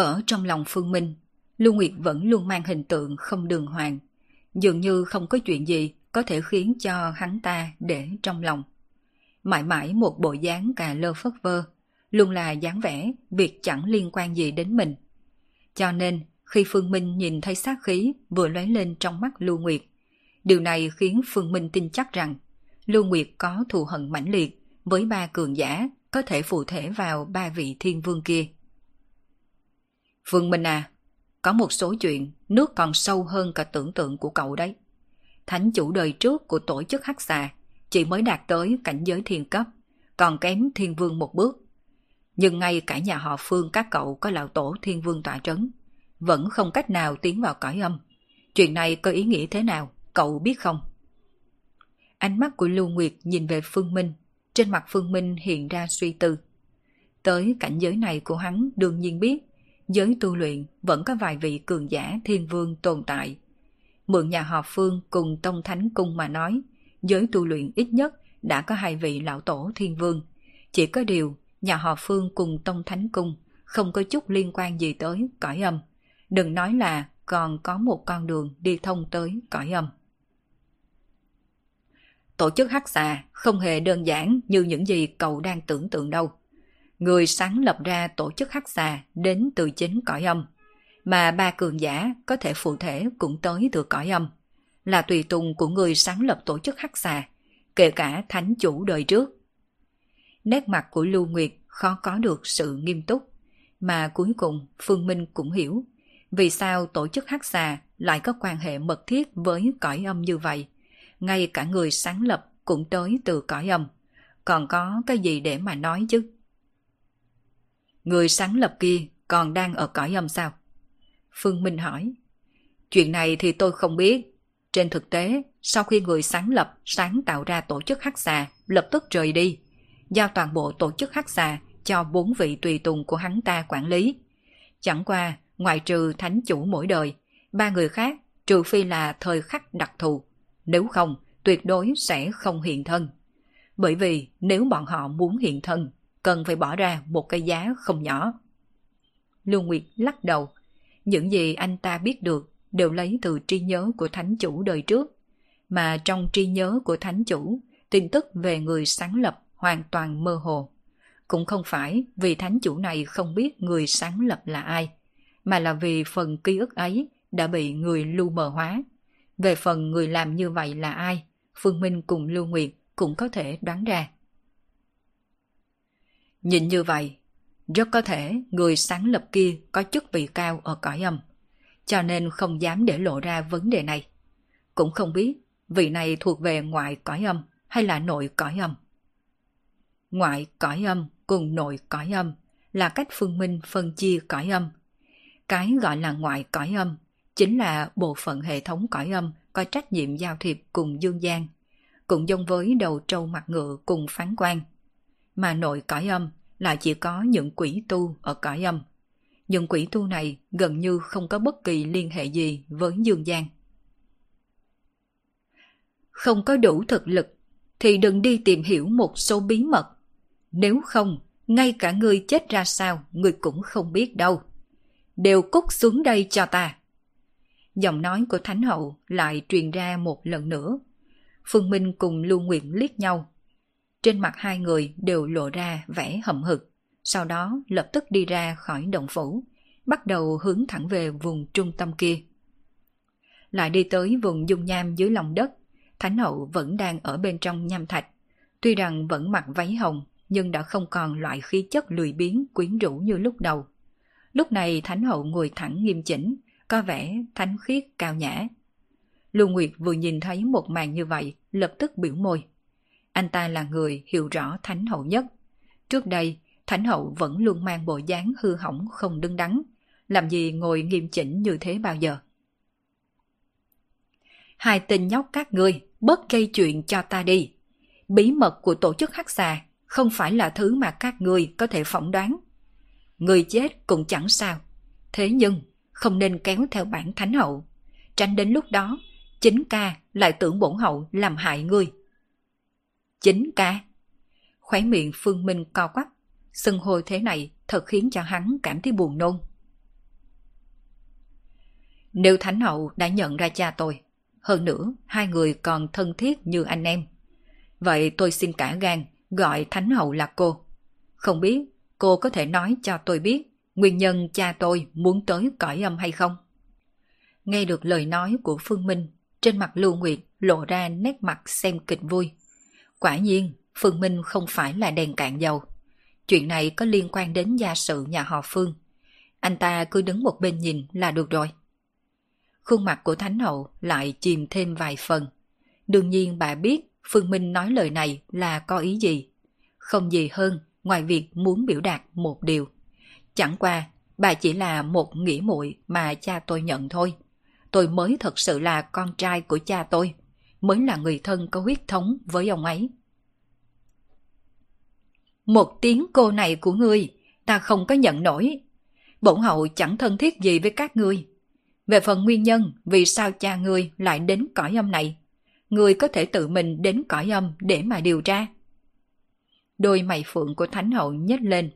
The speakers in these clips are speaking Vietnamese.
Ở trong lòng Phương Minh, Lưu Nguyệt vẫn luôn mang hình tượng không đường hoàng. Dường như không có chuyện gì có thể khiến cho hắn ta để trong lòng. Mãi mãi một bộ dáng cà lơ phất vơ, luôn là dáng vẻ việc chẳng liên quan gì đến mình. Cho nên, khi Phương Minh nhìn thấy sát khí vừa lóe lên trong mắt Lưu Nguyệt, điều này khiến Phương Minh tin chắc rằng Lưu Nguyệt có thù hận mãnh liệt với ba cường giả có thể phụ thể vào ba vị thiên vương kia. Phương Minh à, có một số chuyện nước còn sâu hơn cả tưởng tượng của cậu đấy. Thánh chủ đời trước của tổ chức Hắc Xà chỉ mới đạt tới cảnh giới thiên cấp, còn kém thiên vương một bước. Nhưng ngay cả nhà họ Phương các cậu có lão tổ thiên vương tỏa trấn, vẫn không cách nào tiến vào cõi âm. Chuyện này có ý nghĩa thế nào, cậu biết không? Ánh mắt của Lưu Nguyệt nhìn về Phương Minh, trên mặt Phương Minh hiện ra suy tư. Tới cảnh giới này của hắn đương nhiên biết, giới tu luyện vẫn có vài vị cường giả thiên vương tồn tại. Mượn nhà họ Phương cùng Tông Thánh Cung mà nói, giới tu luyện ít nhất đã có hai vị lão tổ thiên vương. Chỉ có điều, nhà họ Phương cùng Tông Thánh Cung không có chút liên quan gì tới cõi âm. Đừng nói là còn có một con đường đi thông tới cõi âm. Tổ chức hắc xà không hề đơn giản như những gì cậu đang tưởng tượng đâu người sáng lập ra tổ chức hắc xà đến từ chính cõi âm, mà ba cường giả có thể phụ thể cũng tới từ cõi âm, là tùy tùng của người sáng lập tổ chức hắc xà, kể cả thánh chủ đời trước. Nét mặt của Lưu Nguyệt khó có được sự nghiêm túc, mà cuối cùng Phương Minh cũng hiểu vì sao tổ chức hắc xà lại có quan hệ mật thiết với cõi âm như vậy. Ngay cả người sáng lập cũng tới từ cõi âm. Còn có cái gì để mà nói chứ? Người sáng lập kia còn đang ở cõi âm sao? Phương Minh hỏi. Chuyện này thì tôi không biết. Trên thực tế, sau khi người sáng lập sáng tạo ra tổ chức hắc xà lập tức rời đi, giao toàn bộ tổ chức hắc xà cho bốn vị tùy tùng của hắn ta quản lý. Chẳng qua, ngoại trừ thánh chủ mỗi đời, ba người khác trừ phi là thời khắc đặc thù. Nếu không, tuyệt đối sẽ không hiện thân. Bởi vì nếu bọn họ muốn hiện thân, cần phải bỏ ra một cái giá không nhỏ. Lưu Nguyệt lắc đầu, những gì anh ta biết được đều lấy từ tri nhớ của thánh chủ đời trước, mà trong tri nhớ của thánh chủ, tin tức về người sáng lập hoàn toàn mơ hồ. Cũng không phải vì thánh chủ này không biết người sáng lập là ai, mà là vì phần ký ức ấy đã bị người lưu mờ hóa. Về phần người làm như vậy là ai, Phương Minh cùng Lưu Nguyệt cũng có thể đoán ra. Nhìn như vậy, rất có thể người sáng lập kia có chức vị cao ở cõi âm, cho nên không dám để lộ ra vấn đề này. Cũng không biết vị này thuộc về ngoại cõi âm hay là nội cõi âm. Ngoại cõi âm cùng nội cõi âm là cách phương minh phân chia cõi âm. Cái gọi là ngoại cõi âm chính là bộ phận hệ thống cõi âm có trách nhiệm giao thiệp cùng dương gian, cũng giống với đầu trâu mặt ngựa cùng phán quan mà nội cõi âm là chỉ có những quỷ tu ở cõi âm. Những quỷ tu này gần như không có bất kỳ liên hệ gì với dương gian. Không có đủ thực lực thì đừng đi tìm hiểu một số bí mật. Nếu không, ngay cả người chết ra sao người cũng không biết đâu. Đều cút xuống đây cho ta. Giọng nói của Thánh Hậu lại truyền ra một lần nữa. Phương Minh cùng Lưu Nguyện liếc nhau, trên mặt hai người đều lộ ra vẻ hậm hực, sau đó lập tức đi ra khỏi động phủ, bắt đầu hướng thẳng về vùng trung tâm kia. Lại đi tới vùng dung nham dưới lòng đất, Thánh hậu vẫn đang ở bên trong nham thạch. Tuy rằng vẫn mặc váy hồng, nhưng đã không còn loại khí chất lười biếng quyến rũ như lúc đầu. Lúc này Thánh hậu ngồi thẳng nghiêm chỉnh, có vẻ thánh khiết cao nhã. Lưu Nguyệt vừa nhìn thấy một màn như vậy, lập tức biểu môi. Anh ta là người hiểu rõ Thánh Hậu nhất. Trước đây, Thánh Hậu vẫn luôn mang bộ dáng hư hỏng không đứng đắn. làm gì ngồi nghiêm chỉnh như thế bao giờ. Hai tên nhóc các ngươi, bớt gây chuyện cho ta đi. Bí mật của tổ chức hắc xà không phải là thứ mà các ngươi có thể phỏng đoán. Người chết cũng chẳng sao. Thế nhưng, không nên kéo theo bản thánh hậu. Tránh đến lúc đó, chính ca lại tưởng bổn hậu làm hại ngươi. Chính ca? Khóe miệng Phương Minh co quắp, sưng hôi thế này thật khiến cho hắn cảm thấy buồn nôn. Nếu Thánh Hậu đã nhận ra cha tôi, hơn nữa hai người còn thân thiết như anh em, vậy tôi xin cả gan gọi Thánh Hậu là cô. Không biết cô có thể nói cho tôi biết nguyên nhân cha tôi muốn tới cõi âm hay không? Nghe được lời nói của Phương Minh, trên mặt Lưu Nguyệt lộ ra nét mặt xem kịch vui. Quả nhiên, Phương Minh không phải là đèn cạn dầu. Chuyện này có liên quan đến gia sự nhà họ Phương. Anh ta cứ đứng một bên nhìn là được rồi. Khuôn mặt của Thánh Hậu lại chìm thêm vài phần. Đương nhiên bà biết Phương Minh nói lời này là có ý gì. Không gì hơn ngoài việc muốn biểu đạt một điều. Chẳng qua, bà chỉ là một nghĩa muội mà cha tôi nhận thôi. Tôi mới thật sự là con trai của cha tôi, mới là người thân có huyết thống với ông ấy. Một tiếng cô này của ngươi, ta không có nhận nổi. Bổn hậu chẳng thân thiết gì với các ngươi. Về phần nguyên nhân vì sao cha ngươi lại đến cõi âm này, ngươi có thể tự mình đến cõi âm để mà điều tra. Đôi mày phượng của Thánh hậu nhếch lên.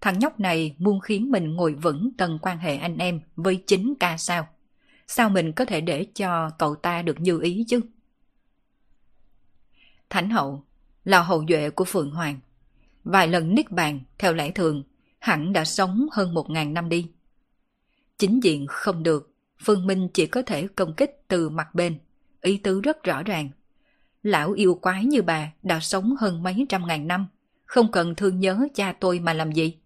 Thằng nhóc này muốn khiến mình ngồi vững tầng quan hệ anh em với chính ca sao. Sao mình có thể để cho cậu ta được như ý chứ? Thánh hậu là hậu duệ của Phượng Hoàng vài lần niết bàn theo lẽ thường, hẳn đã sống hơn một ngàn năm đi. Chính diện không được, Phương Minh chỉ có thể công kích từ mặt bên, ý tứ rất rõ ràng. Lão yêu quái như bà đã sống hơn mấy trăm ngàn năm, không cần thương nhớ cha tôi mà làm gì.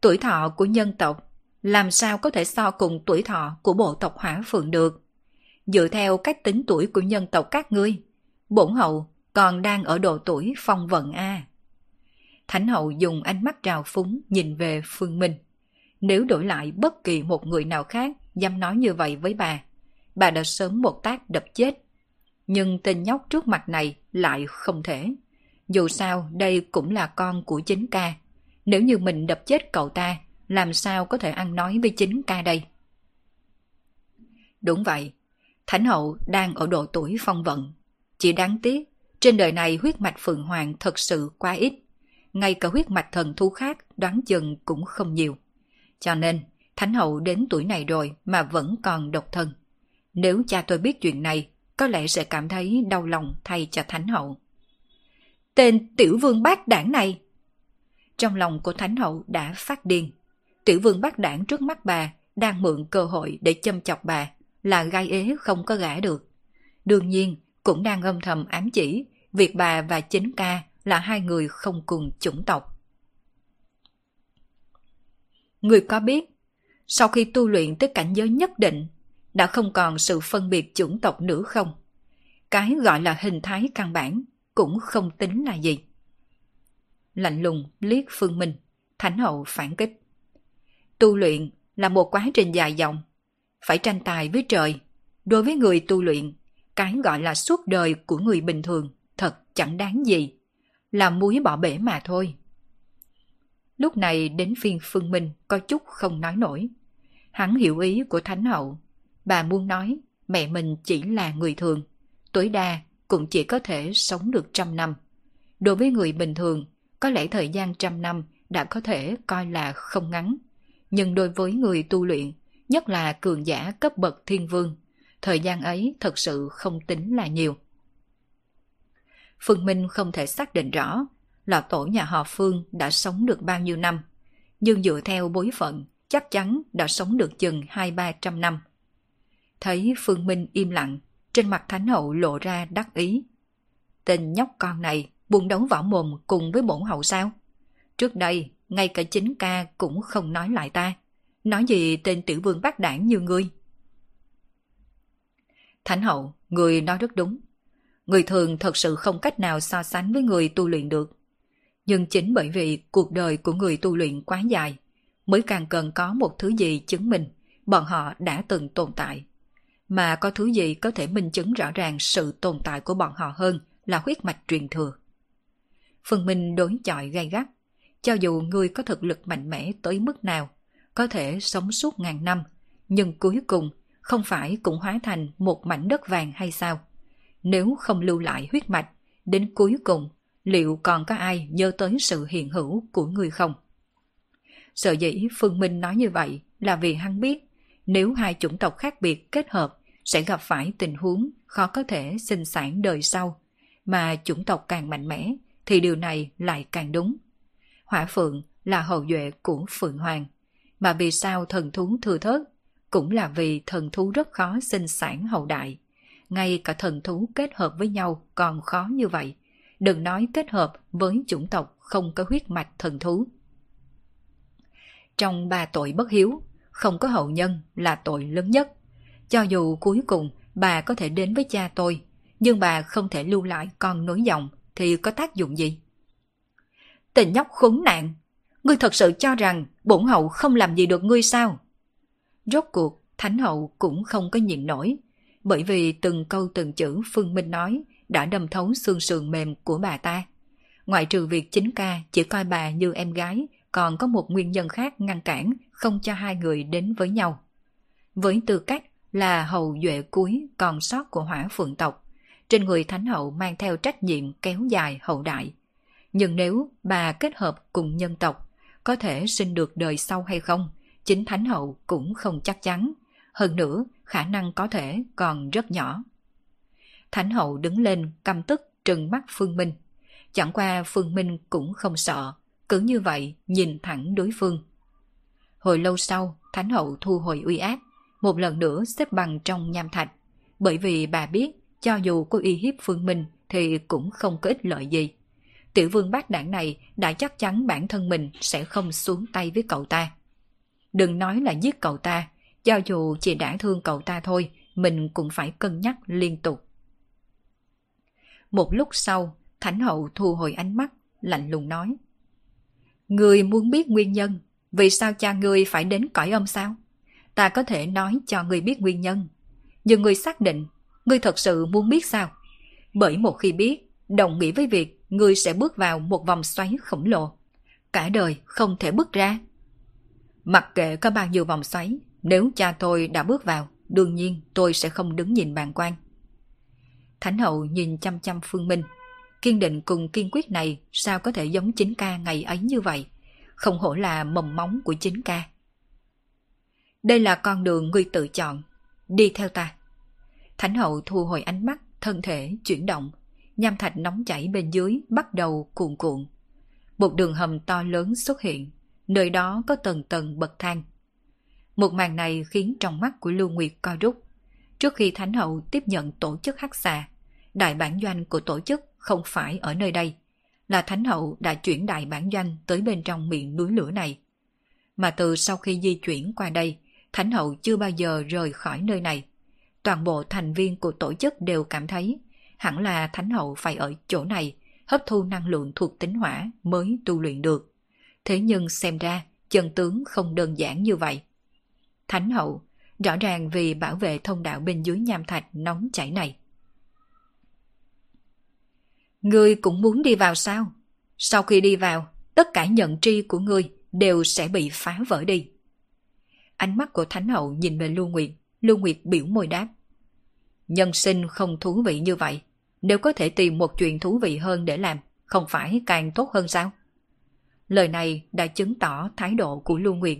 Tuổi thọ của nhân tộc làm sao có thể so cùng tuổi thọ của bộ tộc hỏa phượng được. Dựa theo cách tính tuổi của nhân tộc các ngươi, bổn hậu còn đang ở độ tuổi phong vận A. Thánh hậu dùng ánh mắt trào phúng nhìn về Phương Minh. Nếu đổi lại bất kỳ một người nào khác dám nói như vậy với bà, bà đã sớm một tác đập chết. Nhưng tên nhóc trước mặt này lại không thể. Dù sao đây cũng là con của chính ca. Nếu như mình đập chết cậu ta, làm sao có thể ăn nói với chính ca đây? Đúng vậy, Thánh hậu đang ở độ tuổi phong vận. Chỉ đáng tiếc trên đời này huyết mạch Phượng Hoàng thật sự quá ít. Ngay cả huyết mạch thần thú khác đoán chừng cũng không nhiều. Cho nên, Thánh Hậu đến tuổi này rồi mà vẫn còn độc thân. Nếu cha tôi biết chuyện này, có lẽ sẽ cảm thấy đau lòng thay cho Thánh Hậu. Tên tiểu vương bác đảng này! Trong lòng của Thánh Hậu đã phát điên. Tiểu vương bác đảng trước mắt bà đang mượn cơ hội để châm chọc bà là gai ế không có gã được. Đương nhiên, cũng đang âm thầm ám chỉ việc bà và chính ca là hai người không cùng chủng tộc. Người có biết, sau khi tu luyện tới cảnh giới nhất định, đã không còn sự phân biệt chủng tộc nữa không? Cái gọi là hình thái căn bản cũng không tính là gì. Lạnh lùng liếc Phương Minh, Thánh Hậu phản kích. Tu luyện là một quá trình dài dòng, phải tranh tài với trời. Đối với người tu luyện, cái gọi là suốt đời của người bình thường thật chẳng đáng gì. Là muối bỏ bể mà thôi. Lúc này đến phiên Phương Minh có chút không nói nổi. Hắn hiểu ý của Thánh Hậu. Bà muốn nói mẹ mình chỉ là người thường. Tối đa cũng chỉ có thể sống được trăm năm. Đối với người bình thường, có lẽ thời gian trăm năm đã có thể coi là không ngắn. Nhưng đối với người tu luyện, nhất là cường giả cấp bậc thiên vương, thời gian ấy thật sự không tính là nhiều. Phương Minh không thể xác định rõ là tổ nhà họ Phương đã sống được bao nhiêu năm, nhưng dựa theo bối phận chắc chắn đã sống được chừng hai ba trăm năm. Thấy Phương Minh im lặng, trên mặt Thánh Hậu lộ ra đắc ý. Tên nhóc con này buồn đấu võ mồm cùng với bổn hậu sao? Trước đây, ngay cả chính ca cũng không nói lại ta. Nói gì tên tiểu vương bác đảng như ngươi? Thánh hậu, người nói rất đúng. Người thường thật sự không cách nào so sánh với người tu luyện được. Nhưng chính bởi vì cuộc đời của người tu luyện quá dài, mới càng cần có một thứ gì chứng minh bọn họ đã từng tồn tại. Mà có thứ gì có thể minh chứng rõ ràng sự tồn tại của bọn họ hơn là huyết mạch truyền thừa. Phần Minh đối chọi gay gắt. Cho dù người có thực lực mạnh mẽ tới mức nào, có thể sống suốt ngàn năm, nhưng cuối cùng không phải cũng hóa thành một mảnh đất vàng hay sao? Nếu không lưu lại huyết mạch, đến cuối cùng liệu còn có ai nhớ tới sự hiện hữu của người không? Sợ dĩ Phương Minh nói như vậy là vì hắn biết nếu hai chủng tộc khác biệt kết hợp sẽ gặp phải tình huống khó có thể sinh sản đời sau, mà chủng tộc càng mạnh mẽ thì điều này lại càng đúng. Hỏa Phượng là hậu duệ của Phượng Hoàng, mà vì sao thần thú thừa thớt cũng là vì thần thú rất khó sinh sản hậu đại. Ngay cả thần thú kết hợp với nhau còn khó như vậy, đừng nói kết hợp với chủng tộc không có huyết mạch thần thú. Trong ba tội bất hiếu, không có hậu nhân là tội lớn nhất. Cho dù cuối cùng bà có thể đến với cha tôi, nhưng bà không thể lưu lại con nối dòng thì có tác dụng gì? Tình nhóc khốn nạn, ngươi thật sự cho rằng bổn hậu không làm gì được ngươi sao? Rốt cuộc, Thánh hậu cũng không có nhịn nổi, bởi vì từng câu từng chữ Phương Minh nói đã đâm thấu xương sườn mềm của bà ta. Ngoại trừ việc chính ca chỉ coi bà như em gái, còn có một nguyên nhân khác ngăn cản không cho hai người đến với nhau. Với tư cách là hậu duệ cuối còn sót của hỏa phượng tộc, trên người thánh hậu mang theo trách nhiệm kéo dài hậu đại. Nhưng nếu bà kết hợp cùng nhân tộc, có thể sinh được đời sau hay không, chính thánh hậu cũng không chắc chắn. Hơn nữa, khả năng có thể còn rất nhỏ. Thánh hậu đứng lên căm tức trừng mắt Phương Minh. Chẳng qua Phương Minh cũng không sợ, cứ như vậy nhìn thẳng đối phương. Hồi lâu sau, Thánh hậu thu hồi uy áp, một lần nữa xếp bằng trong nham thạch, bởi vì bà biết cho dù có uy hiếp Phương Minh thì cũng không có ích lợi gì. Tiểu vương bác đảng này đã chắc chắn bản thân mình sẽ không xuống tay với cậu ta. Đừng nói là giết cậu ta, cho dù chỉ đã thương cậu ta thôi, mình cũng phải cân nhắc liên tục. Một lúc sau, Thánh hậu thu hồi ánh mắt, lạnh lùng nói. Người muốn biết nguyên nhân, vì sao cha ngươi phải đến cõi âm sao? Ta có thể nói cho người biết nguyên nhân. Nhưng người xác định, người thật sự muốn biết sao? Bởi một khi biết, đồng nghĩa với việc người sẽ bước vào một vòng xoáy khổng lồ. Cả đời không thể bước ra. Mặc kệ có bao nhiêu vòng xoáy, nếu cha tôi đã bước vào, đương nhiên tôi sẽ không đứng nhìn bàn quan. Thánh hậu nhìn chăm chăm Phương Minh. Kiên định cùng kiên quyết này sao có thể giống chính ca ngày ấy như vậy? Không hổ là mầm móng của chính ca. Đây là con đường ngươi tự chọn. Đi theo ta. Thánh hậu thu hồi ánh mắt, thân thể chuyển động. Nham thạch nóng chảy bên dưới bắt đầu cuộn cuộn. Một đường hầm to lớn xuất hiện. Nơi đó có tầng tầng bậc thang. Một màn này khiến trong mắt của Lưu Nguyệt co rút. Trước khi Thánh hậu tiếp nhận tổ chức hắc xà, đại bản doanh của tổ chức không phải ở nơi đây, là Thánh hậu đã chuyển đại bản doanh tới bên trong miệng núi lửa này. Mà từ sau khi di chuyển qua đây, Thánh hậu chưa bao giờ rời khỏi nơi này. Toàn bộ thành viên của tổ chức đều cảm thấy hẳn là Thánh hậu phải ở chỗ này hấp thu năng lượng thuộc tính hỏa mới tu luyện được. Thế nhưng xem ra chân tướng không đơn giản như vậy. Thánh hậu rõ ràng vì bảo vệ thông đạo bên dưới nham thạch nóng chảy này. Ngươi cũng muốn đi vào sao? Sau khi đi vào, tất cả nhận tri của ngươi đều sẽ bị phá vỡ đi. Ánh mắt của Thánh Hậu nhìn về Lưu Nguyệt, Lưu Nguyệt biểu môi đáp. Nhân sinh không thú vị như vậy, nếu có thể tìm một chuyện thú vị hơn để làm, không phải càng tốt hơn sao? Lời này đã chứng tỏ thái độ của Lưu Nguyệt.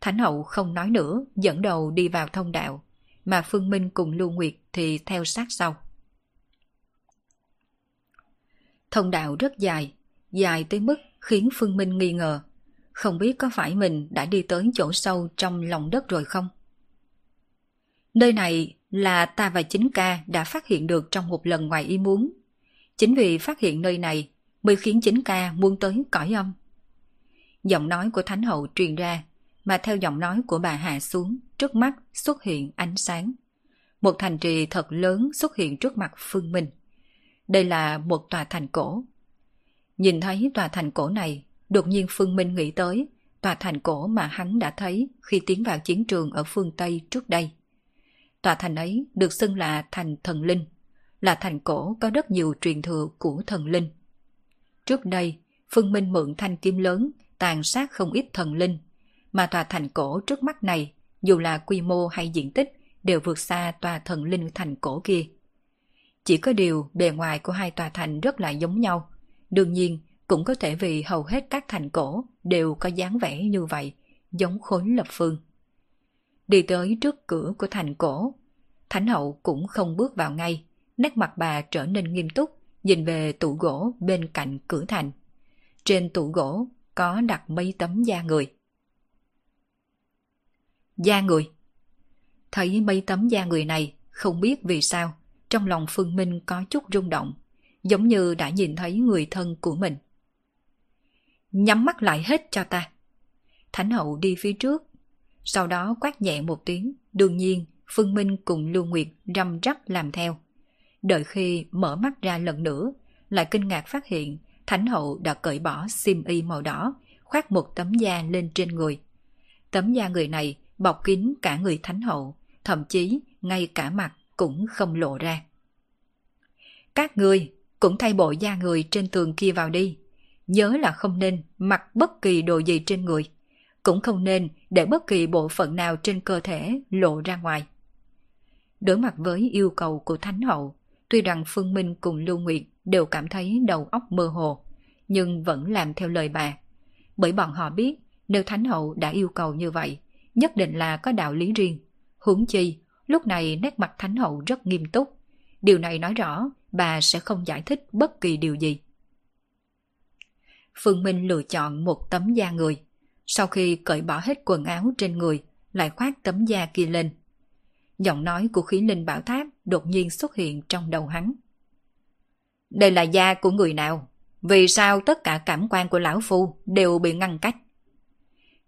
Thánh Hậu không nói nữa, dẫn đầu đi vào thông đạo, mà Phương Minh cùng Lưu Nguyệt thì theo sát sau. Thông đạo rất dài, dài tới mức khiến Phương Minh nghi ngờ. Không biết có phải mình đã đi tới chỗ sâu trong lòng đất rồi không? Nơi này là ta và chính ca đã phát hiện được trong một lần ngoài ý muốn. Chính vì phát hiện nơi này mới khiến chính ca muốn tới cõi âm. Giọng nói của Thánh Hậu truyền ra, mà theo giọng nói của bà hạ xuống, trước mắt xuất hiện ánh sáng. Một thành trì thật lớn xuất hiện trước mặt Phương Minh. Đây là một tòa thành cổ. Nhìn thấy tòa thành cổ này, đột nhiên Phương Minh nghĩ tới tòa thành cổ mà hắn đã thấy khi tiến vào chiến trường ở phương Tây trước đây. Tòa thành ấy được xưng là thành thần linh, là thành cổ có rất nhiều truyền thừa của thần linh. Trước đây, Phương Minh mượn thanh kiếm lớn tàn sát không ít thần linh, mà tòa thành cổ trước mắt này, dù là quy mô hay diện tích, đều vượt xa tòa thần linh thành cổ kia. Chỉ có điều bề ngoài của hai tòa thành rất là giống nhau. Đương nhiên, cũng có thể vì hầu hết các thành cổ đều có dáng vẻ như vậy, giống khối lập phương. Đi tới trước cửa của thành cổ, Thánh hậu cũng không bước vào ngay, nét mặt bà trở nên nghiêm túc, nhìn về tủ gỗ bên cạnh cửa thành. Trên tủ gỗ có đặt mấy tấm da người. Da người Thấy mấy tấm da người này, không biết vì sao, trong lòng Phương Minh có chút rung động, giống như đã nhìn thấy người thân của mình. Nhắm mắt lại hết cho ta. Thánh hậu đi phía trước, sau đó quát nhẹ một tiếng, đương nhiên Phương Minh cùng Lưu Nguyệt răm rắp làm theo. Đợi khi mở mắt ra lần nữa, lại kinh ngạc phát hiện Thánh hậu đã cởi bỏ xiêm y màu đỏ, khoác một tấm da lên trên người. Tấm da người này bọc kín cả người Thánh hậu, thậm chí ngay cả mặt cũng không lộ ra. Các người cũng thay bộ da người trên tường kia vào đi. Nhớ là không nên mặc bất kỳ đồ gì trên người. Cũng không nên để bất kỳ bộ phận nào trên cơ thể lộ ra ngoài. Đối mặt với yêu cầu của Thánh Hậu, tuy rằng Phương Minh cùng Lưu Nguyệt đều cảm thấy đầu óc mơ hồ, nhưng vẫn làm theo lời bà. Bởi bọn họ biết nếu Thánh Hậu đã yêu cầu như vậy, nhất định là có đạo lý riêng. Huống chi, lúc này nét mặt Thánh Hậu rất nghiêm túc. Điều này nói rõ bà sẽ không giải thích bất kỳ điều gì. Phương Minh lựa chọn một tấm da người. Sau khi cởi bỏ hết quần áo trên người, lại khoác tấm da kia lên. Giọng nói của khí linh bảo tháp đột nhiên xuất hiện trong đầu hắn. Đây là da của người nào? Vì sao tất cả cảm quan của lão phu đều bị ngăn cách?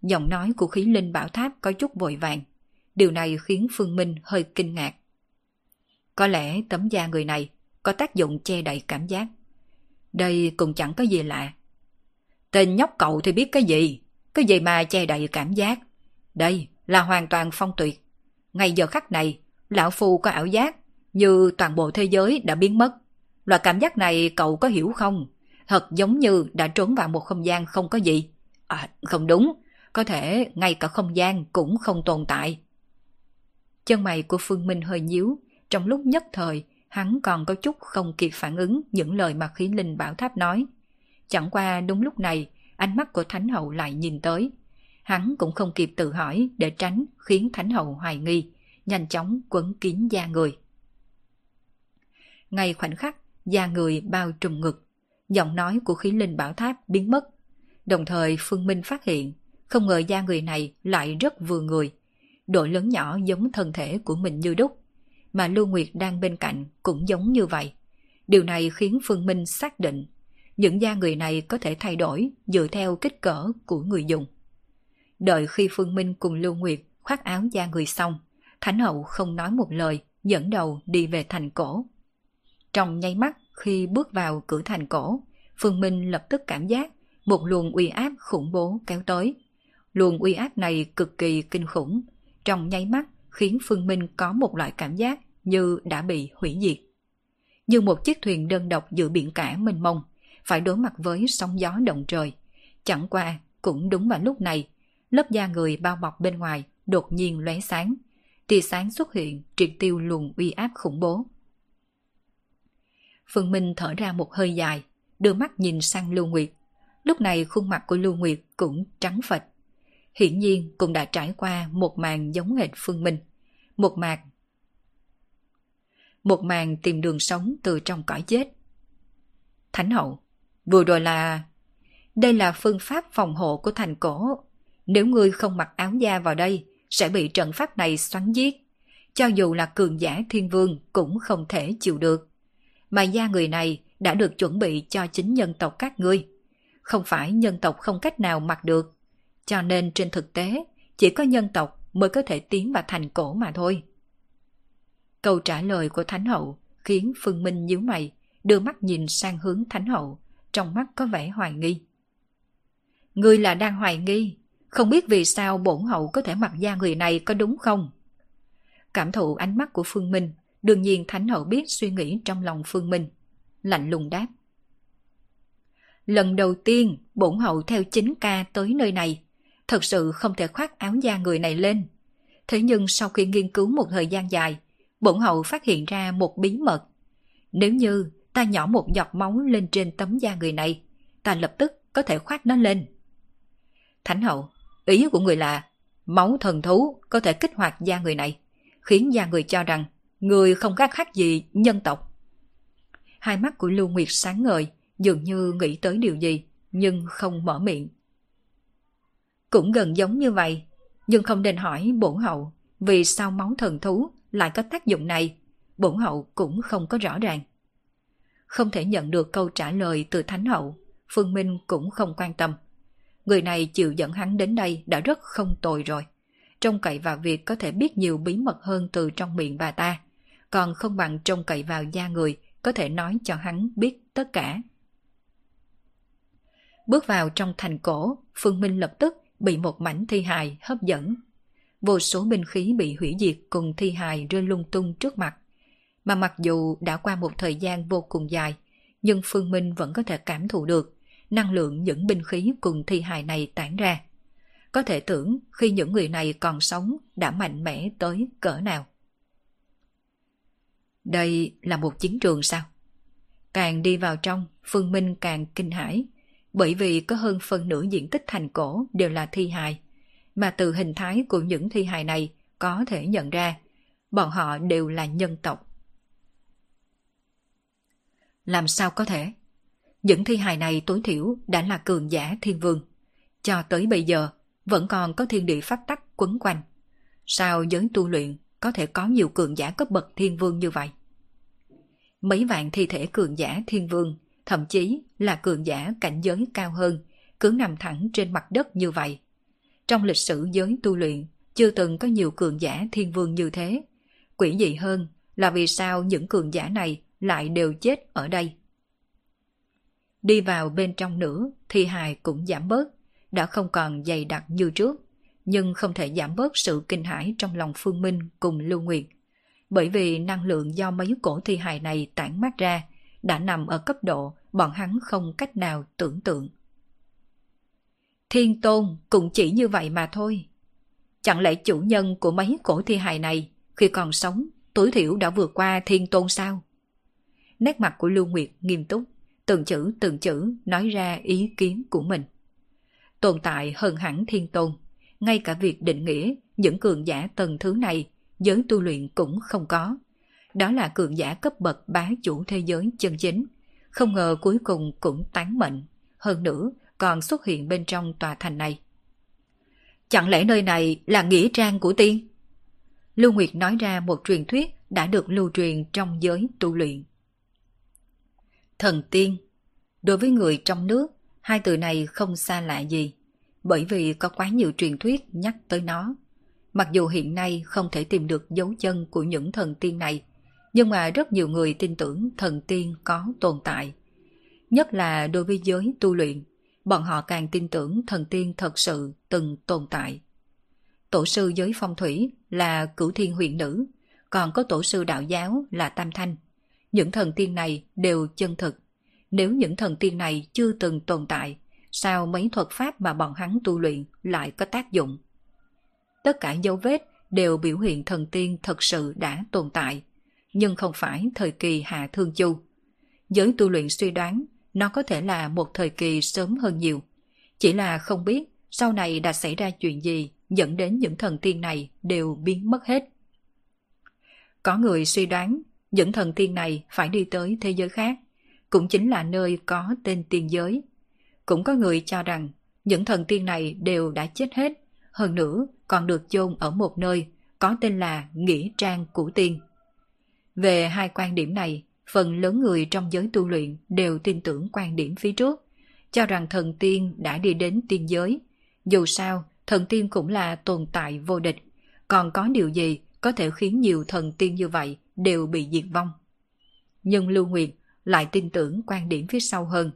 Giọng nói của khí linh bảo tháp có chút vội vàng. Điều này khiến Phương Minh hơi kinh ngạc. Có lẽ tấm da người này có tác dụng che đậy cảm giác. Đây cũng chẳng có gì lạ. Tên nhóc cậu thì biết cái gì? Cái gì mà che đậy cảm giác? Đây là hoàn toàn phong tuyệt. Ngay giờ khắc này, lão phu có ảo giác như toàn bộ thế giới đã biến mất. Loại cảm giác này cậu có hiểu không? Thật giống như đã trốn vào một không gian không có gì. À, không đúng. Có thể ngay cả không gian cũng không tồn tại. Chân mày của Phương Minh hơi nhíu. Trong lúc nhất thời, hắn còn có chút không kịp phản ứng những lời mà khí linh bảo tháp nói. Chẳng qua đúng lúc này, ánh mắt của Thánh Hậu lại nhìn tới. Hắn cũng không kịp tự hỏi để tránh khiến Thánh Hậu hoài nghi, nhanh chóng quấn kín da người. Ngay khoảnh khắc, da người bao trùm ngực, giọng nói của khí linh bảo tháp biến mất. Đồng thời Phương Minh phát hiện, không ngờ da người này lại rất vừa người. Độ lớn nhỏ giống thân thể của mình như đúc mà Lưu Nguyệt đang bên cạnh cũng giống như vậy. Điều này khiến Phương Minh xác định những da người này có thể thay đổi dựa theo kích cỡ của người dùng. Đợi khi Phương Minh cùng Lưu Nguyệt khoác áo da người xong, Thánh Hậu không nói một lời, dẫn đầu đi về thành cổ. Trong nháy mắt khi bước vào cửa thành cổ, Phương Minh lập tức cảm giác một luồng uy áp khủng bố kéo tới. Luồng uy áp này cực kỳ kinh khủng, trong nháy mắt khiến Phương Minh có một loại cảm giác như đã bị hủy diệt. Như một chiếc thuyền đơn độc giữa biển cả mênh mông, phải đối mặt với sóng gió động trời. Chẳng qua, cũng đúng vào lúc này, lớp da người bao bọc bên ngoài đột nhiên lóe sáng. Tia sáng xuất hiện triệt tiêu luồng uy áp khủng bố. Phương Minh thở ra một hơi dài, đưa mắt nhìn sang Lưu Nguyệt. Lúc này khuôn mặt của Lưu Nguyệt cũng trắng phệch. hiển nhiên cũng đã trải qua một màn giống hệt Phương Minh. Một màn một màn tìm đường sống từ trong cõi chết. Thánh hậu, vừa rồi là... Đây là phương pháp phòng hộ của thành cổ. Nếu ngươi không mặc áo da vào đây, sẽ bị trận pháp này xoắn giết. Cho dù là cường giả thiên vương cũng không thể chịu được. Mà da người này đã được chuẩn bị cho chính nhân tộc các ngươi. Không phải nhân tộc không cách nào mặc được, cho nên trên thực tế, chỉ có nhân tộc mới có thể tiến vào thành cổ mà thôi. Câu trả lời của Thánh Hậu khiến Phương Minh nhíu mày, đưa mắt nhìn sang hướng Thánh Hậu, trong mắt có vẻ hoài nghi. Ngươi là đang hoài nghi, không biết vì sao bổn hậu có thể mặc da người này có đúng không? Cảm thụ ánh mắt của Phương Minh, đương nhiên Thánh hậu biết suy nghĩ trong lòng Phương Minh. Lạnh lùng đáp. Lần đầu tiên bổn hậu theo chính ca tới nơi này, thật sự không thể khoác áo da người này lên. Thế nhưng sau khi nghiên cứu một thời gian dài, bổn hậu phát hiện ra một bí mật. Nếu như ta nhỏ một giọt máu lên trên tấm da người này, ta lập tức có thể khoác nó lên. Thánh hậu, ý của người là máu thần thú có thể kích hoạt da người này, khiến da người cho rằng người không khác khác gì nhân tộc. Hai mắt của Lưu Nguyệt sáng ngời, dường như nghĩ tới điều gì, nhưng không mở miệng. Cũng gần giống như vậy, nhưng không nên hỏi bổn hậu vì sao máu thần thú lại có tác dụng này, bổn hậu cũng không có rõ ràng. Không thể nhận được câu trả lời từ Thánh hậu, Phương Minh cũng không quan tâm. Người này chịu dẫn hắn đến đây đã rất không tồi rồi. Trông cậy vào việc có thể biết nhiều bí mật hơn từ trong miệng bà ta, còn không bằng trông cậy vào da người có thể nói cho hắn biết tất cả. Bước vào trong thành cổ, Phương Minh lập tức bị một mảnh thi hài hấp dẫn. Vô số binh khí bị hủy diệt cùng thi hài rơi lung tung trước mặt. Mà mặc dù đã qua một thời gian vô cùng dài, nhưng Phương Minh vẫn có thể cảm thụ được năng lượng những binh khí cùng thi hài này tản ra. Có thể tưởng khi những người này còn sống đã mạnh mẽ tới cỡ nào. Đây là một chiến trường sao? Càng đi vào trong, Phương Minh càng kinh hãi, bởi vì có hơn phần nửa diện tích thành cổ đều là thi hài, mà từ hình thái của những thi hài này có thể nhận ra bọn họ đều là nhân tộc. Làm sao có thể? Những thi hài này tối thiểu đã là cường giả thiên vương. Cho tới bây giờ, vẫn còn có thiên địa pháp tắc quấn quanh. Sao giới tu luyện có thể có nhiều cường giả cấp bậc thiên vương như vậy? Mấy vạn thi thể cường giả thiên vương, thậm chí là cường giả cảnh giới cao hơn, cứ nằm thẳng trên mặt đất như vậy. Trong lịch sử giới tu luyện, chưa từng có nhiều cường giả thiên vương như thế. Quỷ dị hơn là vì sao những cường giả này lại đều chết ở đây. Đi vào bên trong nữa, thi hài cũng giảm bớt, đã không còn dày đặc như trước, nhưng không thể giảm bớt sự kinh hãi trong lòng Phương Minh cùng Lưu Nguyệt. Bởi vì năng lượng do mấy cổ thi hài này tản mát ra đã nằm ở cấp độ bọn hắn không cách nào tưởng tượng. Thiên Tôn cũng chỉ như vậy mà thôi. Chẳng lẽ chủ nhân của mấy cổ thi hài này khi còn sống tối thiểu đã vượt qua Thiên Tôn sao? Nét mặt của Lưu Nguyệt nghiêm túc từng chữ từng chữ nói ra ý kiến của mình. Tồn tại hơn hẳn thiên tôn, ngay cả việc định nghĩa những cường giả tầng thứ này giới tu luyện cũng không có. Đó là cường giả cấp bậc bá chủ thế giới chân chính. Không ngờ cuối cùng cũng tán mệnh, hơn nữa còn xuất hiện bên trong tòa thành này. Chẳng lẽ nơi này là nghĩa trang của tiên? Lưu Nguyệt nói ra một truyền thuyết đã được lưu truyền trong giới tu luyện. Thần tiên Đối với người trong nước, hai từ này không xa lạ gì, bởi vì có quá nhiều truyền thuyết nhắc tới nó. Mặc dù hiện nay không thể tìm được dấu chân của những thần tiên này, nhưng mà rất nhiều người tin tưởng thần tiên có tồn tại. Nhất là đối với giới tu luyện, bọn họ càng tin tưởng thần tiên thật sự từng tồn tại. Tổ sư giới phong thủy là cửu thiên huyền nữ, còn có tổ sư đạo giáo là Tam Thanh. Những thần tiên này đều chân thực. Nếu những thần tiên này chưa từng tồn tại, sao mấy thuật pháp mà bọn hắn tu luyện lại có tác dụng? Tất cả dấu vết đều biểu hiện thần tiên thật sự đã tồn tại, nhưng không phải thời kỳ Hạ Thương Chu. Giới tu luyện suy đoán nó có thể là một thời kỳ sớm hơn nhiều. Chỉ là không biết sau này đã xảy ra chuyện gì dẫn đến những thần tiên này đều biến mất hết. Có người suy đoán những thần tiên này phải đi tới thế giới khác, cũng chính là nơi có tên tiên giới. Cũng có người cho rằng những thần tiên này đều đã chết hết, hơn nữa còn được chôn ở một nơi có tên là Nghĩa Trang Củ Tiên. Về hai quan điểm này, phần lớn người trong giới tu luyện đều tin tưởng quan điểm phía trước, cho rằng thần tiên đã đi đến tiên giới. Dù sao, thần tiên cũng là tồn tại vô địch, còn có điều gì có thể khiến nhiều thần tiên như vậy đều bị diệt vong. Nhưng Lưu Nguyệt lại tin tưởng quan điểm phía sau hơn,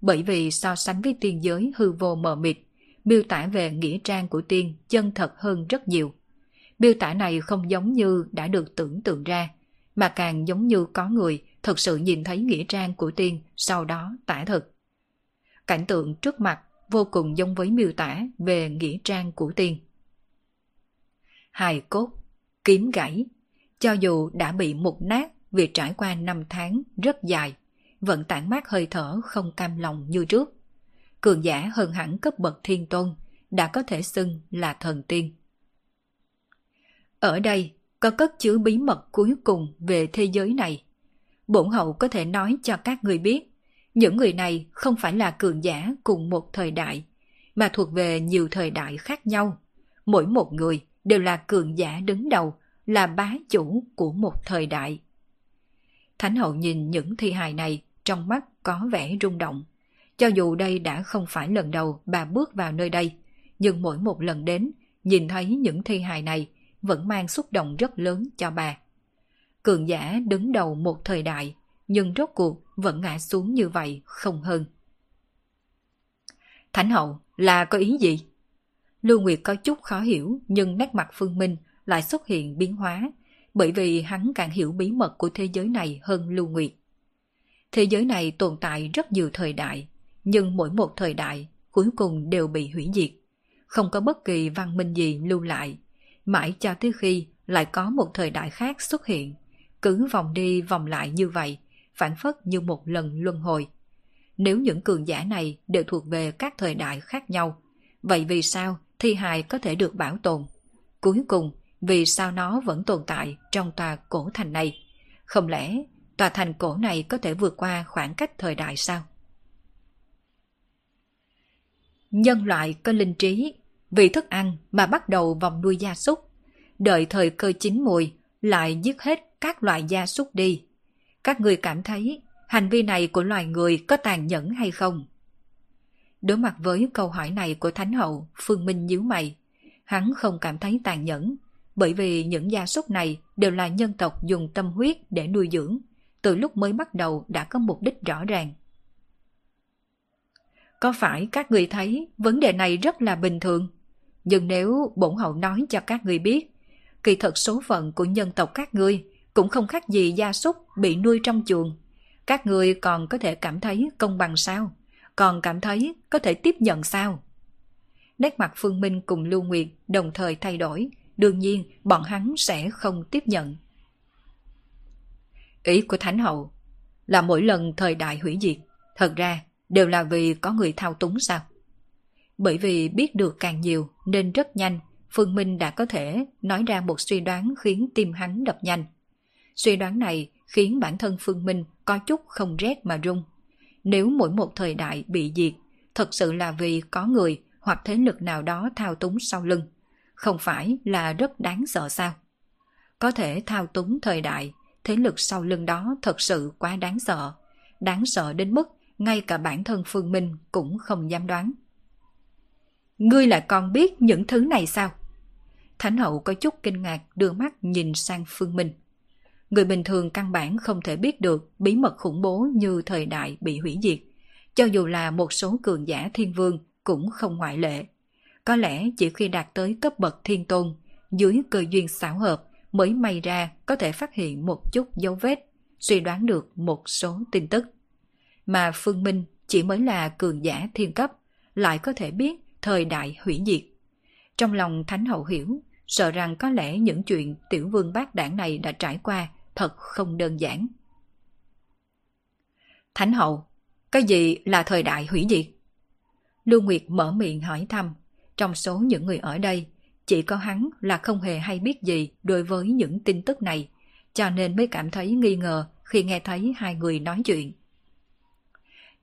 bởi vì so sánh với tiên giới hư vô mờ mịt, miêu tả về nghĩa trang của tiên chân thật hơn rất nhiều. Miêu tả này không giống như đã được tưởng tượng ra, mà càng giống như có người thật sự nhìn thấy nghĩa trang của tiên sau đó tả thực. Cảnh tượng trước mặt vô cùng giống với miêu tả về nghĩa trang của tiên. Hài cốt, kiếm gãy, cho dù đã bị mục nát vì trải qua năm tháng rất dài, vẫn tản mát hơi thở không cam lòng như trước. Cường giả hơn hẳn cấp bậc thiên tôn, đã có thể xưng là thần tiên. Ở đây có cất chứa bí mật cuối cùng về thế giới này. Bổn hậu có thể nói cho các người biết, những người này không phải là cường giả cùng một thời đại, mà thuộc về nhiều thời đại khác nhau. Mỗi một người đều là cường giả đứng đầu, là bá chủ của một thời đại. Thánh hậu nhìn những thi hài này, trong mắt có vẻ rung động. Cho dù đây đã không phải lần đầu bà bước vào nơi đây, nhưng mỗi một lần đến, nhìn thấy những thi hài này vẫn mang xúc động rất lớn cho bà. Cường giả đứng đầu một thời đại, nhưng rốt cuộc vẫn ngã xuống như vậy không hơn. Thánh hậu là có ý gì? Lưu Nguyệt có chút khó hiểu nhưng nét mặt Phương Minh lại xuất hiện biến hóa bởi vì hắn càng hiểu bí mật của thế giới này hơn Lưu Nguyệt. Thế giới này tồn tại rất nhiều thời đại, nhưng mỗi một thời đại cuối cùng đều bị hủy diệt. Không có bất kỳ văn minh gì lưu lại, mãi cho tới khi lại có một thời đại khác xuất hiện. Cứ vòng đi vòng lại như vậy, phản phất như một lần luân hồi. Nếu những cường giả này đều thuộc về các thời đại khác nhau, vậy vì sao thi hài có thể được bảo tồn? Cuối cùng, vì sao nó vẫn tồn tại trong tòa cổ thành này? Không lẽ tòa thành cổ này có thể vượt qua khoảng cách thời đại sao? Nhân loại có linh trí, vì thức ăn mà bắt đầu vòng nuôi gia súc, đợi thời cơ chín mùi lại giết hết các loại gia súc đi. Các người cảm thấy hành vi này của loài người có tàn nhẫn hay không? Đối mặt với câu hỏi này của Thánh Hậu, Phương Minh nhíu mày. Hắn không cảm thấy tàn nhẫn, bởi vì những gia súc này đều là nhân tộc dùng tâm huyết để nuôi dưỡng, từ lúc mới bắt đầu đã có mục đích rõ ràng. Có phải các người thấy vấn đề này rất là bình thường? Nhưng nếu bổn hậu nói cho các người biết, kỳ thật số phận của nhân tộc các ngươi cũng không khác gì gia súc bị nuôi trong chuồng. Các người còn có thể cảm thấy công bằng sao? Còn cảm thấy có thể tiếp nhận sao? Nét mặt Phương Minh cùng Lưu Nguyệt đồng thời thay đổi, đương nhiên bọn hắn sẽ không tiếp nhận. Ý của Thánh Hậu là mỗi lần thời đại hủy diệt, thật ra đều là vì có người thao túng sao? Bởi vì biết được càng nhiều nên rất nhanh, Phương Minh đã có thể nói ra một suy đoán khiến tim hắn đập nhanh. Suy đoán này khiến bản thân Phương Minh có chút không rét mà run. Nếu mỗi một thời đại bị diệt, thật sự là vì có người hoặc thế lực nào đó thao túng sau lưng. Không phải là rất đáng sợ sao? Có thể thao túng thời đại, thế lực sau lưng đó thật sự quá đáng sợ. Đáng sợ đến mức ngay cả bản thân Phương Minh cũng không dám đoán. Ngươi lại còn biết những thứ này sao? Thánh hậu có chút kinh ngạc đưa mắt nhìn sang Phương Minh. Người bình thường căn bản không thể biết được bí mật khủng bố như thời đại bị hủy diệt. Cho dù là một số cường giả thiên vương cũng không ngoại lệ. Có lẽ chỉ khi đạt tới cấp bậc thiên tôn, dưới cơ duyên xảo hợp mới may ra có thể phát hiện một chút dấu vết, suy đoán được một số tin tức. Mà Phương Minh chỉ mới là cường giả thiên cấp, lại có thể biết thời đại hủy diệt. Trong lòng Thánh Hậu hiểu, sợ rằng có lẽ những chuyện tiểu vương bác đảng này đã trải qua thật không đơn giản. Thánh hậu, cái gì là thời đại hủy diệt? Lưu Nguyệt mở miệng hỏi thăm, trong số những người ở đây, chỉ có hắn là không hề hay biết gì đối với những tin tức này, cho nên mới cảm thấy nghi ngờ khi nghe thấy hai người nói chuyện.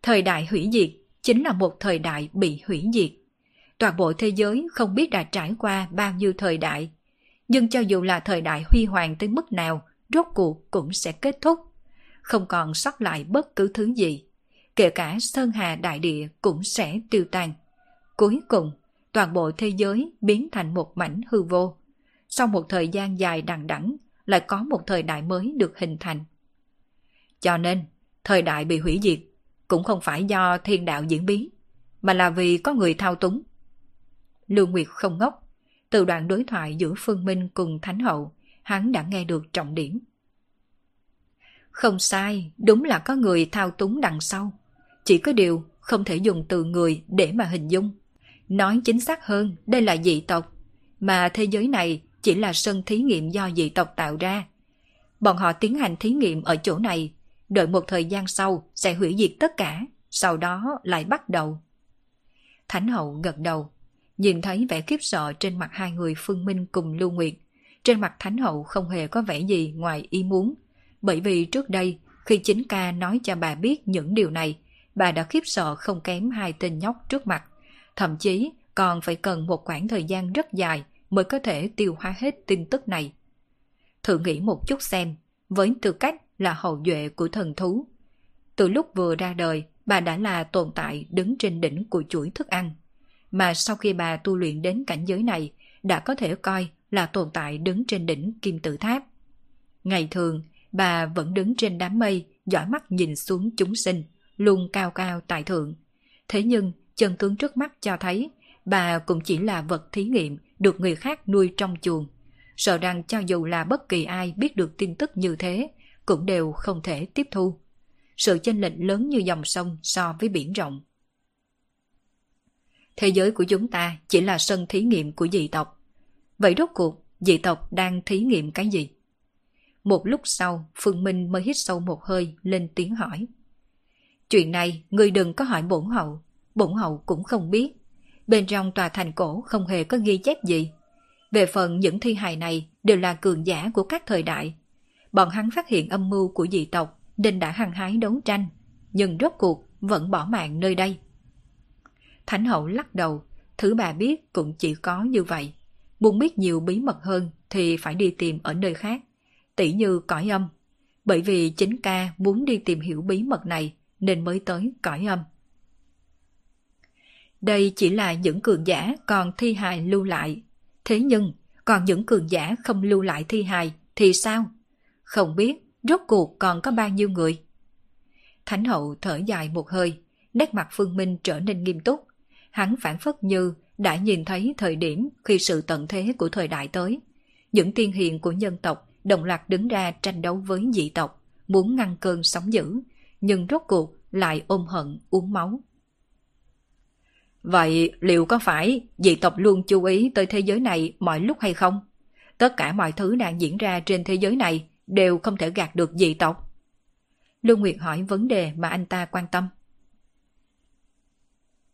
Thời đại hủy diệt chính là một thời đại bị hủy diệt. Toàn bộ thế giới không biết đã trải qua bao nhiêu thời đại, nhưng cho dù là thời đại huy hoàng tới mức nào rốt cuộc cũng sẽ kết thúc. Không còn sót lại bất cứ thứ gì. Kể cả Sơn Hà Đại Địa cũng sẽ tiêu tan. Cuối cùng, toàn bộ thế giới biến thành một mảnh hư vô. Sau một thời gian dài đằng đẵng lại có một thời đại mới được hình thành. Cho nên, thời đại bị hủy diệt cũng không phải do thiên đạo diễn biến, mà là vì có người thao túng. Lưu Nguyệt không ngốc. Từ đoạn đối thoại giữa Phương Minh cùng Thánh Hậu, hắn đã nghe được trọng điểm. Không sai, đúng là có người thao túng đằng sau. Chỉ có điều không thể dùng từ người để mà hình dung. Nói chính xác hơn, đây là dị tộc, mà thế giới này chỉ là sân thí nghiệm do dị tộc tạo ra. Bọn họ tiến hành thí nghiệm ở chỗ này, đợi một thời gian sau sẽ hủy diệt tất cả, sau đó lại bắt đầu. Thánh hậu gật đầu, nhìn thấy vẻ khiếp sợ trên mặt hai người Phương Minh cùng Lưu Nguyệt. Trên mặt Thánh hậu không hề có vẻ gì ngoài ý muốn, bởi vì trước đây khi chính ca nói cho bà biết những điều này, bà đã khiếp sợ không kém hai tên nhóc trước mặt. Thậm chí còn phải cần một khoảng thời gian rất dài mới có thể tiêu hóa hết tin tức này. Thử nghĩ một chút xem, với tư cách là hậu duệ của thần thú. Từ lúc vừa ra đời, bà đã là tồn tại đứng trên đỉnh của chuỗi thức ăn. Mà sau khi bà tu luyện đến cảnh giới này, đã có thể coi là tồn tại đứng trên đỉnh kim tự tháp. Ngày thường, bà vẫn đứng trên đám mây, dõi mắt nhìn xuống chúng sinh, luôn cao cao tại thượng. Thế nhưng, chân tướng trước mắt cho thấy, bà cũng chỉ là vật thí nghiệm được người khác nuôi trong chuồng. Sợ rằng cho dù là bất kỳ ai biết được tin tức như thế, cũng đều không thể tiếp thu. Sự chênh lệch lớn như dòng sông so với biển rộng. Thế giới của chúng ta chỉ là sân thí nghiệm của dị tộc. Vậy rốt cuộc, dị tộc đang thí nghiệm cái gì? Một lúc sau, Phương Minh mới hít sâu một hơi, lên tiếng hỏi. Chuyện này, người đừng có hỏi bổn hậu. Bổn hậu cũng không biết. Bên trong tòa thành cổ không hề có ghi chép gì. Về phần những thi hài này đều là cường giả của các thời đại. Bọn hắn phát hiện âm mưu của dị tộc nên đã hăng hái đấu tranh, nhưng rốt cuộc vẫn bỏ mạng nơi đây. Thánh hậu lắc đầu, thứ bà biết cũng chỉ có như vậy. Muốn biết nhiều bí mật hơn thì phải đi tìm ở nơi khác, tỷ như cõi âm. Bởi vì chính ca muốn đi tìm hiểu bí mật này nên mới tới cõi âm. Đây chỉ là những cường giả còn thi hài lưu lại. Thế nhưng, còn những cường giả không lưu lại thi hài thì sao? Không biết rốt cuộc còn có bao nhiêu người? Thánh hậu thở dài một hơi, nét mặt Phương Minh trở nên nghiêm túc. Hắn phản phất như đã nhìn thấy thời điểm khi sự tận thế của thời đại tới. Những tiên hiền của nhân tộc đồng loạt đứng ra tranh đấu với dị tộc, muốn ngăn cơn sóng dữ, nhưng rốt cuộc lại ôm hận uống máu. Vậy liệu có phải dị tộc luôn chú ý tới thế giới này mọi lúc hay không? Tất cả mọi thứ đang diễn ra trên thế giới này đều không thể gạt được dị tộc. Lưu Nguyệt hỏi vấn đề mà anh ta quan tâm.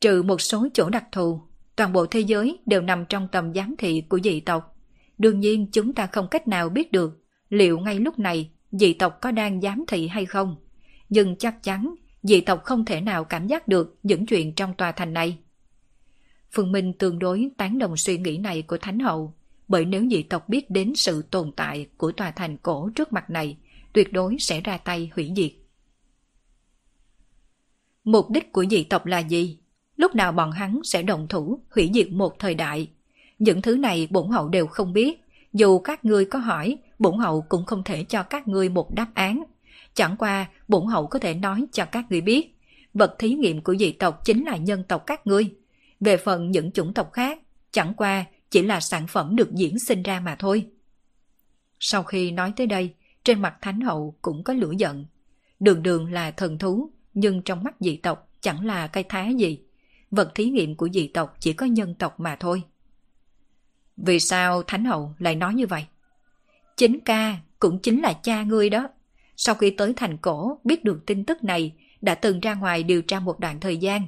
Trừ một số chỗ đặc thù, toàn bộ thế giới đều nằm trong tầm giám thị của dị tộc. Đương nhiên chúng ta không cách nào biết được liệu ngay lúc này dị tộc có đang giám thị hay không. Nhưng chắc chắn dị tộc không thể nào cảm giác được những chuyện trong tòa thành này. Phương Minh tương đối tán đồng suy nghĩ này của Thánh Hậu, bởi nếu dị tộc biết đến sự tồn tại của tòa thành cổ trước mặt này, tuyệt đối sẽ ra tay hủy diệt. Mục đích của dị tộc là gì? Lúc nào bọn hắn sẽ động thủ hủy diệt một thời đại? Những thứ này bổn hậu đều không biết, dù các ngươi có hỏi, bổn hậu cũng không thể cho các ngươi một đáp án. Chẳng qua, bổn hậu có thể nói cho các ngươi biết, vật thí nghiệm của dị tộc chính là nhân tộc các ngươi. Về phần những chủng tộc khác, chẳng qua chỉ là sản phẩm được diễn sinh ra mà thôi. Sau khi nói tới đây, trên mặt Thánh Hậu cũng có lửa giận. Đường đường là thần thú, nhưng trong mắt dị tộc chẳng là cây thá gì. Vật thí nghiệm của dị tộc chỉ có nhân tộc mà thôi. Vì sao Thánh Hậu lại nói như vậy? Chính ca cũng chính là cha ngươi đó. Sau khi tới thành cổ biết được tin tức này, đã từng ra ngoài điều tra một đoạn thời gian.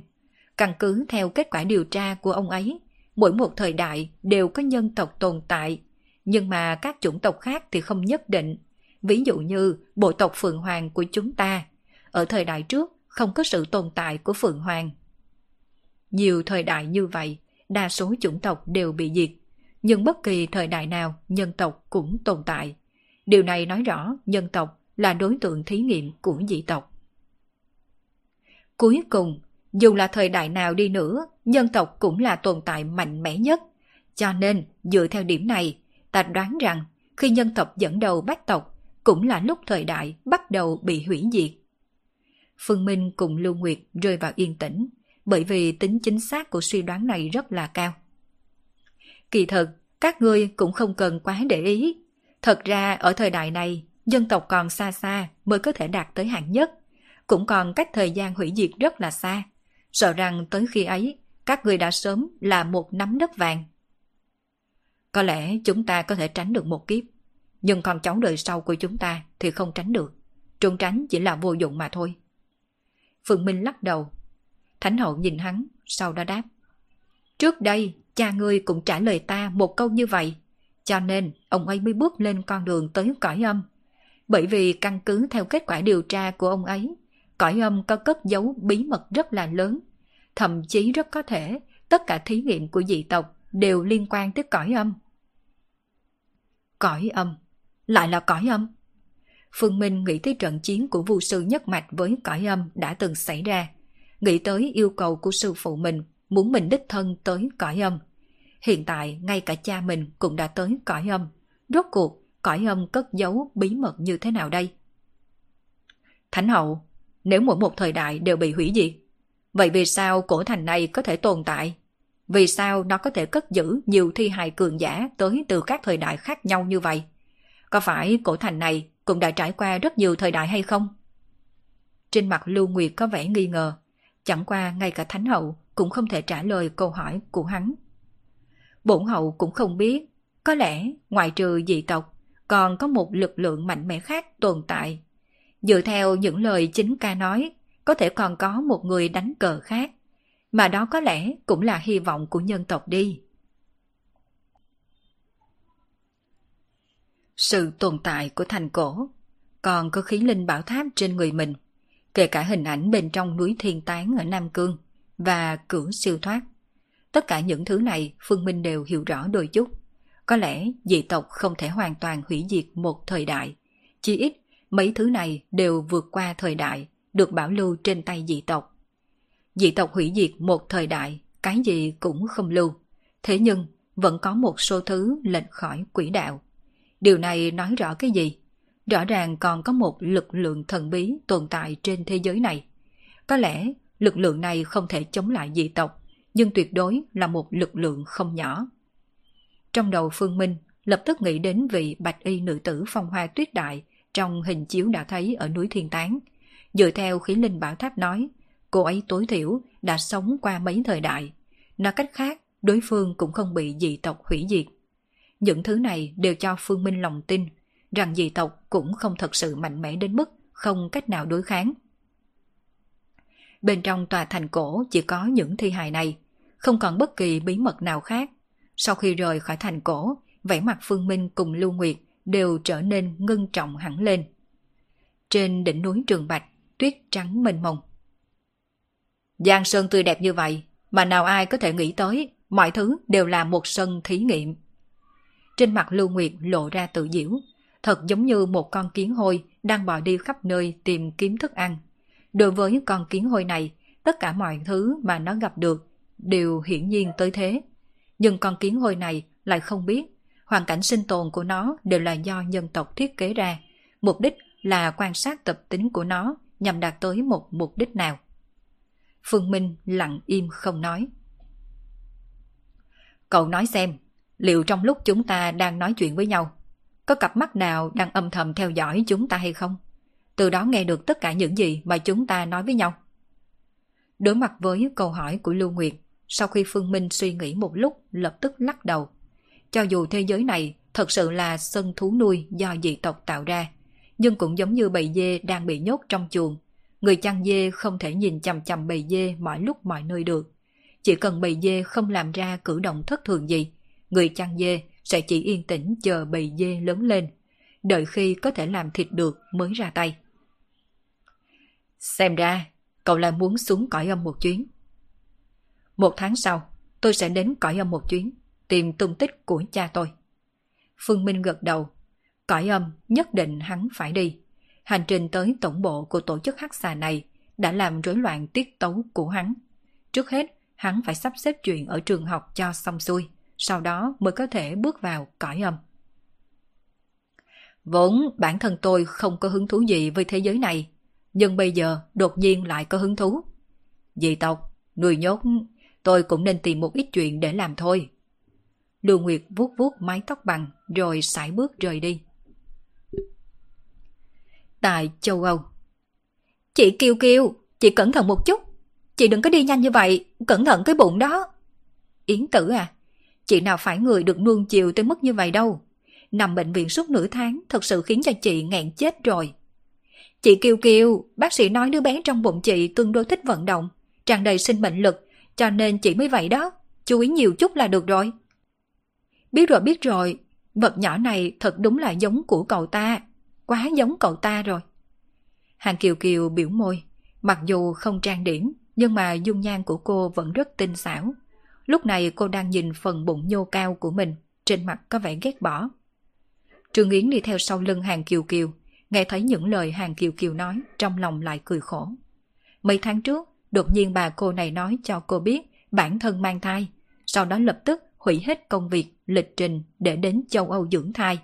Căn cứ theo kết quả điều tra của ông ấy, mỗi một thời đại đều có nhân tộc tồn tại, nhưng mà các chủng tộc khác thì không nhất định. Ví dụ như bộ tộc Phượng Hoàng của chúng ta, ở thời đại trước không có sự tồn tại của Phượng Hoàng. Nhiều thời đại như vậy, đa số chủng tộc đều bị diệt, nhưng bất kỳ thời đại nào nhân tộc cũng tồn tại. Điều này nói rõ nhân tộc là đối tượng thí nghiệm của dị tộc. Cuối cùng, dù là thời đại nào đi nữa, nhân tộc cũng là tồn tại mạnh mẽ nhất. Cho nên, dựa theo điểm này, ta đoán rằng khi nhân tộc dẫn đầu bách tộc, cũng là lúc thời đại bắt đầu bị hủy diệt. Phương Minh cùng Lưu Nguyệt rơi vào yên tĩnh, bởi vì tính chính xác của suy đoán này rất là cao. Kỳ thực, các ngươi cũng không cần quá để ý. Thật ra ở thời đại này, dân tộc còn xa xa mới có thể đạt tới hạng nhất. Cũng còn cách thời gian hủy diệt rất là xa. Sợ rằng tới khi ấy, các người đã sớm là một nắm đất vàng. Có lẽ chúng ta có thể tránh được một kiếp, nhưng con cháu đời sau của chúng ta thì không tránh được. Trốn tránh chỉ là vô dụng mà thôi. Phượng Minh lắc đầu. Thánh hậu nhìn hắn, sau đó đáp. Trước đây, cha ngươi cũng trả lời ta một câu như vậy. Cho nên, ông ấy mới bước lên con đường tới cõi âm. Bởi vì căn cứ theo kết quả điều tra của ông ấy, cõi âm có cất giấu bí mật rất là lớn. Thậm chí rất có thể tất cả thí nghiệm của dị tộc đều liên quan tới cõi âm. Cõi âm? Lại là cõi âm? Phương Minh nghĩ tới trận chiến của vu sư nhất mạch với cõi âm đã từng xảy ra. Nghĩ tới yêu cầu của sư phụ mình muốn mình đích thân tới cõi âm. Hiện tại ngay cả cha mình cũng đã tới cõi âm. Rốt cuộc, cõi âm cất giấu bí mật như thế nào đây? Thánh hậu, nếu mỗi một thời đại đều bị hủy diệt, vậy vì sao cổ thành này có thể tồn tại? Vì sao nó có thể cất giữ nhiều thi hài cường giả tới từ các thời đại khác nhau như vậy? Có phải cổ thành này cũng đã trải qua rất nhiều thời đại hay không? Trên mặt Lưu Nguyệt có vẻ nghi ngờ, chẳng qua ngay cả Thánh Hậu cũng không thể trả lời câu hỏi của hắn. Bổn Hậu cũng không biết, có lẽ ngoại trừ dị tộc, còn có một lực lượng mạnh mẽ khác tồn tại. Dựa theo những lời chính ca nói, có thể còn có một người đánh cờ khác, mà đó có lẽ cũng là hy vọng của nhân tộc đi. sự tồn tại của thành cổ, còn có khí linh bảo tháp trên người mình, kể cả hình ảnh bên trong núi Thiên Tán ở Nam Cương và cửa siêu thoát. Tất cả những thứ này Phương Minh đều hiểu rõ đôi chút. Có lẽ dị tộc không thể hoàn toàn hủy diệt một thời đại. Chỉ ít, mấy thứ này đều vượt qua thời đại, được bảo lưu trên tay dị tộc. Dị tộc hủy diệt một thời đại, cái gì cũng không lưu. Thế nhưng, vẫn có một số thứ lệch khỏi quỹ đạo. Điều này nói rõ cái gì? Rõ ràng còn có một lực lượng thần bí tồn tại trên thế giới này. Có lẽ lực lượng này không thể chống lại dị tộc, nhưng tuyệt đối là một lực lượng không nhỏ. Trong đầu Phương Minh lập tức nghĩ đến vị bạch y nữ tử phong hoa tuyết đại trong hình chiếu đã thấy ở núi Thiên Tán. Dựa theo khí linh bảo tháp nói, cô ấy tối thiểu đã sống qua mấy thời đại. Nói cách khác, đối phương cũng không bị dị tộc hủy diệt. Những thứ này đều cho Phương Minh lòng tin rằng dị tộc cũng không thật sự mạnh mẽ đến mức không cách nào đối kháng. Bên trong tòa thành cổ chỉ có những thi hài này, không còn bất kỳ bí mật nào khác. Sau khi rời khỏi thành cổ, vẻ mặt Phương Minh cùng Lưu Nguyệt đều trở nên ngưng trọng hẳn lên. Trên đỉnh núi Trường Bạch, tuyết trắng mênh mông. Giang sơn tươi đẹp như vậy, mà nào ai có thể nghĩ tới, mọi thứ đều là một sân thí nghiệm. Trên mặt Lưu Nguyệt lộ ra tự diễu, thật giống như một con kiến hôi đang bò đi khắp nơi tìm kiếm thức ăn. Đối với con kiến hôi này, tất cả mọi thứ mà nó gặp được đều hiển nhiên tới thế. Nhưng con kiến hôi này lại không biết, hoàn cảnh sinh tồn của nó đều là do nhân tộc thiết kế ra, mục đích là quan sát tập tính của nó nhằm đạt tới một mục đích nào. Phương Minh lặng im không nói. Cậu nói xem, liệu trong lúc chúng ta đang nói chuyện với nhau, có cặp mắt nào đang âm thầm theo dõi chúng ta hay không? Từ đó nghe được tất cả những gì mà chúng ta nói với nhau. Đối mặt với câu hỏi của Lưu Nguyệt, sau khi Phương Minh suy nghĩ một lúc lập tức lắc đầu. Cho dù thế giới này thật sự là sân thú nuôi do dị tộc tạo ra, nhưng cũng giống như bầy dê đang bị nhốt trong chuồng. Người chăn dê không thể nhìn chằm chằm bầy dê mọi lúc mọi nơi được. Chỉ cần bầy dê không làm ra cử động thất thường gì, người chăn dê sẽ chỉ yên tĩnh chờ bầy dê lớn lên, đợi khi có thể làm thịt được mới ra tay. Xem ra, cậu lại muốn xuống cõi âm một chuyến. Một tháng sau, tôi sẽ đến cõi âm một chuyến, tìm tung tích của cha tôi. Phương Minh gật đầu, cõi âm nhất định hắn phải đi. Hành trình tới tổng bộ của tổ chức hắc xà này đã làm rối loạn tiết tấu của hắn. Trước hết, hắn phải sắp xếp chuyện ở trường học cho xong xuôi sau đó mới có thể bước vào cõi âm. Vốn bản thân tôi không có hứng thú gì với thế giới này, nhưng bây giờ đột nhiên lại có hứng thú. Dị tộc, nuôi nhốt, tôi cũng nên tìm một ít chuyện để làm thôi. Lưu Nguyệt vuốt vuốt mái tóc bằng rồi sải bước rời đi. Tại châu Âu Chị Kiều Kiều, chị cẩn thận một chút. Chị đừng có đi nhanh như vậy, cẩn thận cái bụng đó. Yến tử à, chị nào phải người được nuông chiều tới mức như vậy đâu. Nằm bệnh viện suốt nửa tháng thật sự khiến cho chị nghẹn chết rồi. Chị Kiều Kiều, bác sĩ nói đứa bé trong bụng chị tương đối thích vận động, tràn đầy sinh mệnh lực, cho nên chị mới vậy đó. Chú ý nhiều chút là được rồi. Biết rồi biết rồi, vật nhỏ này thật đúng là giống của cậu ta, quá giống cậu ta rồi. Hàng Kiều Kiều biểu môi, mặc dù không trang điểm, nhưng mà dung nhan của cô vẫn rất tinh xảo. Lúc này cô đang nhìn phần bụng nhô cao của mình, trên mặt có vẻ ghét bỏ. Trương Yến đi theo sau lưng Hàng Kiều Kiều, nghe thấy những lời Hàng Kiều Kiều nói, trong lòng lại cười khổ. Mấy tháng trước, đột nhiên bà cô này nói cho cô biết bản thân mang thai, sau đó lập tức hủy hết công việc, lịch trình để đến châu Âu dưỡng thai.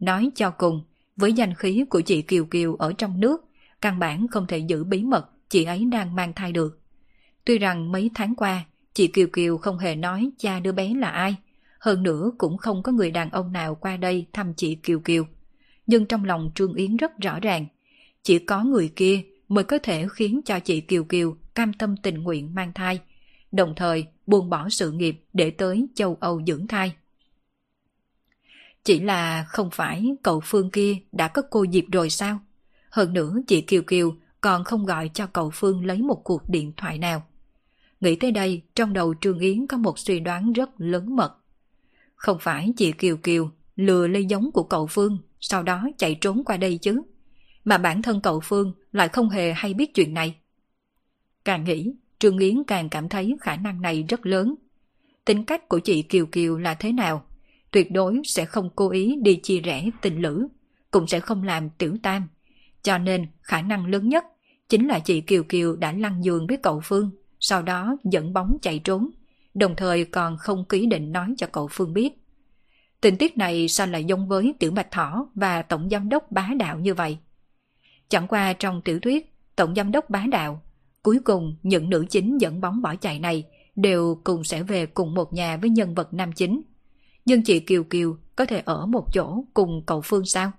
Nói cho cùng, với danh khí của chị Kiều Kiều ở trong nước, căn bản không thể giữ bí mật chị ấy đang mang thai được. Tuy rằng mấy tháng qua, chị Kiều Kiều không hề nói cha đứa bé là ai, hơn nữa cũng không có người đàn ông nào qua đây thăm chị Kiều Kiều. Nhưng trong lòng Trương Yến rất rõ ràng, chỉ có người kia mới có thể khiến cho chị Kiều Kiều cam tâm tình nguyện mang thai, đồng thời buông bỏ sự nghiệp để tới châu Âu dưỡng thai. Chỉ là không phải cậu Phương kia đã có cô Diệp rồi sao? Hơn nữa chị Kiều Kiều còn không gọi cho cậu Phương lấy một cuộc điện thoại nào. Nghĩ tới đây, trong đầu Trương Yến có một suy đoán rất lớn mật. Không phải chị Kiều Kiều lừa lấy giống của cậu Phương, sau đó chạy trốn qua đây chứ. Mà bản thân cậu Phương lại không hề hay biết chuyện này. Càng nghĩ, Trương Yến càng cảm thấy khả năng này rất lớn. Tính cách của chị Kiều Kiều là thế nào? Tuyệt đối sẽ không cố ý đi chia rẽ tình lữ, cũng sẽ không làm tiểu tam. Cho nên khả năng lớn nhất chính là chị Kiều Kiều đã lăn giường với cậu Phương, sau đó dẫn bóng chạy trốn, đồng thời còn không ký định nói cho cậu Phương biết. Tình tiết này sao lại giống với Tiểu Bạch Thỏ và Tổng Giám đốc Bá Đạo như vậy? Chẳng qua trong tiểu thuyết, Tổng Giám đốc Bá Đạo, cuối cùng những nữ chính dẫn bóng bỏ chạy này đều cùng sẽ về cùng một nhà với nhân vật nam chính. Nhưng chị Kiều Kiều có thể ở một chỗ cùng cậu Phương sao?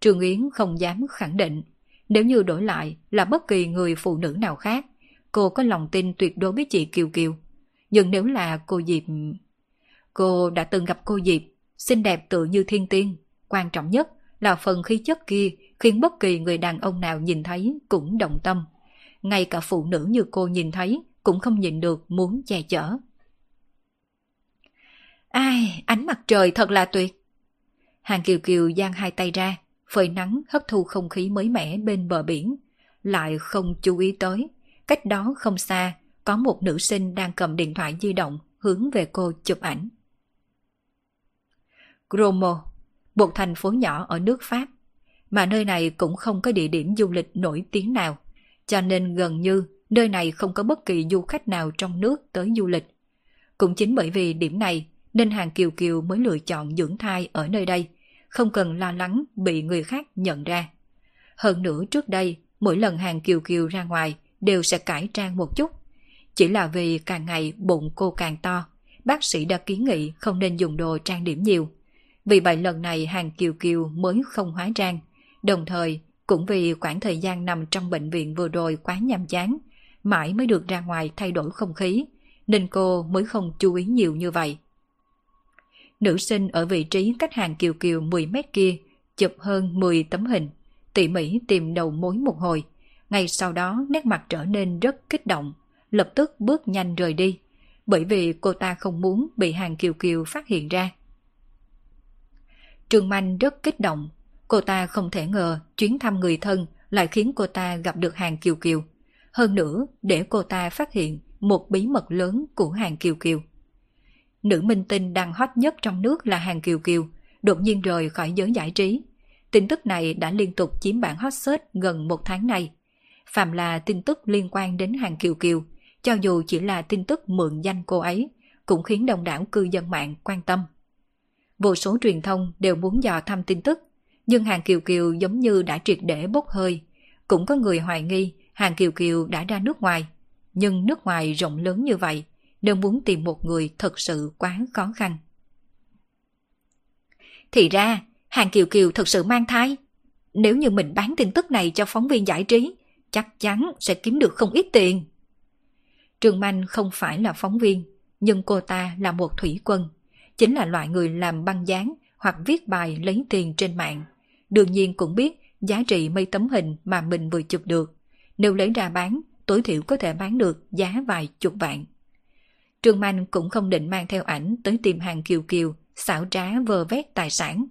Trường Yến không dám khẳng định, nếu như đổi lại là bất kỳ người phụ nữ nào khác, cô có lòng tin tuyệt đối với chị Kiều Kiều. Nhưng nếu là cô Diệp... Cô đã từng gặp cô Diệp, xinh đẹp tự như thiên tiên. Quan trọng nhất là phần khí chất kia khiến bất kỳ người đàn ông nào nhìn thấy cũng động tâm. Ngay cả phụ nữ như cô nhìn thấy cũng không nhìn được muốn che chở. Ai, ánh mặt trời thật là tuyệt. Hàng Kiều Kiều giang hai tay ra, phơi nắng hấp thu không khí mới mẻ bên bờ biển. Lại không chú ý tới, cách đó không xa, có một nữ sinh đang cầm điện thoại di động hướng về cô chụp ảnh. Gromo, một thành phố nhỏ ở nước Pháp, mà nơi này cũng không có địa điểm du lịch nổi tiếng nào, cho nên gần như nơi này không có bất kỳ du khách nào trong nước tới du lịch. Cũng chính bởi vì điểm này nên hàng Kiều Kiều mới lựa chọn dưỡng thai ở nơi đây, không cần lo lắng bị người khác nhận ra. Hơn nữa trước đây, mỗi lần hàng Kiều Kiều ra ngoài đều sẽ cải trang một chút. Chỉ là vì càng ngày bụng cô càng to, bác sĩ đã kiến nghị không nên dùng đồ trang điểm nhiều. Vì vậy lần này hàng Kiều Kiều mới không hóa trang, đồng thời cũng vì khoảng thời gian nằm trong bệnh viện vừa rồi quá nhàm chán, mãi mới được ra ngoài thay đổi không khí, nên cô mới không chú ý nhiều như vậy. Nữ sinh ở vị trí cách hàng Kiều Kiều 10 mét kia, chụp hơn 10 tấm hình, tỉ mỉ tìm đầu mối một hồi. Ngay sau đó nét mặt trở nên rất kích động, lập tức bước nhanh rời đi, bởi vì cô ta không muốn bị hàng Kiều Kiều phát hiện ra. Trương Manh rất kích động, cô ta không thể ngờ chuyến thăm người thân lại khiến cô ta gặp được hàng Kiều Kiều. Hơn nữa, để cô ta phát hiện một bí mật lớn của hàng Kiều Kiều. Nữ minh tinh đang hot nhất trong nước là Hàng Kiều Kiều, đột nhiên rời khỏi giới giải trí. Tin tức này đã liên tục chiếm bảng hot search gần một tháng nay. Phạm là tin tức liên quan đến Hàng Kiều Kiều, cho dù chỉ là tin tức mượn danh cô ấy, cũng khiến đông đảo cư dân mạng quan tâm. Vô số truyền thông đều muốn dò thăm tin tức, nhưng Hàng Kiều Kiều giống như đã triệt để bốc hơi. Cũng có người hoài nghi Hàng Kiều Kiều đã ra nước ngoài, nhưng nước ngoài rộng lớn như vậy, nếu muốn tìm một người thật sự quá khó khăn. Thì ra, Hàng Kiều Kiều thật sự mang thai. Nếu như mình bán tin tức này cho phóng viên giải trí, chắc chắn sẽ kiếm được không ít tiền. Trương Manh không phải là phóng viên, nhưng cô ta là một thủy quân, chính là loại người làm băng dán hoặc viết bài lấy tiền trên mạng. Đương nhiên cũng biết giá trị mấy tấm hình mà mình vừa chụp được. Nếu lấy ra bán, tối thiểu có thể bán được giá vài chục vạn. Trương Manh cũng không định mang theo ảnh tới tìm hàng kiều kiều, xảo trá vơ vét tài sản.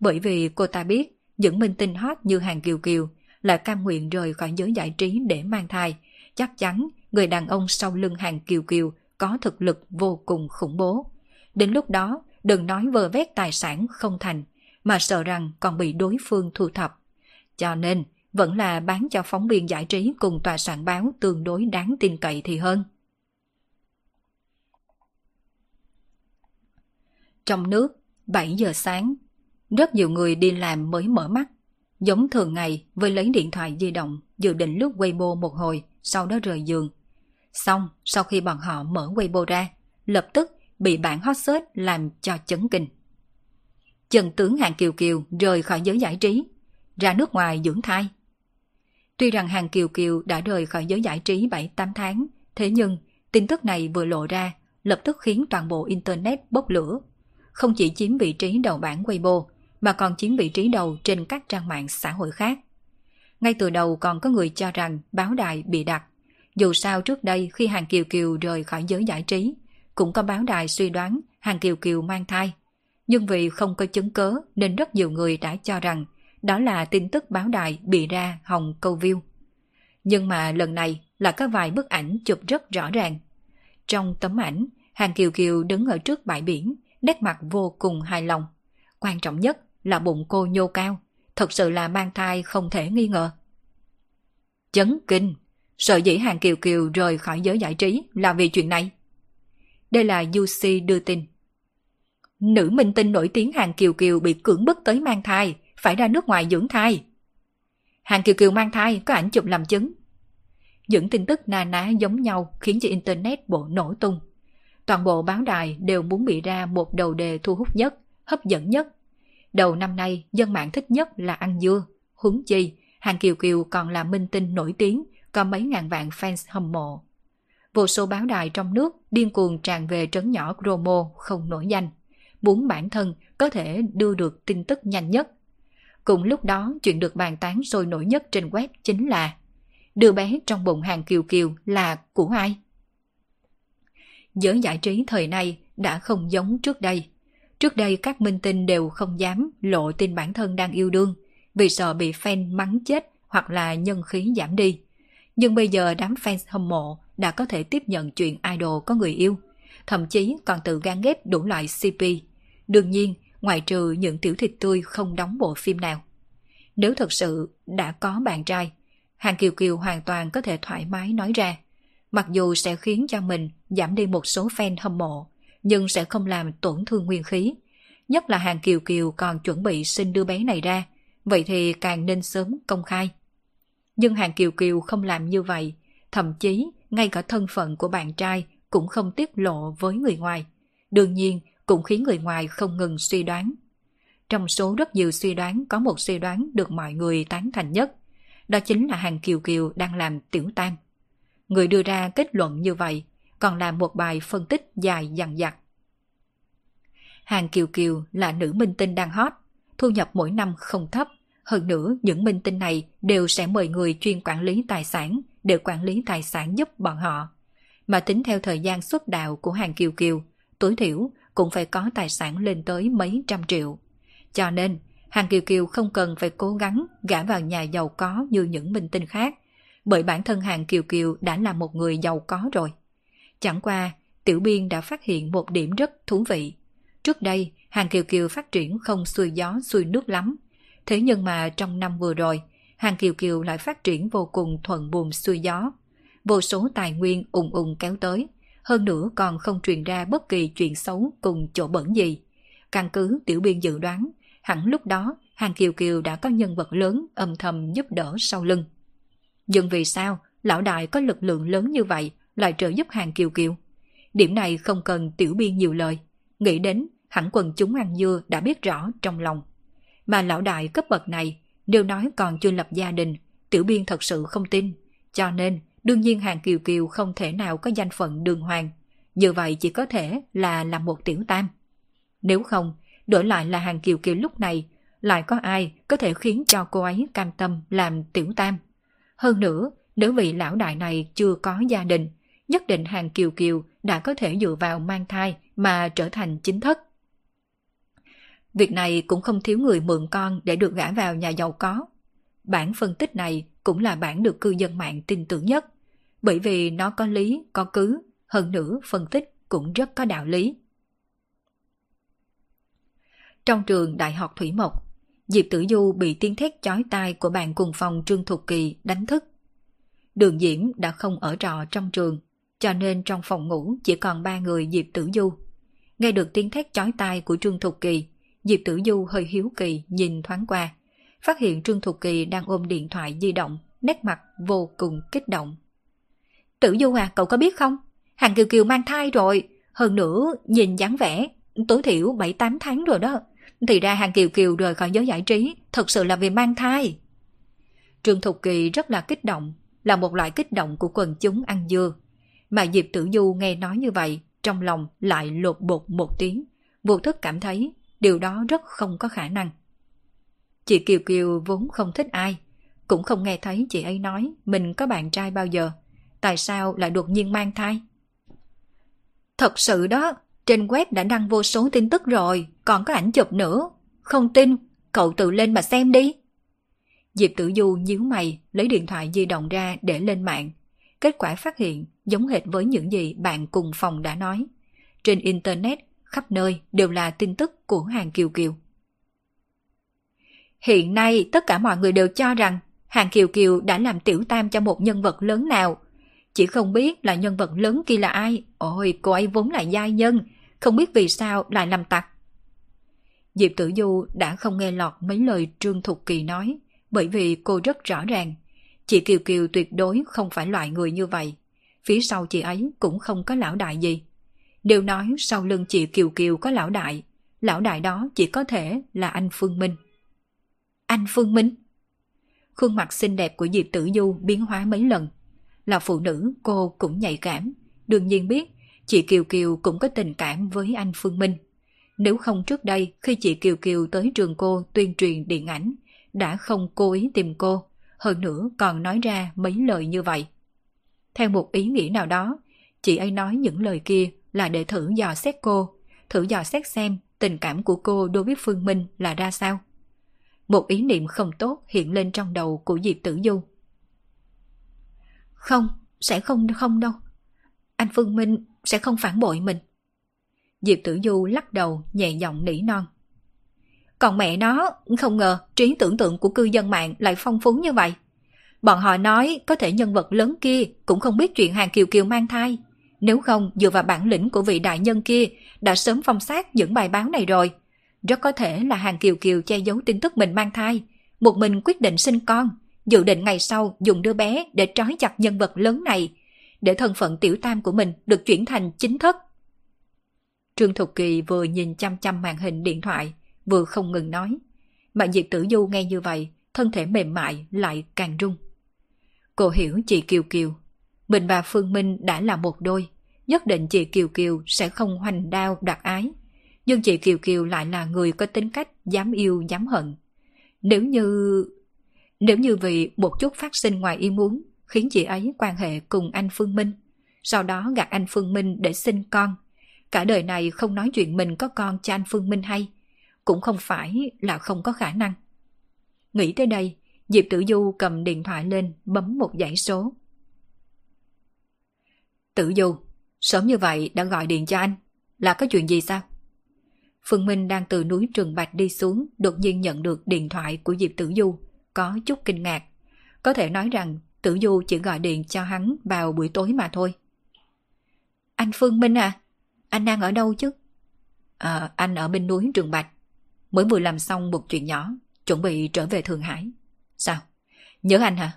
Bởi vì cô ta biết những minh tinh hot như hàng kiều kiều là cam nguyện rời khỏi giới giải trí để mang thai. Chắc chắn người đàn ông sau lưng hàng kiều kiều có thực lực vô cùng khủng bố. Đến lúc đó, đừng nói vơ vét tài sản không thành, mà sợ rằng còn bị đối phương thu thập. Cho nên, vẫn là bán cho phóng viên giải trí cùng tòa soạn báo tương đối đáng tin cậy thì hơn. Trong nước, 7 giờ sáng, rất nhiều người đi làm mới mở mắt. Giống thường ngày với lấy điện thoại di động dự định lướt Weibo một hồi, sau đó rời giường. Xong, sau khi bọn họ mở Weibo ra, lập tức bị bản hot search làm cho chấn kinh. Trần tướng Hàng Kiều Kiều rời khỏi giới giải trí, ra nước ngoài dưỡng thai. Tuy rằng Hàng Kiều Kiều đã rời khỏi giới giải trí 7-8 tháng, thế nhưng tin tức này vừa lộ ra lập tức khiến toàn bộ Internet bốc lửa. Không chỉ chiếm vị trí đầu bảng Weibo, mà còn chiếm vị trí đầu trên các trang mạng xã hội khác. Ngay từ đầu còn có người cho rằng báo đài bị đặt. Dù sao trước đây khi Hàng Kiều Kiều rời khỏi giới giải trí, cũng có báo đài suy đoán Hàng Kiều Kiều mang thai. Nhưng vì không có chứng cớ nên rất nhiều người đã cho rằng đó là tin tức báo đài bị ra hồng câu view. Nhưng mà lần này là có vài bức ảnh chụp rất rõ ràng. Trong tấm ảnh, Hàng Kiều Kiều đứng ở trước bãi biển, nét mặt vô cùng hài lòng. Quan trọng nhất là bụng cô nhô cao, thật sự là mang thai không thể nghi ngờ. Chấn kinh, sợ dĩ Hàng Kiều Kiều rời khỏi giới giải trí là vì chuyện này. Đây là UC đưa tin. Nữ minh tinh nổi tiếng Hàng Kiều Kiều bị cưỡng bức tới mang thai, phải ra nước ngoài dưỡng thai. Hàng Kiều Kiều mang thai có ảnh chụp làm chứng. Những tin tức na ná giống nhau khiến cho Internet bộ nổ tung. Toàn bộ báo đài đều muốn bị ra một đầu đề thu hút nhất, hấp dẫn nhất. Đầu năm nay, dân mạng thích nhất là ăn dưa, huống chi, Hàng Kiều Kiều còn là minh tinh nổi tiếng, có mấy ngàn vạn fans hâm mộ. Vô số báo đài trong nước điên cuồng tràn về trấn nhỏ Gromo không nổi danh, muốn bản thân có thể đưa được tin tức nhanh nhất. Cùng lúc đó, chuyện được bàn tán sôi nổi nhất trên web chính là đưa bé trong bụng hàng kiều kiều là của ai? Giới giải trí thời nay đã không giống trước đây. Trước đây các minh tinh đều không dám lộ tin bản thân đang yêu đương vì sợ bị fan mắng chết hoặc là nhân khí giảm đi. Nhưng bây giờ đám fans hâm mộ đã có thể tiếp nhận chuyện idol có người yêu, thậm chí còn tự gan ghép đủ loại CP. Đương nhiên, ngoại trừ những tiểu thịt tươi không đóng bộ phim nào. Nếu thật sự đã có bạn trai, Hàng Kiều Kiều hoàn toàn có thể thoải mái nói ra. Mặc dù sẽ khiến cho mình giảm đi một số fan hâm mộ, nhưng sẽ không làm tổn thương nguyên khí. Nhất là Hàng Kiều Kiều còn chuẩn bị sinh đứa bé này ra, vậy thì càng nên sớm công khai. Nhưng Hàng Kiều Kiều không làm như vậy, thậm chí ngay cả thân phận của bạn trai cũng không tiết lộ với người ngoài. Đương nhiên, cũng khiến người ngoài không ngừng suy đoán. Trong số rất nhiều suy đoán có một suy đoán được mọi người tán thành nhất, đó chính là Hàng Kiều Kiều đang làm tiểu tam. Người đưa ra kết luận như vậy, còn làm một bài phân tích dài dằng dặc. Hàng Kiều Kiều là nữ minh tinh đang hot, thu nhập mỗi năm không thấp. Hơn nữa, những minh tinh này đều sẽ mời người chuyên quản lý tài sản để quản lý tài sản giúp bọn họ. Mà tính theo thời gian xuất đạo của Hàng Kiều Kiều, tối thiểu cũng phải có tài sản lên tới mấy trăm triệu. Cho nên, Hàng Kiều Kiều không cần phải cố gắng gả vào nhà giàu có như những minh tinh khác, bởi bản thân Hàng Kiều Kiều đã là một người giàu có rồi. Chẳng qua, Tiểu Biên đã phát hiện một điểm rất thú vị. Trước đây, Hàng Kiều Kiều phát triển không xuôi gió xuôi nước lắm. Thế nhưng mà trong năm vừa rồi, Hàng Kiều Kiều lại phát triển vô cùng thuận buồm xuôi gió. Vô số tài nguyên ùng ùng kéo tới, hơn nữa còn không truyền ra bất kỳ chuyện xấu cùng chỗ bẩn gì. Căn cứ tiểu biên dự đoán, hẳn lúc đó Hàng Kiều Kiều đã có nhân vật lớn âm thầm giúp đỡ sau lưng. Nhưng vì sao lão đại có lực lượng lớn như vậy lại trợ giúp Hàng Kiều Kiều? Điểm này không cần tiểu biên nhiều lời. Nghĩ đến hẳn quần chúng ăn dưa đã biết rõ trong lòng. Mà lão đại cấp bậc này, nếu nói còn chưa lập gia đình, tiểu biên thật sự không tin. Cho nên, đương nhiên hàng kiều kiều không thể nào có danh phận đường hoàng. Như vậy chỉ có thể là làm một tiểu tam. Nếu không, đổi lại là hàng kiều kiều lúc này, lại có ai có thể khiến cho cô ấy cam tâm làm tiểu tam. Hơn nữa, nếu vị lão đại này chưa có gia đình, nhất định hàng kiều kiều đã có thể dựa vào mang thai mà trở thành chính thất. Việc này cũng không thiếu người mượn con để được gả vào nhà giàu có. Bản phân tích này cũng là bản được cư dân mạng tin tưởng nhất, bởi vì nó có lý, có cứ, hơn nữa phân tích cũng rất có đạo lý. Trong trường Đại học Thủy Mộc, Diệp Tử Du bị tiếng thét chói tai của bạn cùng phòng Trương Thục Kỳ đánh thức. Đường Diễm đã không ở trọ trong trường, cho nên trong phòng ngủ chỉ còn ba người Diệp Tử Du. Nghe được tiếng thét chói tai của Trương Thục Kỳ, Diệp Tử Du hơi hiếu kỳ nhìn thoáng qua, phát hiện Trương Thục Kỳ đang ôm điện thoại di động, nét mặt vô cùng kích động. Tử Du à, cậu có biết không? Hàng Kiều Kiều mang thai rồi, hơn nữa nhìn dáng vẻ, tối thiểu 7-8 tháng rồi đó. Thì ra Hàng Kiều Kiều rời khỏi giới giải trí, thật sự là vì mang thai. Trương Thục Kỳ rất là kích động, là một loại kích động của quần chúng ăn dưa. Mà Diệp Tử Du nghe nói như vậy, trong lòng lại lột bột một tiếng, vô thức cảm thấy điều đó rất không có khả năng. Chị Kiều Kiều vốn không thích ai, cũng không nghe thấy chị ấy nói mình có bạn trai bao giờ. Tại sao lại đột nhiên mang thai? Thật sự đó, trên web đã đăng vô số tin tức rồi, còn có ảnh chụp nữa. Không tin, cậu tự lên mà xem đi. Diệp Tử Du nhíu mày, lấy điện thoại di động ra để lên mạng. Kết quả phát hiện giống hệt với những gì bạn cùng phòng đã nói. Trên Internet, khắp nơi đều là tin tức của Hàng Kiều Kiều. Hiện nay tất cả mọi người đều cho rằng Hàng Kiều Kiều đã làm tiểu tam cho một nhân vật lớn nào. Chỉ không biết là nhân vật lớn kia là ai. Ôi, cô ấy vốn là giai nhân, không biết vì sao lại làm tặc. Diệp Tử Du đã không nghe lọt mấy lời Trương Thục Kỳ nói, bởi vì cô rất rõ ràng. Chị Kiều Kiều tuyệt đối không phải loại người như vậy. Phía sau chị ấy cũng không có lão đại gì. Đều nói sau lưng chị Kiều Kiều có lão đại. Lão đại đó chỉ có thể là anh Phương Minh. Anh Phương Minh? Khuôn mặt xinh đẹp của Diệp Tử Du biến hóa mấy lần. Là phụ nữ cô cũng nhạy cảm. Đương nhiên biết chị Kiều Kiều cũng có tình cảm với anh Phương Minh. Nếu không trước đây khi chị Kiều Kiều tới trường cô tuyên truyền điện ảnh, đã không cố ý tìm cô, hơn nữa còn nói ra mấy lời như vậy. Theo một ý nghĩa nào đó, chị ấy nói những lời kia là để thử dò xét cô, thử dò xét xem tình cảm của cô đối với Phương Minh là ra sao. Một ý niệm không tốt hiện lên trong đầu của Diệp Tử Du. Không, sẽ không không đâu. Anh Phương Minh sẽ không phản bội mình. Diệp Tử Du lắc đầu nhẹ giọng nỉ non. Còn mẹ nó, không ngờ trí tưởng tượng của cư dân mạng lại phong phú như vậy. Bọn họ nói có thể nhân vật lớn kia cũng không biết chuyện Hàng Kiều Kiều mang thai. Nếu không, dựa vào bản lĩnh của vị đại nhân kia đã sớm phong sát những bài báo này rồi. Rất có thể là Hàng Kiều Kiều che giấu tin tức mình mang thai. Một mình quyết định sinh con, dự định ngày sau dùng đứa bé để trói chặt nhân vật lớn này, để thân phận tiểu tam của mình được chuyển thành chính thất. Trương Thục Kỳ vừa nhìn chăm chăm màn hình điện thoại, vừa không ngừng nói. Mà Diệp Tử Du nghe như vậy, thân thể mềm mại lại càng rung. Cô hiểu chị Kiều Kiều. Mình và Phương Minh đã là một đôi. Nhất định chị Kiều Kiều sẽ không hoành đao đoạt ái. Nhưng chị Kiều Kiều lại là người có tính cách dám yêu dám hận. Nếu như... Nếu như vì một chút phát sinh ngoài ý muốn khiến chị ấy quan hệ cùng anh Phương Minh, sau đó gạt anh Phương Minh để sinh con, cả đời này không nói chuyện mình có con cho anh Phương Minh hay, cũng không phải là không có khả năng. Nghĩ tới đây, Diệp Tử Du cầm điện thoại lên bấm một dãy số. Tử Du, sớm như vậy đã gọi điện cho anh, là có chuyện gì sao? Phương Minh đang từ núi Trường Bạch đi xuống, đột nhiên nhận được điện thoại của Diệp Tử Du, có chút kinh ngạc. Có thể nói rằng Tử Du chỉ gọi điện cho hắn vào buổi tối mà thôi. Anh Phương Minh à, anh đang ở đâu chứ? À, anh ở bên núi Trường Bạch. Mới vừa làm xong một chuyện nhỏ, chuẩn bị trở về Thượng Hải. Sao? Nhớ anh hả?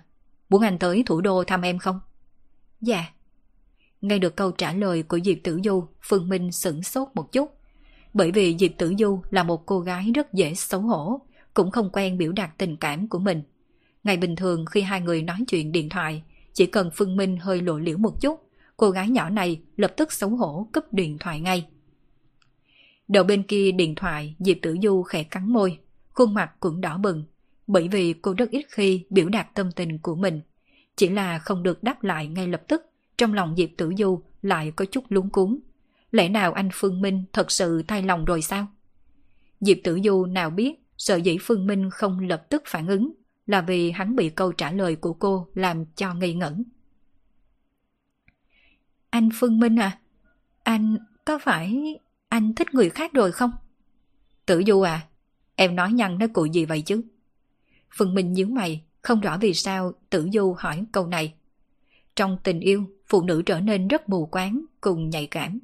Muốn anh tới thủ đô thăm em không? Dạ. Nghe được câu trả lời của Diệp Tử Du, Phương Minh sửng sốt một chút. Bởi vì Diệp Tử Du là một cô gái rất dễ xấu hổ, cũng không quen biểu đạt tình cảm của mình. Ngày bình thường khi hai người nói chuyện điện thoại, chỉ cần Phương Minh hơi lộ liễu một chút, cô gái nhỏ này lập tức xấu hổ cúp điện thoại ngay. Đầu bên kia điện thoại, Diệp Tử Du khẽ cắn môi, khuôn mặt cũng đỏ bừng, bởi vì cô rất ít khi biểu đạt tâm tình của mình. Chỉ là không được đáp lại ngay lập tức, trong lòng Diệp Tử Du lại có chút lúng cuốn. Lẽ nào anh Phương Minh thật sự thay lòng rồi sao? Diệp Tử Du nào biết sợ dĩ Phương Minh không lập tức phản ứng là vì hắn bị câu trả lời của cô làm cho ngây ngẩn. Anh Phương Minh à, anh có phải anh thích người khác rồi không? Tử Du à, em nói nhăn nói cụ gì vậy chứ? Phương Minh nhíu mày, không rõ vì sao Tử Du hỏi câu này. Trong tình yêu, phụ nữ trở nên rất mù quáng cùng nhạy cảm.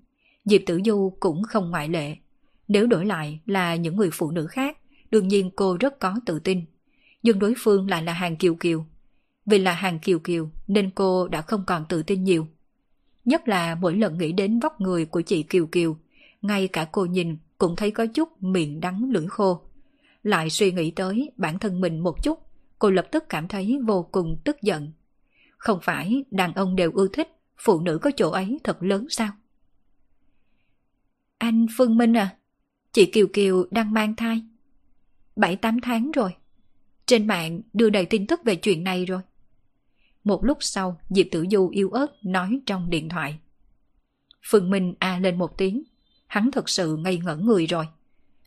Diệp Tử Du cũng không ngoại lệ. Nếu đổi lại là những người phụ nữ khác, đương nhiên cô rất có tự tin. Nhưng đối phương lại là hàng kiều kiều. Vì là hàng kiều kiều nên cô đã không còn tự tin nhiều. Nhất là mỗi lần nghĩ đến vóc người của chị Kiều Kiều, ngay cả cô nhìn cũng thấy có chút miệng đắng lưỡi khô. Lại suy nghĩ tới bản thân mình một chút, cô lập tức cảm thấy vô cùng tức giận. Không phải đàn ông đều ưa thích, phụ nữ có chỗ ấy thật lớn sao? Anh Phương Minh à, chị Kiều Kiều đang mang thai. 7-8 tháng rồi. Trên mạng đưa đầy tin tức về chuyện này rồi. Một lúc sau, Diệp Tử Du yêu ớt nói trong điện thoại. Phương Minh a lên một tiếng. Hắn thật sự ngây ngẩn người rồi.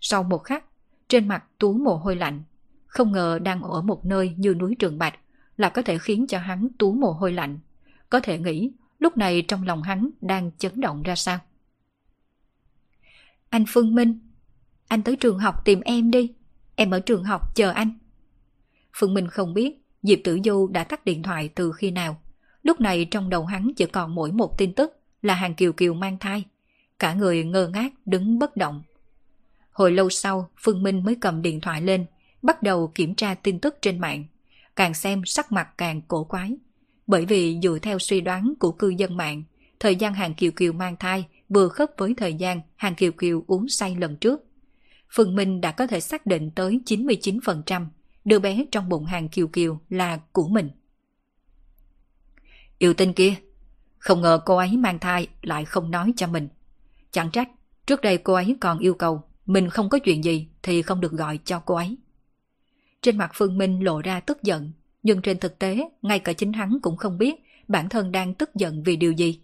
Sau một khắc, trên mặt tú mồ hôi lạnh. Không ngờ đang ở một nơi như núi Trường Bạch là có thể khiến cho hắn tú mồ hôi lạnh. Có thể nghĩ lúc này trong lòng hắn đang chấn động ra sao. Anh Phương Minh, anh tới trường học tìm em đi. Em ở trường học chờ anh. Phương Minh không biết Diệp Tử Du đã tắt điện thoại từ khi nào. Lúc này trong đầu hắn chỉ còn mỗi một tin tức là hàng Kiều Kiều mang thai. Cả người ngơ ngác đứng bất động. Hồi lâu sau, Phương Minh mới cầm điện thoại lên, bắt đầu kiểm tra tin tức trên mạng. Càng xem sắc mặt càng cổ quái. Bởi vì dựa theo suy đoán của cư dân mạng, thời gian hàng Kiều Kiều mang thai vừa khớp với thời gian hàng Kiều Kiều uống say lần trước. Phương Minh đã có thể xác định tới 99% đứa bé trong bụng hàng Kiều Kiều là của mình. Yêu tinh kia, không ngờ cô ấy mang thai lại không nói cho mình. Chẳng trách, trước đây cô ấy còn yêu cầu mình không có chuyện gì thì không được gọi cho cô ấy. Trên mặt Phương Minh lộ ra tức giận, nhưng trên thực tế ngay cả chính hắn cũng không biết bản thân đang tức giận vì điều gì.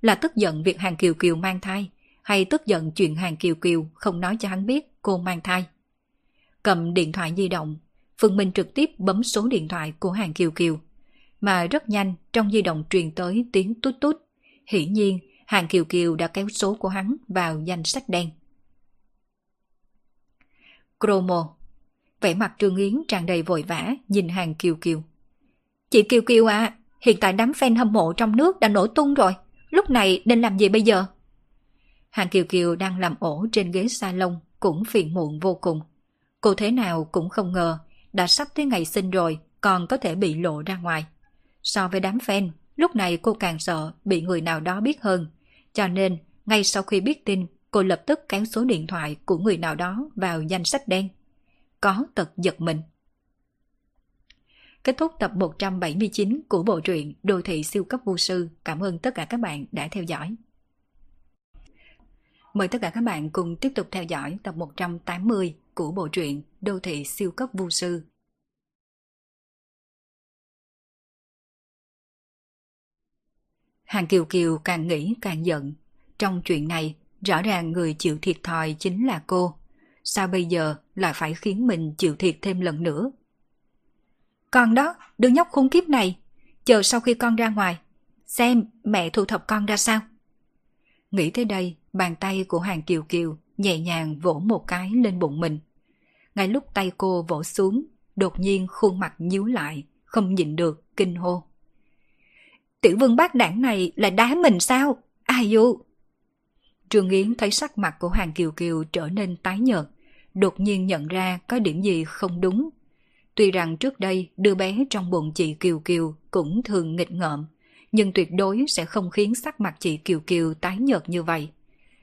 Là tức giận việc hàng Kiều Kiều mang thai, hay tức giận chuyện hàng Kiều Kiều không nói cho hắn biết cô mang thai. Cầm điện thoại di động, Phương Minh trực tiếp bấm số điện thoại của hàng Kiều Kiều. Mà rất nhanh trong di động truyền tới tiếng tút tút. Hiển nhiên, hàng Kiều Kiều đã kéo số của hắn vào danh sách đen. Chromo Vẻ mặt Trương Yến tràn đầy vội vã nhìn hàng Kiều Kiều. Chị Kiều Kiều à, hiện tại đám fan hâm mộ trong nước đã nổ tung rồi. Lúc này nên làm gì bây giờ? Hàng Kiều Kiều đang làm ổ trên ghế salon cũng phiền muộn vô cùng. Cô thế nào cũng không ngờ đã sắp tới ngày sinh rồi còn có thể bị lộ ra ngoài. So với đám fan, lúc này cô càng sợ bị người nào đó biết hơn. Cho nên, ngay sau khi biết tin, cô lập tức kéo số điện thoại của người nào đó vào danh sách đen. Có tật giật mình. Kết thúc tập 179 của bộ truyện Đô thị siêu cấp vô sư. Cảm ơn tất cả các bạn đã theo dõi. Mời tất cả các bạn cùng tiếp tục theo dõi tập 180 của bộ truyện Đô thị siêu cấp vu sư. Hàng Kiều Kiều càng nghĩ càng giận. Trong chuyện này, rõ ràng người chịu thiệt thòi chính là cô. Sao bây giờ lại phải khiến mình chịu thiệt thêm lần nữa? Con đó, đứa nhóc khốn kiếp này, chờ sau khi con ra ngoài, xem mẹ thu thập con ra sao. Nghĩ tới đây, bàn tay của Hàng Kiều Kiều nhẹ nhàng vỗ một cái lên bụng mình. Ngay lúc tay cô vỗ xuống, đột nhiên khuôn mặt nhíu lại, không nhịn được, kinh hô. Tiểu vương bác đảng này là đá mình sao? Ai dụ? Trương Yến thấy sắc mặt của Hoàng Kiều Kiều trở nên tái nhợt, đột nhiên nhận ra có điểm gì không đúng. Tuy rằng trước đây đứa bé trong bụng chị Kiều Kiều cũng thường nghịch ngợm, nhưng tuyệt đối sẽ không khiến sắc mặt chị Kiều Kiều tái nhợt như vậy.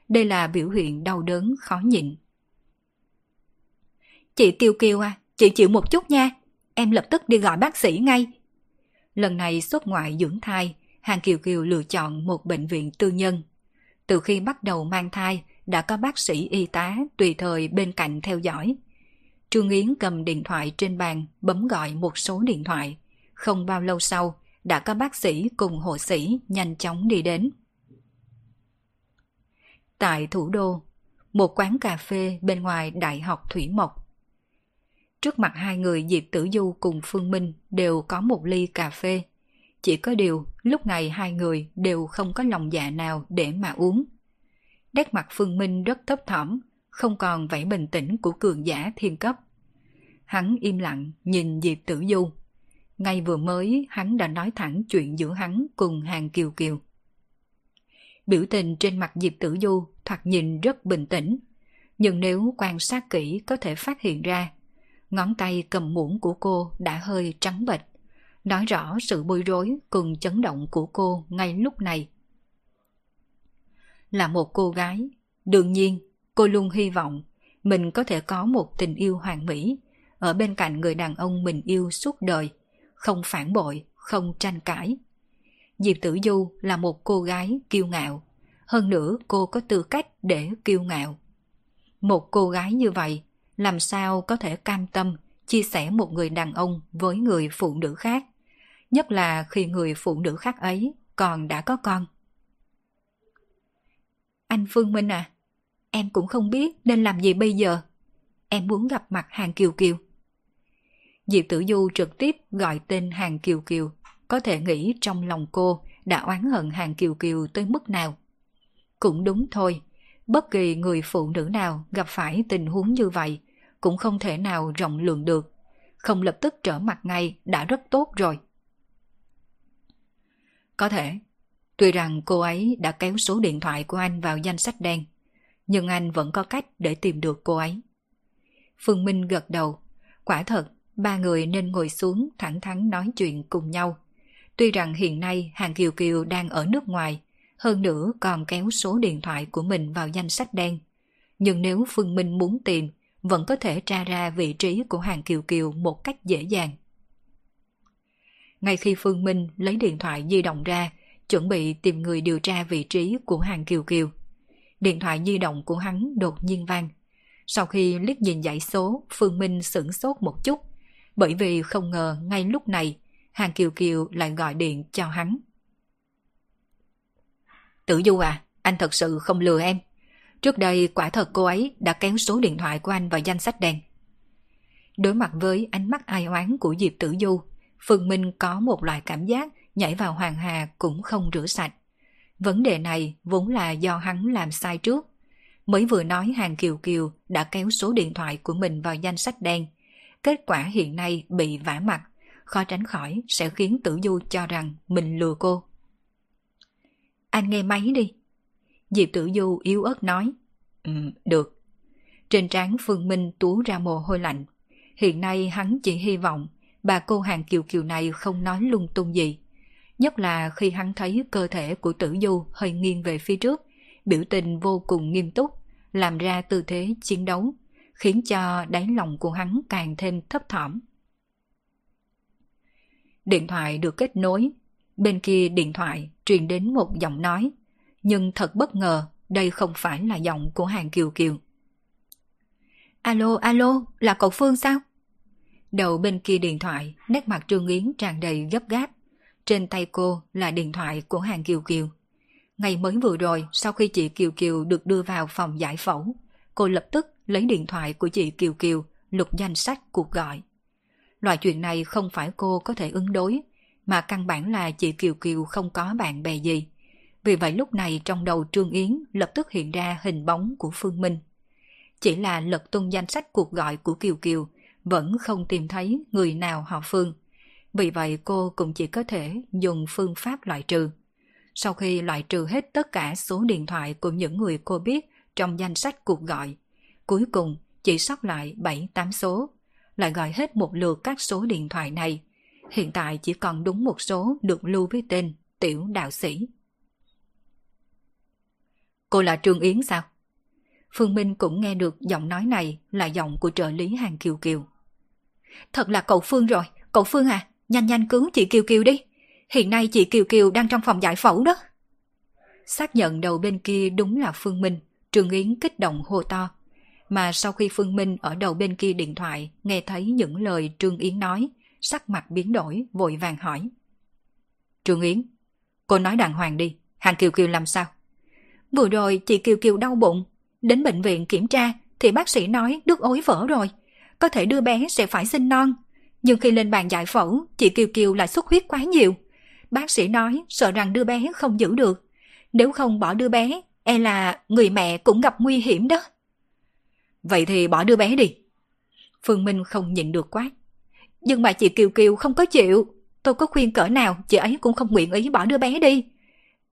Đây là biểu hiện đau đớn khó nhịn. Chị Kiều Kiều à, chị chịu một chút nha. Em lập tức đi gọi bác sĩ ngay. Lần này xuất ngoại dưỡng thai, Hàng Kiều Kiều lựa chọn một bệnh viện tư nhân. Từ khi bắt đầu mang thai, đã có bác sĩ y tá tùy thời bên cạnh theo dõi. Trương Yến cầm điện thoại trên bàn, bấm gọi một số điện thoại. Không bao lâu sau, đã có bác sĩ cùng hộ sĩ nhanh chóng đi đến. Tại thủ đô, một quán cà phê bên ngoài Đại học Thủy Mộc. Trước mặt hai người Diệp Tử Du cùng Phương Minh đều có một ly cà phê. Chỉ có điều, lúc này hai người đều không có lòng dạ nào để mà uống. Nét mặt Phương Minh rất thấp thỏm, không còn vẻ bình tĩnh của cường giả thiên cấp. Hắn im lặng nhìn Diệp Tử Du. Ngay vừa mới hắn đã nói thẳng chuyện giữa hắn cùng hàng kiều kiều. Biểu tình trên mặt Diệp Tử Du thoạt nhìn rất bình tĩnh. Nhưng nếu quan sát kỹ có thể phát hiện ra, ngón tay cầm muỗng của cô đã hơi trắng bệch, nói rõ sự bối rối cùng chấn động của cô ngay lúc này. Là một cô gái, đương nhiên cô luôn hy vọng mình có thể có một tình yêu hoàn mỹ ở bên cạnh người đàn ông mình yêu suốt đời, không phản bội, không tranh cãi. Diệp Tử Du là một cô gái kiêu ngạo, hơn nữa cô có tư cách để kiêu ngạo. Một cô gái như vậy, làm sao có thể cam tâm chia sẻ một người đàn ông với người phụ nữ khác, nhất là khi người phụ nữ khác ấy còn đã có con. Anh Phương Minh à, em cũng không biết nên làm gì bây giờ. Em muốn gặp mặt Hàng Kiều Kiều. Diệp Tử Du trực tiếp gọi tên Hàng Kiều Kiều, có thể nghĩ trong lòng cô đã oán hận Hàng Kiều Kiều tới mức nào. Cũng đúng thôi, bất kỳ người phụ nữ nào gặp phải tình huống như vậy cũng không thể nào rộng lượng được. Không lập tức trở mặt ngay đã rất tốt rồi. Có thể, tuy rằng cô ấy đã kéo số điện thoại của anh vào danh sách đen, nhưng anh vẫn có cách để tìm được cô ấy. Phương Minh gật đầu, quả thật ba người nên ngồi xuống thẳng thắn nói chuyện cùng nhau. Tuy rằng hiện nay Hàng Kiều Kiều đang ở nước ngoài, hơn nữa còn kéo số điện thoại của mình vào danh sách đen. Nhưng nếu Phương Minh muốn tìm, vẫn có thể tra ra vị trí của Hàng Kiều Kiều một cách dễ dàng. Ngay khi Phương Minh lấy điện thoại di động ra, chuẩn bị tìm người điều tra vị trí của Hàng Kiều Kiều. Điện thoại di động của hắn đột nhiên vang. Sau khi liếc nhìn dãy số, Phương Minh sửng sốt một chút, bởi vì không ngờ ngay lúc này Hàng Kiều Kiều lại gọi điện cho hắn. Tử Du à, anh thật sự không lừa em. Trước đây quả thật cô ấy đã kéo số điện thoại của anh vào danh sách đen. Đối mặt với ánh mắt ai oán của Diệp Tử Du, Phương Minh có một loại cảm giác nhảy vào hoàng hà cũng không rửa sạch. Vấn đề này vốn là do hắn làm sai trước. Mới vừa nói hàng Kiều Kiều đã kéo số điện thoại của mình vào danh sách đen. Kết quả hiện nay bị vả mặt, khó tránh khỏi sẽ khiến Tử Du cho rằng mình lừa cô. Anh nghe máy đi. Diệp Tử Du yếu ớt nói. Ừ, được. Trên trán Phương Minh tú ra mồ hôi lạnh. Hiện nay hắn chỉ hy vọng bà cô hàng kiều kiều này không nói lung tung gì. Nhất là khi hắn thấy cơ thể của Tử Du hơi nghiêng về phía trước, biểu tình vô cùng nghiêm túc, làm ra tư thế chiến đấu, khiến cho đáy lòng của hắn càng thêm thấp thỏm. Điện thoại được kết nối, bên kia điện thoại truyền đến một giọng nói, nhưng thật bất ngờ đây không phải là giọng của hàng Kiều Kiều. Alo, alo, là cậu Phương sao? Đầu bên kia điện thoại, nét mặt Trương Yến tràn đầy gấp gáp. Trên tay cô là điện thoại của hàng Kiều Kiều. Ngày mới vừa rồi, sau khi chị Kiều Kiều được đưa vào phòng giải phẫu, cô lập tức lấy điện thoại của chị Kiều Kiều lục danh sách cuộc gọi. Loại chuyện này không phải cô có thể ứng đối, mà căn bản là chị Kiều Kiều không có bạn bè gì. Vì vậy lúc này trong đầu Trương Yến lập tức hiện ra hình bóng của Phương Minh. Chỉ là lật tung danh sách cuộc gọi của Kiều Kiều, vẫn không tìm thấy người nào họ Phương. Vì vậy cô cũng chỉ có thể dùng phương pháp loại trừ. Sau khi loại trừ hết tất cả số điện thoại của những người cô biết trong danh sách cuộc gọi, cuối cùng chỉ sót lại 7-8 số. Lại gọi hết một lượt các số điện thoại này. Hiện tại chỉ còn đúng một số được lưu với tên Tiểu Đạo Sĩ. Cô là Trương Yến sao? Phương Minh cũng nghe được giọng nói này là giọng của trợ lý hàng Kiều Kiều. Thật là cậu Phương rồi, cậu Phương à, nhanh nhanh cứu chị Kiều Kiều đi. Hiện nay chị Kiều Kiều đang trong phòng giải phẫu đó. Xác nhận đầu bên kia đúng là Phương Minh, Trương Yến kích động hô to. Mà sau khi Phương Minh ở đầu bên kia điện thoại nghe thấy những lời Trương Yến nói, sắc mặt biến đổi, vội vàng hỏi. Trương Yến, cô nói đàng hoàng đi, hàng Kiều Kiều làm sao? Vừa rồi chị Kiều Kiều đau bụng, đến bệnh viện kiểm tra thì bác sĩ nói đứt ối vỡ rồi, có thể đưa bé sẽ phải sinh non. Nhưng khi lên bàn giải phẫu, chị Kiều Kiều lại xuất huyết quá nhiều. Bác sĩ nói sợ rằng đưa bé không giữ được. Nếu không bỏ đưa bé, e là người mẹ cũng gặp nguy hiểm đó. Vậy thì bỏ đưa bé đi. Phương Minh không nhịn được quát. Nhưng mà chị Kiều Kiều không có chịu. Tôi có khuyên cỡ nào, chị ấy cũng không nguyện ý bỏ đứa bé đi.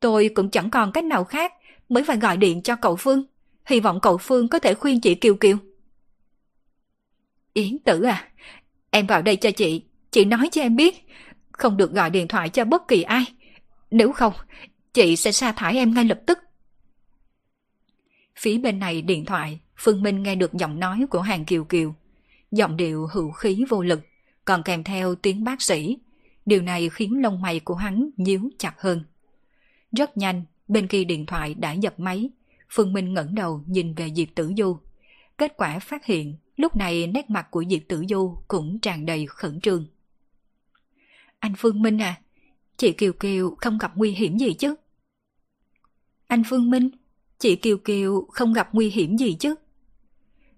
Tôi cũng chẳng còn cách nào khác, mới phải gọi điện cho cậu Phương. Hy vọng cậu Phương có thể khuyên chị Kiều Kiều. Yến tử à, em vào đây cho chị, chị nói cho em biết, không được gọi điện thoại cho bất kỳ ai. Nếu không, chị sẽ sa thải em ngay lập tức. Phía bên này điện thoại, Phương Minh nghe được giọng nói của hàng Kiều Kiều. Giọng điệu hữu khí vô lực, còn kèm theo tiếng bác sĩ. Điều này khiến lông mày của hắn nhíu chặt hơn. Rất nhanh, bên kia điện thoại đã dập máy. Phương Minh ngẩng đầu nhìn về Diệp Tử Du. Kết quả phát hiện, lúc này nét mặt của Diệp Tử Du cũng tràn đầy khẩn trương. Anh Phương Minh à, chị Kiều Kiều không gặp nguy hiểm gì chứ? Anh Phương Minh, chị Kiều Kiều không gặp nguy hiểm gì chứ?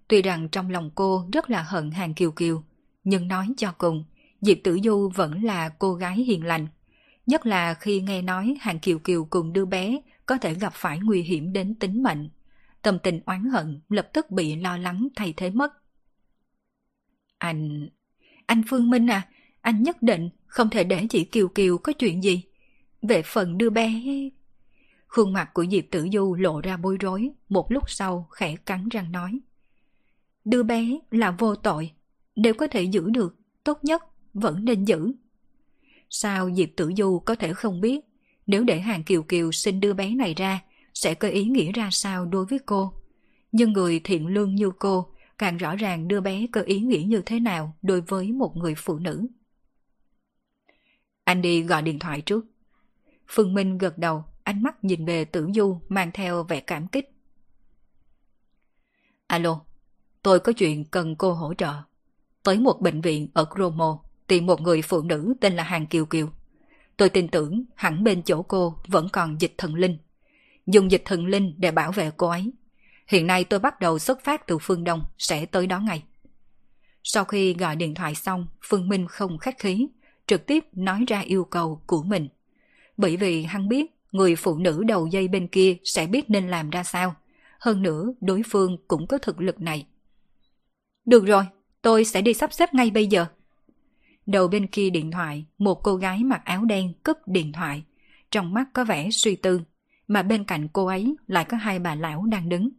Tuy rằng trong lòng cô rất là hận hàng Kiều Kiều, nhưng nói cho cùng, Diệp Tử Du vẫn là cô gái hiền lành. Nhất là khi nghe nói hàng Kiều Kiều cùng đứa bé có thể gặp phải nguy hiểm đến tính mệnh. Tâm tình oán hận lập tức bị lo lắng thay thế mất. Anh... Anh Phương Minh à, anh nhất định không thể để chị Kiều Kiều có chuyện gì. Về phần đưa bé... Khuôn mặt của Diệp Tử Du lộ ra bối rối, một lúc sau khẽ cắn răng nói. Đưa bé là vô tội, nếu có thể giữ được, tốt nhất vẫn nên giữ. Sao Diệp Tử Du có thể không biết, nếu để hàng Kiều Kiều xin đưa bé này ra, sẽ có ý nghĩa ra sao đối với cô? Nhưng người thiện lương như cô càng rõ ràng đưa bé có ý nghĩa như thế nào đối với một người phụ nữ. Anh đi gọi điện thoại trước. Phương Minh gật đầu, ánh mắt nhìn về Tử Du mang theo vẻ cảm kích. Alo, tôi có chuyện cần cô hỗ trợ. Tới một bệnh viện ở Cromo tìm một người phụ nữ tên là Hàng Kiều Kiều. Tôi tin tưởng hẳn bên chỗ cô vẫn còn dịch thần linh. Dùng dịch thần linh để bảo vệ cô ấy. Hiện nay tôi bắt đầu xuất phát từ phương Đông, sẽ tới đó ngay. Sau khi gọi điện thoại xong, Phương Minh không khách khí, trực tiếp nói ra yêu cầu của mình. Bởi vì hắn biết người phụ nữ đầu dây bên kia sẽ biết nên làm ra sao. Hơn nữa, đối phương cũng có thực lực này. Được rồi, tôi sẽ đi sắp xếp ngay bây giờ. Đầu bên kia điện thoại, một cô gái mặc áo đen cúp điện thoại. Trong mắt có vẻ suy tư, mà bên cạnh cô ấy lại có hai bà lão đang đứng.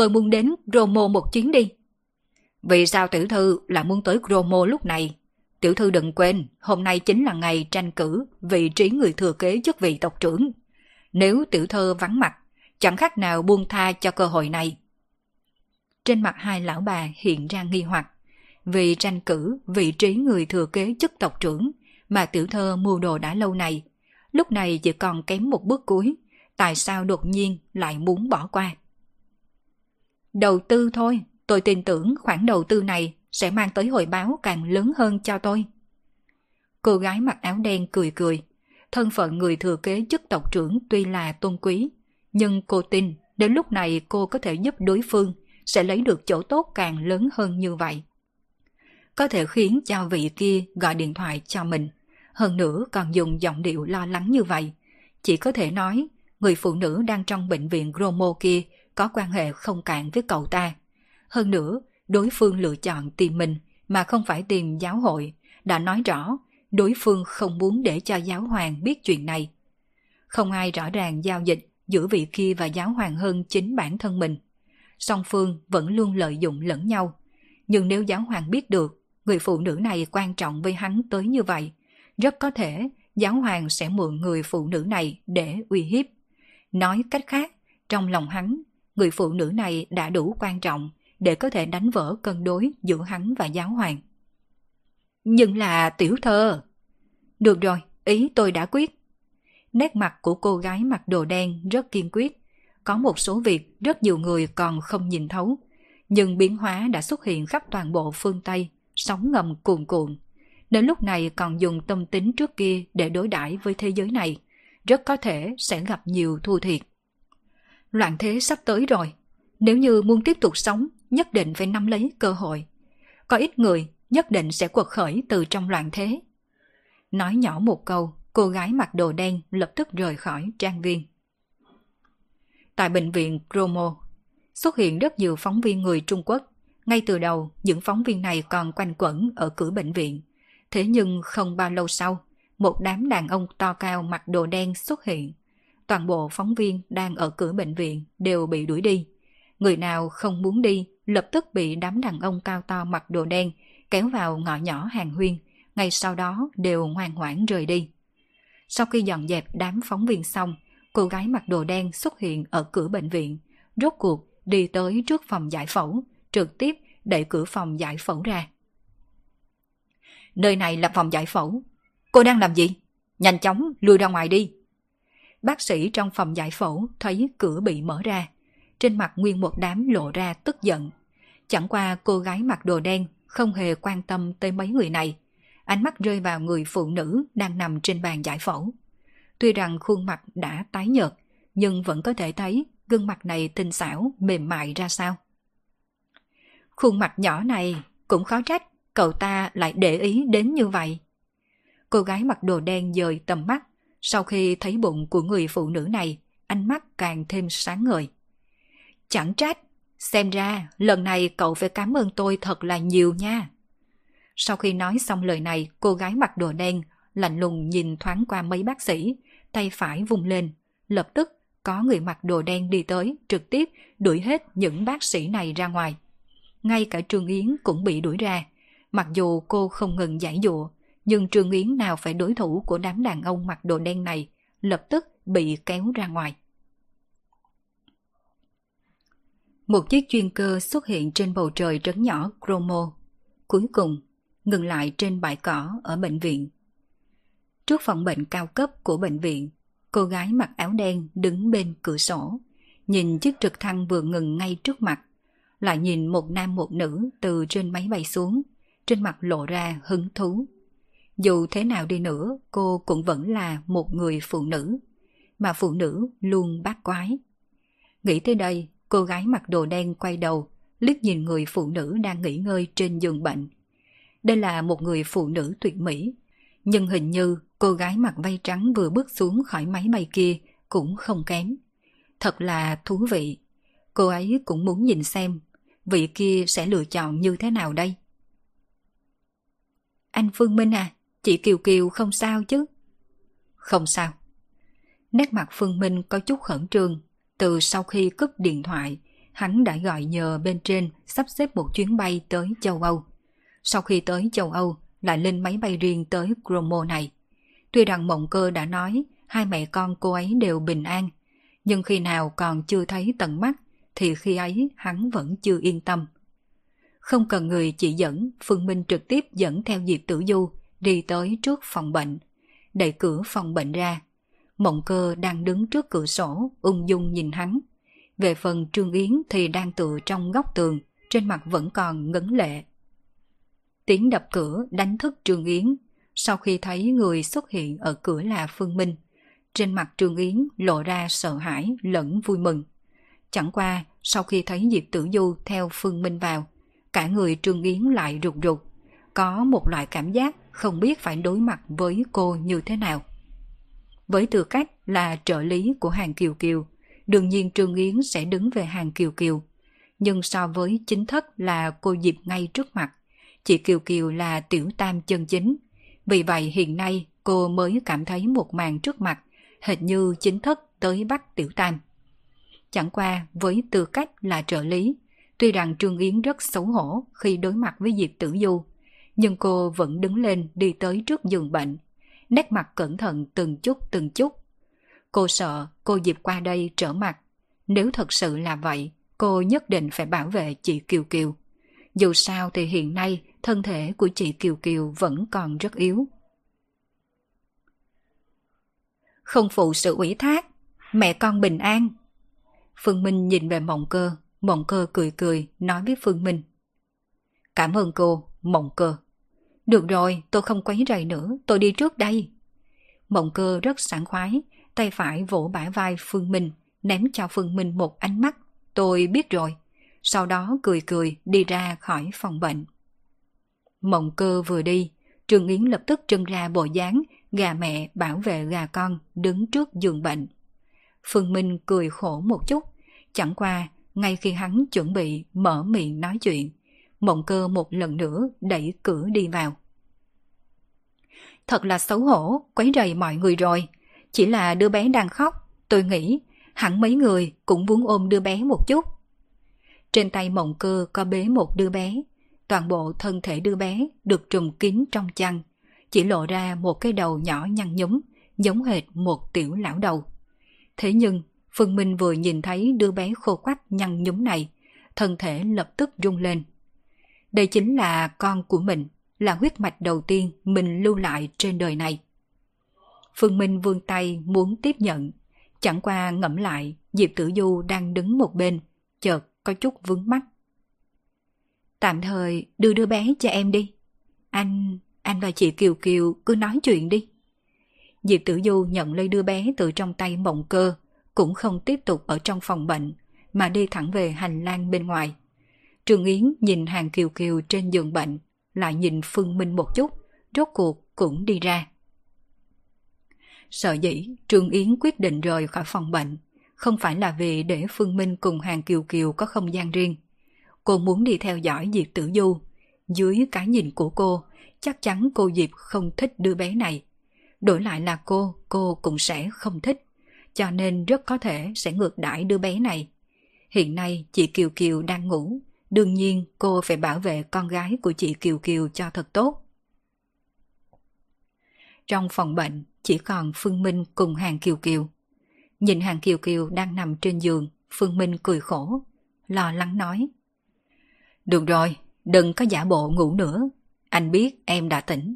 Tôi muốn đến Romo một chuyến đi. Vì sao tiểu thư là muốn tới Romo lúc này? Tiểu thư đừng quên, hôm nay chính là ngày tranh cử vị trí người thừa kế chức vị tộc trưởng. Nếu tiểu thư vắng mặt, chẳng khác nào buông tha cho cơ hội này. Trên mặt hai lão bà hiện ra nghi hoặc vì tranh cử vị trí người thừa kế chức tộc trưởng mà tiểu thơ mưu đồ đã lâu này. Lúc này chỉ còn kém một bước cuối, tại sao đột nhiên lại muốn bỏ qua? Đầu tư thôi, tôi tin tưởng khoản đầu tư này sẽ mang tới hồi báo càng lớn hơn cho tôi. Cô gái mặc áo đen cười cười. Thân phận người thừa kế chức tộc trưởng tuy là tôn quý, nhưng cô tin đến lúc này cô có thể giúp đối phương sẽ lấy được chỗ tốt càng lớn hơn như vậy có thể khiến cho vị kia gọi điện thoại cho mình. Hơn nữa còn dùng giọng điệu lo lắng như vậy. Chỉ có thể nói, người phụ nữ đang trong bệnh viện Gromo kia có quan hệ không cạn với cậu ta. Hơn nữa, đối phương lựa chọn tìm mình mà không phải tìm giáo hội, đã nói rõ đối phương không muốn để cho giáo hoàng biết chuyện này. Không ai rõ ràng giao dịch giữa vị kia và giáo hoàng hơn chính bản thân mình. Song phương vẫn luôn lợi dụng lẫn nhau. Nhưng nếu giáo hoàng biết được người phụ nữ này quan trọng với hắn tới như vậy, rất có thể giáo hoàng sẽ mượn người phụ nữ này để uy hiếp. Nói cách khác, trong lòng hắn, người phụ nữ này đã đủ quan trọng để có thể đánh vỡ cân đối giữa hắn và giáo hoàng. Nhưng là tiểu thơ. Được rồi, ý tôi đã quyết. Nét mặt của cô gái mặc đồ đen rất kiên quyết. Có một số việc rất nhiều người còn không nhìn thấu. Nhưng biến hóa đã xuất hiện khắp toàn bộ phương Tây, sóng ngầm cuồn cuộn. Đến lúc này còn dùng tâm tính trước kia để đối đãi với thế giới này, rất có thể sẽ gặp nhiều thua thiệt. Loạn thế sắp tới rồi, nếu như muốn tiếp tục sống, nhất định phải nắm lấy cơ hội. Có ít người nhất định sẽ quật khởi từ trong loạn thế. Nói nhỏ một câu, cô gái mặc đồ đen lập tức rời khỏi trang viên. Tại bệnh viện Cromo, xuất hiện rất nhiều phóng viên người Trung Quốc. Ngay từ đầu, những phóng viên này còn quanh quẩn ở cửa bệnh viện. Thế nhưng không bao lâu sau, một đám đàn ông to cao mặc đồ đen xuất hiện. Toàn bộ phóng viên đang ở cửa bệnh viện đều bị đuổi đi. Người nào không muốn đi lập tức bị đám đàn ông cao to mặc đồ đen kéo vào ngõ nhỏ hàng huyên, ngay sau đó đều ngoan ngoãn rời đi. Sau khi dọn dẹp đám phóng viên xong, cô gái mặc đồ đen xuất hiện ở cửa bệnh viện, rốt cuộc đi tới trước phòng giải phẫu, trực tiếp đẩy cửa phòng giải phẫu ra. Nơi này là phòng giải phẫu. Cô đang làm gì? Nhanh chóng lùi ra ngoài đi. Bác sĩ trong phòng giải phẫu thấy cửa bị mở ra. Trên mặt nguyên một đám lộ ra tức giận. Chẳng qua cô gái mặc đồ đen không hề quan tâm tới mấy người này. Ánh mắt rơi vào người phụ nữ đang nằm trên bàn giải phẫu. Tuy rằng khuôn mặt đã tái nhợt, nhưng vẫn có thể thấy gương mặt này tinh xảo, mềm mại ra sao. Khuôn mặt nhỏ này cũng khó trách cậu ta lại để ý đến như vậy. Cô gái mặc đồ đen dời tầm mắt, sau khi thấy bụng của người phụ nữ này, ánh mắt càng thêm sáng ngời. Chẳng trách, xem ra lần này cậu phải cảm ơn tôi thật là nhiều nha. Sau khi nói xong lời này, cô gái mặc đồ đen lạnh lùng nhìn thoáng qua mấy bác sĩ, tay phải vùng lên. Lập tức có người mặc đồ đen đi tới, trực tiếp đuổi hết những bác sĩ này ra ngoài. Ngay cả Trương Yến cũng bị đuổi ra. Mặc dù cô không ngừng giải dụa, nhưng Trương Yến nào phải đối thủ của đám đàn ông mặc đồ đen này, lập tức bị kéo ra ngoài. Một chiếc chuyên cơ xuất hiện trên bầu trời trấn nhỏ Cromo. Cuối cùng, ngừng lại trên bãi cỏ ở bệnh viện. Trước phòng bệnh cao cấp của bệnh viện, cô gái mặc áo đen đứng bên cửa sổ, nhìn chiếc trực thăng vừa ngừng ngay trước mặt, lại nhìn một nam một nữ từ trên máy bay xuống, trên mặt lộ ra hứng thú. Dù thế nào đi nữa, cô cũng vẫn là một người phụ nữ, mà phụ nữ luôn bát quái. Nghĩ tới đây, cô gái mặc đồ đen quay đầu, liếc nhìn người phụ nữ đang nghỉ ngơi trên giường bệnh. Đây là một người phụ nữ tuyệt mỹ, nhưng hình như cô gái mặc vây trắng vừa bước xuống khỏi máy bay kia cũng không kém. Thật là thú vị. Cô ấy cũng muốn nhìn xem vị kia sẽ lựa chọn như thế nào đây. Anh Phương Minh à, chị Kiều Kiều không sao chứ? Không sao. Nét mặt Phương Minh có chút khẩn trương. Từ sau khi cúp điện thoại, hắn đã gọi nhờ bên trên sắp xếp một chuyến bay tới châu Âu. Sau khi tới châu Âu, lại lên máy bay riêng tới Cromo này. Tuy rằng mộng cơ đã nói hai mẹ con cô ấy đều bình an, nhưng khi nào còn chưa thấy tận mắt thì khi ấy hắn vẫn chưa yên tâm. Không cần người chỉ dẫn, Phương Minh trực tiếp dẫn theo Diệp Tử Du đi tới trước phòng bệnh, đẩy cửa phòng bệnh ra. Mộng cơ đang đứng trước cửa sổ, ung dung nhìn hắn. Về phần Trương Yến thì đang tựa trong góc tường, trên mặt vẫn còn ngấn lệ. Tiếng đập cửa đánh thức Trương Yến. Sau khi thấy người xuất hiện ở cửa là Phương Minh, trên mặt Trương Yến lộ ra sợ hãi lẫn vui mừng. Chẳng qua, sau khi thấy Diệp Tử Du theo Phương Minh vào, cả người Trương Yến lại rụt rụt, có một loại cảm giác không biết phải đối mặt với cô như thế nào. Với tư cách là trợ lý của hàng Kiều Kiều, đương nhiên Trương Yến sẽ đứng về hàng Kiều Kiều. Nhưng so với chính thất là cô Diệp ngay trước mặt, chị Kiều Kiều là tiểu tam chân chính. Vì vậy hiện nay cô mới cảm thấy một màn trước mặt, hệt như chính thất tới bắt tiểu tam. Chẳng qua với tư cách là trợ lý, tuy rằng Trương Yến rất xấu hổ khi đối mặt với Diệp Tử Du, nhưng cô vẫn đứng lên đi tới trước giường bệnh, nét mặt cẩn thận từng chút từng chút. Cô sợ cô dịp qua đây trở mặt. Nếu thật sự là vậy, cô nhất định phải bảo vệ chị Kiều Kiều. Dù sao thì hiện nay thân thể của chị Kiều Kiều vẫn còn rất yếu. Không phụ sự ủy thác, mẹ con bình an. Phương Minh nhìn về mộng cơ, mộng cơ cười cười, nói với Phương Minh. Cảm ơn cô, mộng cơ. Được rồi, tôi không quấy rầy nữa, tôi đi trước đây. Mộng cơ rất sảng khoái, tay phải vỗ bả vai Phương Minh, ném cho Phương Minh một ánh mắt. Tôi biết rồi. Sau đó cười cười đi ra khỏi phòng bệnh. Mộng cơ vừa đi, Trương Yến lập tức trưng ra bộ dáng gà mẹ bảo vệ gà con đứng trước giường bệnh. Phương Minh cười khổ một chút, chẳng qua ngay khi hắn chuẩn bị mở miệng nói chuyện, mộng cơ một lần nữa đẩy cửa đi vào. Thật là xấu hổ, quấy rầy mọi người rồi. Chỉ là đứa bé đang khóc, tôi nghĩ hẳn mấy người cũng muốn ôm đứa bé một chút. Trên tay mộng cơ có bế một đứa bé, toàn bộ thân thể đứa bé được trùm kín trong chăn, chỉ lộ ra một cái đầu nhỏ nhăn nhúm, giống hệt một tiểu lão đầu. Thế nhưng, Phương Minh vừa nhìn thấy đứa bé khô quắt nhăn nhúm này, thân thể lập tức rung lên. Đây chính là con của mình, là huyết mạch đầu tiên mình lưu lại trên đời này. Phương Minh vươn tay muốn tiếp nhận, chẳng qua ngẫm lại Diệp Tử Du đang đứng một bên, chợt có chút vướng mắt. Tạm thời đưa đứa bé cho em đi. Anh, anh và chị Kiều Kiều cứ nói chuyện đi. Diệp Tử Du nhận lấy đứa bé từ trong tay mộng cơ, cũng không tiếp tục ở trong phòng bệnh, mà đi thẳng về hành lang bên ngoài. Trường Yến nhìn hàng Kiều Kiều trên giường bệnh, lại nhìn Phương Minh một chút, rốt cuộc cũng đi ra. Sợ dĩ, Trương Yến quyết định rời khỏi phòng bệnh, không phải là vì để Phương Minh cùng hàng Kiều Kiều có không gian riêng. Cô muốn đi theo dõi Diệp Tử Du. Dưới cái nhìn của cô, chắc chắn cô Diệp không thích đứa bé này. Đổi lại là cô, cô cũng sẽ không thích. Cho nên rất có thể sẽ ngược đãi đứa bé này. Hiện nay chị Kiều Kiều đang ngủ, đương nhiên cô phải bảo vệ con gái của chị Kiều Kiều cho thật tốt. Trong phòng bệnh chỉ còn Phương Minh cùng Hàng Kiều Kiều. Nhìn Hàng Kiều Kiều đang nằm trên giường, Phương Minh cười khổ, lo lắng nói. Được rồi, đừng có giả bộ ngủ nữa, anh biết em đã tỉnh.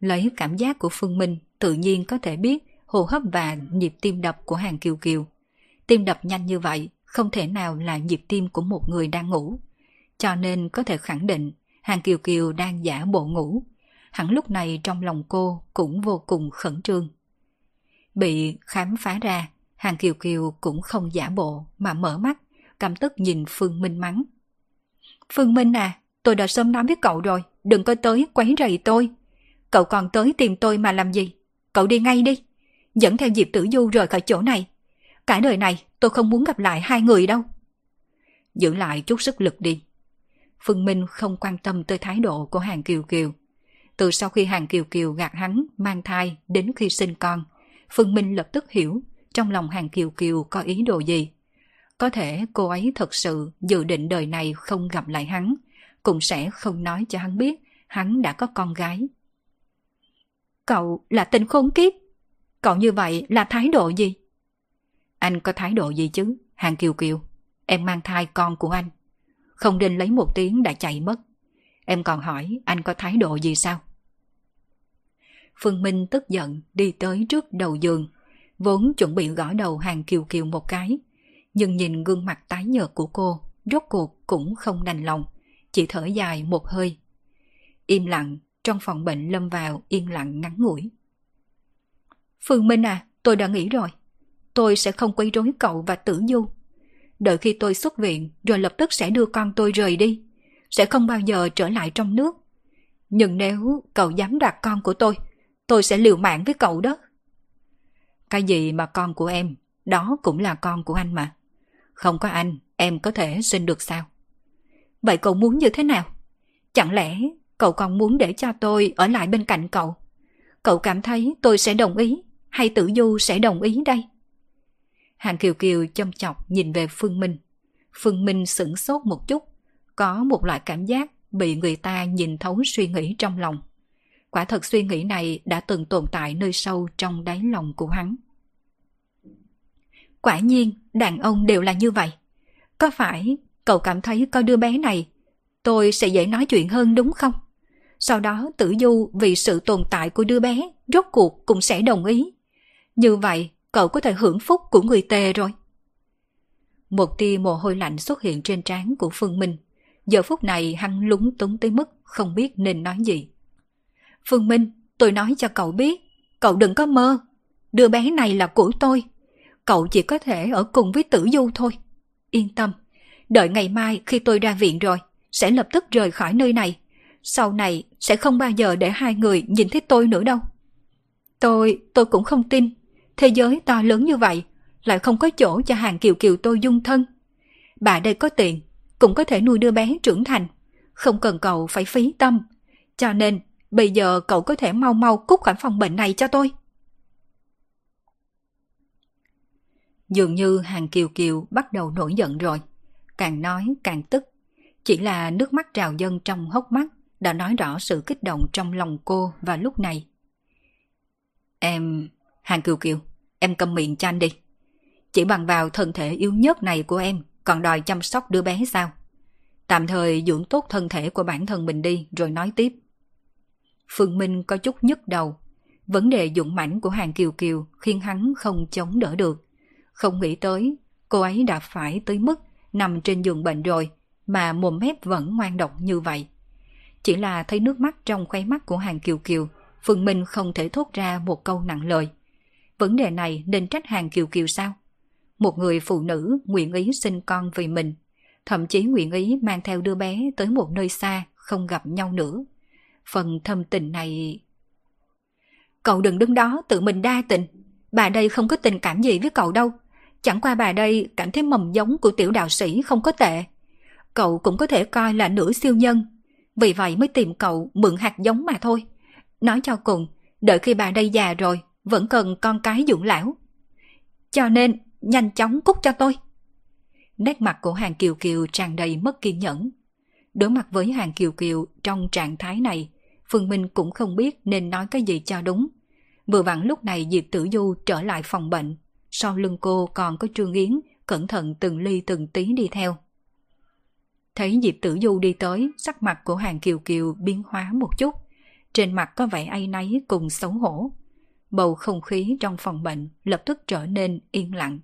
Lấy cảm giác của Phương Minh tự nhiên có thể biết hô hấp và nhịp tim đập của Hàng Kiều Kiều. Tim đập nhanh như vậy không thể nào là nhịp tim của một người đang ngủ. Cho nên có thể khẳng định Hàng Kiều Kiều đang giả bộ ngủ. Hẳn lúc này trong lòng cô cũng vô cùng khẩn trương. Bị khám phá ra, Hàng Kiều Kiều cũng không giả bộ mà mở mắt, căm tức nhìn Phương Minh mắng. Phương Minh à, tôi đã sớm nói với cậu rồi, đừng có tới quấy rầy tôi. Cậu còn tới tìm tôi mà làm gì? Cậu đi ngay đi, dẫn theo Diệp Tử Du rời khỏi chỗ này. Cả đời này tôi không muốn gặp lại hai người đâu. Giữ lại chút sức lực đi. Phương Minh không quan tâm tới thái độ của Hàng Kiều Kiều. Từ sau khi Hàng Kiều Kiều gạt hắn mang thai đến khi sinh con, Phương Minh lập tức hiểu trong lòng Hàng Kiều Kiều có ý đồ gì. Có thể cô ấy thật sự dự định đời này không gặp lại hắn, cũng sẽ không nói cho hắn biết hắn đã có con gái. Cậu là tên khốn kiếp. Cậu như vậy là thái độ gì? Anh có thái độ gì chứ? Hàng Kiều Kiều, em mang thai con của anh. Không nên lấy một tiếng đã chạy mất. Em còn hỏi anh có thái độ gì sao? Phương Minh tức giận đi tới trước đầu giường, vốn chuẩn bị gõ đầu Hàng Kiều Kiều một cái. Nhưng nhìn gương mặt tái nhợt của cô, rốt cuộc cũng không đành lòng, chỉ thở dài một hơi. Im lặng, trong phòng bệnh lâm vào yên lặng ngắn ngủi. Phương Minh à, tôi đã nghĩ rồi. Tôi sẽ không quấy rối cậu và tử du. Đợi khi tôi xuất viện rồi lập tức sẽ đưa con tôi rời đi. Sẽ không bao giờ trở lại trong nước. Nhưng nếu cậu dám đoạt con của tôi, tôi sẽ liều mạng với cậu đó. Cái gì mà con của em, đó cũng là con của anh mà. Không có anh, em có thể sinh được sao? Vậy cậu muốn như thế nào? Chẳng lẽ cậu còn muốn để cho tôi ở lại bên cạnh cậu? Cậu cảm thấy tôi sẽ đồng ý hay tử du sẽ đồng ý đây? Hàng Kiều Kiều châm chọc nhìn về Phương Minh. Phương Minh sửng sốt một chút, có một loại cảm giác bị người ta nhìn thấu suy nghĩ trong lòng. Quả thật suy nghĩ này đã từng tồn tại nơi sâu trong đáy lòng của hắn. quả nhiên đàn ông đều là như vậy. Có phải cậu cảm thấy có đứa bé này, tôi sẽ dễ nói chuyện hơn đúng không? Sau đó tử du vì sự tồn tại của đứa bé, rốt cuộc cũng sẽ đồng ý. Như vậy, cậu có thể hưởng phúc của người tề rồi. Một tia mồ hôi lạnh xuất hiện trên trán của Phương Minh. Giờ phút này hắn lúng túng tới mức không biết nên nói gì. Phương Minh, tôi nói cho cậu biết, cậu đừng có mơ. Đứa bé này là của tôi. Cậu chỉ có thể ở cùng với tử du thôi. Yên tâm, đợi ngày mai khi tôi ra viện rồi, sẽ lập tức rời khỏi nơi này. Sau này sẽ không bao giờ để hai người nhìn thấy tôi nữa đâu. Tôi, tôi cũng không tin. Thế giới to lớn như vậy, lại không có chỗ cho hàng kiều kiều tôi dung thân. Bà đây có tiền, cũng có thể nuôi đứa bé trưởng thành. Không cần cậu phải phí tâm. Cho nên, bây giờ cậu có thể mau mau cút khỏi phòng bệnh này cho tôi. Dường như hàng kiều kiều bắt đầu nổi giận rồi. Càng nói càng tức. Chỉ là nước mắt trào dâng trong hốc mắt đã nói rõ sự kích động trong lòng cô vào lúc này. Em... Hàng Kiều Kiều, em cầm miệng cho anh đi. Chỉ bằng vào thân thể yếu nhất này của em còn đòi chăm sóc đứa bé sao? Tạm thời dưỡng tốt thân thể của bản thân mình đi rồi nói tiếp. Phương Minh có chút nhức đầu. Vấn đề dũng mãnh của Hàng Kiều Kiều khiến hắn không chống đỡ được. Không nghĩ tới, cô ấy đã phải tới mức nằm trên giường bệnh rồi mà mồm mép vẫn ngoan độc như vậy. Chỉ là thấy nước mắt trong khoe mắt của Hàng Kiều Kiều, Phương Minh không thể thốt ra một câu nặng lời. Vấn đề này nên trách Hàng Kiều Kiều sao? Một người phụ nữ nguyện ý sinh con vì mình, thậm chí nguyện ý mang theo đứa bé tới một nơi xa, không gặp nhau nữa. Phần thâm tình này... Cậu đừng đứng đó tự mình đa tình. Bà đây không có tình cảm gì với cậu đâu. Chẳng qua bà đây cảm thấy mầm giống của tiểu đạo sĩ không có tệ. Cậu cũng có thể coi là nửa siêu nhân. Vì vậy mới tìm cậu mượn hạt giống mà thôi. Nói cho cùng, đợi khi bà đây già rồi, vẫn cần con cái dưỡng lão. Cho nên, nhanh chóng cút cho tôi. Nét mặt của Hàng Kiều Kiều tràn đầy mất kiên nhẫn. Đối mặt với Hàng Kiều Kiều trong trạng thái này, Phương Minh cũng không biết nên nói cái gì cho đúng. Vừa vặn lúc này Diệp Tử Du trở lại phòng bệnh. Sau lưng cô còn có Trương Yến, cẩn thận từng ly từng tí đi theo. Thấy Diệp Tử Du đi tới, sắc mặt của Hàng Kiều Kiều biến hóa một chút. Trên mặt có vẻ ai nấy cùng xấu hổ. Bầu không khí trong phòng bệnh lập tức trở nên yên lặng.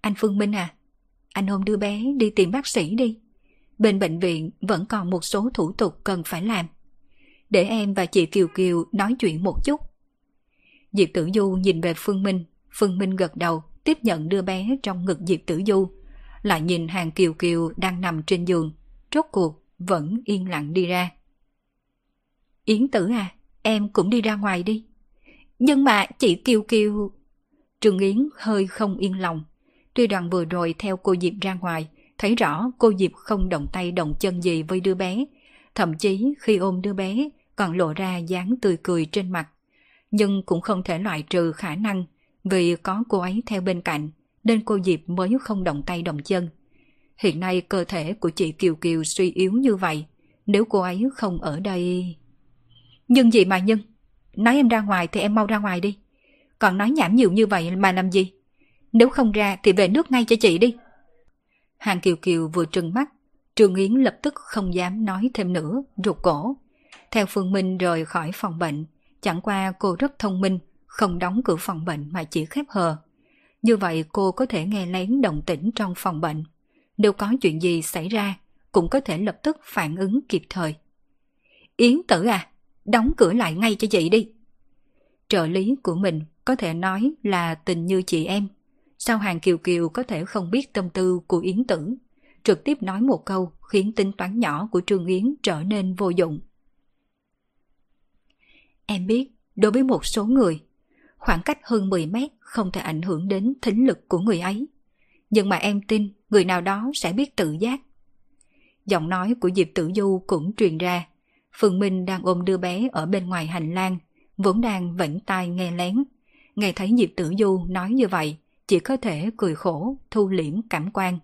Anh Phương Minh à, anh hôm đưa bé đi tìm bác sĩ đi. Bên bệnh viện vẫn còn một số thủ tục cần phải làm. Để em và chị Kiều Kiều nói chuyện một chút. Diệp Tử Du nhìn về Phương Minh, Phương Minh gật đầu tiếp nhận đưa bé trong ngực Diệp Tử Du lại nhìn hàng kiều kiều đang nằm trên giường, rốt cuộc vẫn yên lặng đi ra. Yến tử à, em cũng đi ra ngoài đi. Nhưng mà chị Kiều Kiều... Trương Yến hơi không yên lòng. Tuy đoàn vừa rồi theo cô Diệp ra ngoài, thấy rõ cô Diệp không động tay động chân gì với đứa bé. Thậm chí khi ôm đứa bé còn lộ ra dáng tươi cười trên mặt. Nhưng cũng không thể loại trừ khả năng vì có cô ấy theo bên cạnh nên cô Diệp mới không động tay động chân. Hiện nay cơ thể của chị Kiều Kiều suy yếu như vậy, nếu cô ấy không ở đây... Nhưng gì mà nhưng Nói em ra ngoài thì em mau ra ngoài đi. Còn nói nhảm nhiều như vậy mà làm gì? Nếu không ra thì về nước ngay cho chị đi. Hàng Kiều Kiều vừa trừng mắt, trương Yến lập tức không dám nói thêm nữa, rụt cổ. Theo Phương Minh rời khỏi phòng bệnh, chẳng qua cô rất thông minh, không đóng cửa phòng bệnh mà chỉ khép hờ. Như vậy cô có thể nghe lén động tĩnh trong phòng bệnh. Nếu có chuyện gì xảy ra, cũng có thể lập tức phản ứng kịp thời. Yến tử à, đóng cửa lại ngay cho chị đi. Trợ lý của mình có thể nói là tình như chị em. Sao hàng Kiều Kiều có thể không biết tâm tư của Yến tử? Trực tiếp nói một câu khiến tính toán nhỏ của Trương Yến trở nên vô dụng. Em biết, đối với một số người, khoảng cách hơn 10 mét không thể ảnh hưởng đến thính lực của người ấy. Nhưng mà em tin người nào đó sẽ biết tự giác. Giọng nói của Diệp Tử Du cũng truyền ra. Phượng Minh đang ôm đứa bé ở bên ngoài hành lang, vốn đang vẫn tai nghe lén. Nghe thấy Diệp Tử Du nói như vậy, chỉ có thể cười khổ, thu liễm cảm quan.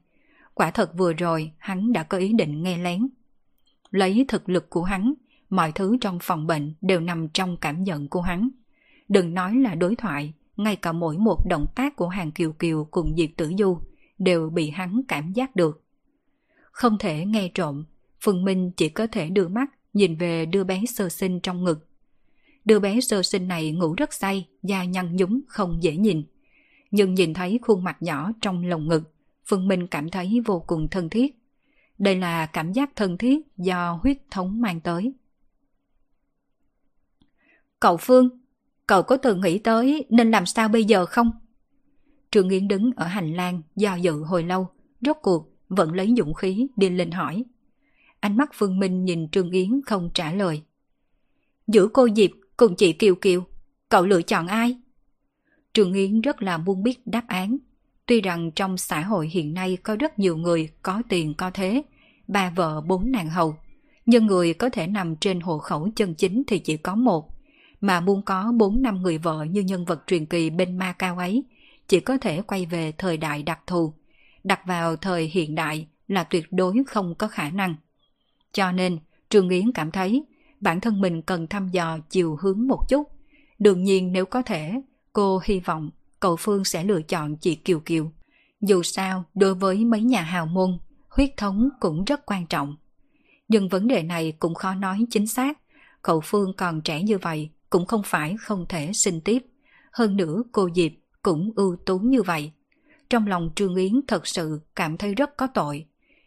Quả thật vừa rồi hắn đã có ý định nghe lén. Lấy thực lực của hắn, mọi thứ trong phòng bệnh đều nằm trong cảm nhận của hắn. Đừng nói là đối thoại, ngay cả mỗi một động tác của hàng kiều kiều cùng Diệp Tử Du đều bị hắn cảm giác được. Không thể nghe trộm, Phương Minh chỉ có thể đưa mắt nhìn về đứa bé sơ sinh trong ngực. Đứa bé sơ sinh này ngủ rất say, da nhăn nhúm không dễ nhìn. Nhưng nhìn thấy khuôn mặt nhỏ trong lồng ngực, Phương Minh cảm thấy vô cùng thân thiết. Đây là cảm giác thân thiết do huyết thống mang tới. Cậu Phương, cậu có từng nghĩ tới nên làm sao bây giờ không? Trương Yến đứng ở hành lang do dự hồi lâu, rốt cuộc vẫn lấy dũng khí đi lên hỏi. Ánh mắt Phương Minh nhìn Trương Yến không trả lời. Giữa cô Diệp cùng chị Kiều Kiều, cậu lựa chọn ai? Trương Yến rất là muốn biết đáp án. Tuy rằng trong xã hội hiện nay có rất nhiều người có tiền có thế, ba vợ bốn nàng hầu, nhưng người có thể nằm trên hộ khẩu chân chính thì chỉ có một. Mà muốn có bốn năm người vợ như nhân vật truyền kỳ bên ma cao ấy, chỉ có thể quay về thời đại đặc thù. Đặt vào thời hiện đại là tuyệt đối không có khả năng. Cho nên, Trương Yến cảm thấy bản thân mình cần thăm dò chiều hướng một chút. Đương nhiên nếu có thể, cô hy vọng cậu Phương sẽ lựa chọn chị Kiều Kiều. Dù sao, đối với mấy nhà hào môn, huyết thống cũng rất quan trọng. Nhưng vấn đề này cũng khó nói chính xác. Cậu Phương còn trẻ như vậy cũng không phải không thể sinh tiếp. Hơn nữa cô Diệp cũng ưu tú như vậy. Trong lòng Trương Yến thật sự cảm thấy rất có tội.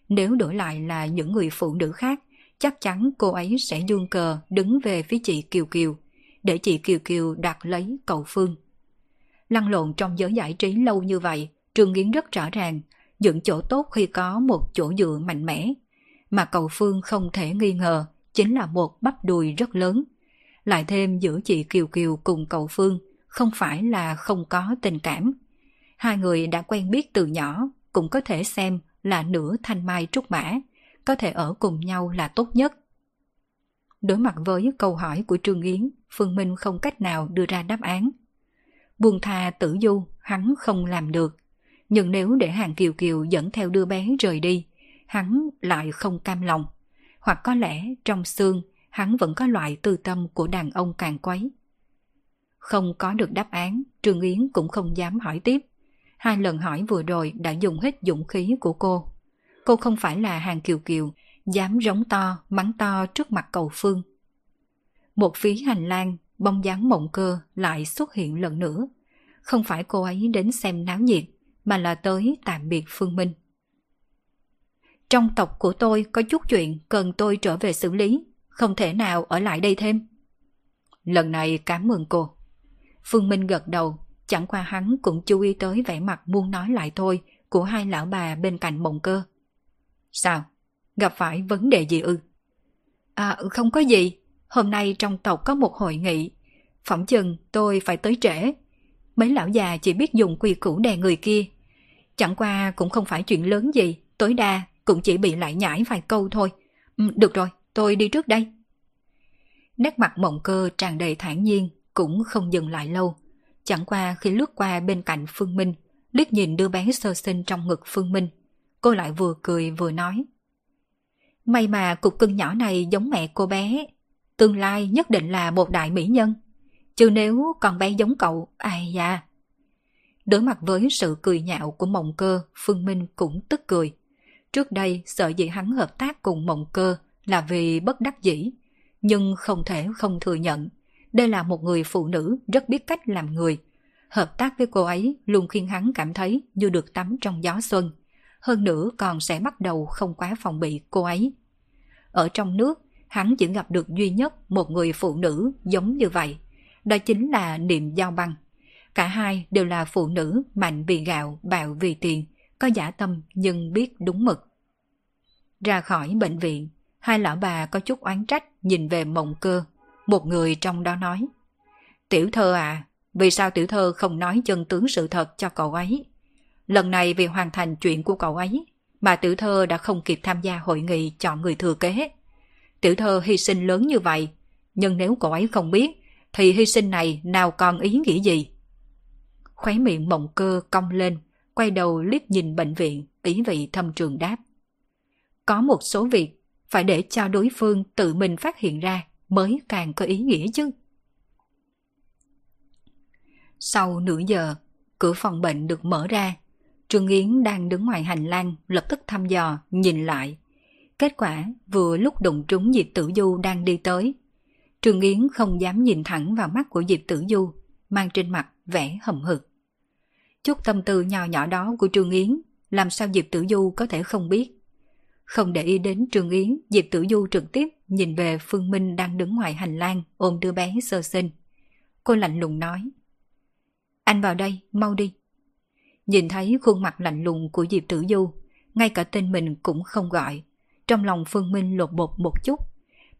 Nếu đổi lại là những người phụ nữ khác, chắc chắn cô ấy sẽ dương cờ đứng về phía chị Kiều Kiều, để chị Kiều Kiều đặt lấy cậu Phương. Lăn lộn trong giới giải trí lâu như vậy, Trương Yến rất rõ ràng, những chỗ tốt khi có một chỗ dựa mạnh mẽ. Mà cậu Phương không thể nghi ngờ, chính là một bắp đùi rất lớn. Lại thêm giữa chị Kiều Kiều cùng cậu Phương, không phải là không có tình cảm. Hai người đã quen biết từ nhỏ, cũng có thể xem là nửa thanh mai trúc mã, có thể ở cùng nhau là tốt nhất. Đối mặt với câu hỏi của Trương Yến, Phương Minh không cách nào đưa ra đáp án. Buông thà tử du, hắn không làm được. Nhưng nếu để hàng kiều kiều dẫn theo đứa bé rời đi, hắn lại không cam lòng. Hoặc có lẽ trong xương, hắn vẫn có loại tư tâm của đàn ông càng quấy. Không có được đáp án, Trương Yến cũng không dám hỏi tiếp. Hai lần hỏi vừa rồi đã dùng hết dũng khí của cô. Cô không phải là hàng kiều kiều, dám rống to, mắng to trước mặt cầu phương. Một phía hành lang, bông dáng mộng cơ lại xuất hiện lần nữa. Không phải cô ấy đến xem náo nhiệt, mà là tới tạm biệt Phương Minh. Trong tộc của tôi có chút chuyện cần tôi trở về xử lý, không thể nào ở lại đây thêm. Lần này cảm ơn cô. Phương Minh gật đầu, chẳng qua hắn cũng chú ý tới vẻ mặt muốn nói lại thôi của hai lão bà bên cạnh mộng cơ. Sao? Gặp phải vấn đề gì ư? À không có gì, hôm nay trong tộc có một hội nghị. Phỏng chừng tôi phải tới trễ. Mấy lão già chỉ biết dùng quy củ đè người kia. Chẳng qua cũng không phải chuyện lớn gì, tối đa cũng chỉ bị lại nhảy vài câu thôi. Ừ, được rồi, tôi đi trước đây. Nét mặt mộng cơ tràn đầy thản nhiên, cũng không dừng lại lâu. Chẳng qua khi lướt qua bên cạnh Phương Minh, liếc nhìn đứa bé sơ sinh trong ngực Phương Minh, cô lại vừa cười vừa nói. May mà cục cưng nhỏ này giống mẹ cô bé, tương lai nhất định là một đại mỹ nhân. Chứ nếu con bé giống cậu, ai da. Đối mặt với sự cười nhạo của mộng cơ, Phương Minh cũng tức cười. Trước đây sợ dĩ hắn hợp tác cùng mộng cơ là vì bất đắc dĩ, nhưng không thể không thừa nhận. Đây là một người phụ nữ rất biết cách làm người. Hợp tác với cô ấy luôn khiến hắn cảm thấy như được tắm trong gió xuân. Hơn nữa còn sẽ bắt đầu không quá phòng bị cô ấy. Ở trong nước, hắn chỉ gặp được duy nhất một người phụ nữ giống như vậy. Đó chính là Niệm Giao Băng. Cả hai đều là phụ nữ mạnh vì gạo, bạo vì tiền, có giả tâm nhưng biết đúng mực. Ra khỏi bệnh viện, hai lão bà có chút oán trách nhìn về mộng cơ. Một người trong đó nói, Tiểu thơ à, vì sao tiểu thơ không nói chân tướng sự thật cho cậu ấy? Lần này vì hoàn thành chuyện của cậu ấy, mà tiểu thơ đã không kịp tham gia hội nghị chọn người thừa kế. Tiểu thơ hy sinh lớn như vậy, nhưng nếu cậu ấy không biết, thì hy sinh này nào còn ý nghĩa gì? Khóe miệng mộng cơ cong lên, quay đầu liếc nhìn bệnh viện, ý vị thâm trường đáp. Có một số việc phải để cho đối phương tự mình phát hiện ra mới càng có ý nghĩa chứ. Sau nửa giờ, cửa phòng bệnh được mở ra. Trương Yến đang đứng ngoài hành lang lập tức thăm dò, nhìn lại. Kết quả vừa lúc đụng trúng Diệp Tử Du đang đi tới. Trương Yến không dám nhìn thẳng vào mắt của Diệp Tử Du, mang trên mặt vẻ hầm hực. Chút tâm tư nhỏ nhỏ đó của Trương Yến, làm sao Diệp Tử Du có thể không biết. Không để ý đến Trương Yến, Diệp Tử Du trực tiếp nhìn về Phương Minh đang đứng ngoài hành lang ôm đứa bé sơ sinh. Cô lạnh lùng nói. Anh vào đây, mau đi. Nhìn thấy khuôn mặt lạnh lùng của Diệp Tử Du, ngay cả tên mình cũng không gọi. Trong lòng Phương Minh lột bột một chút.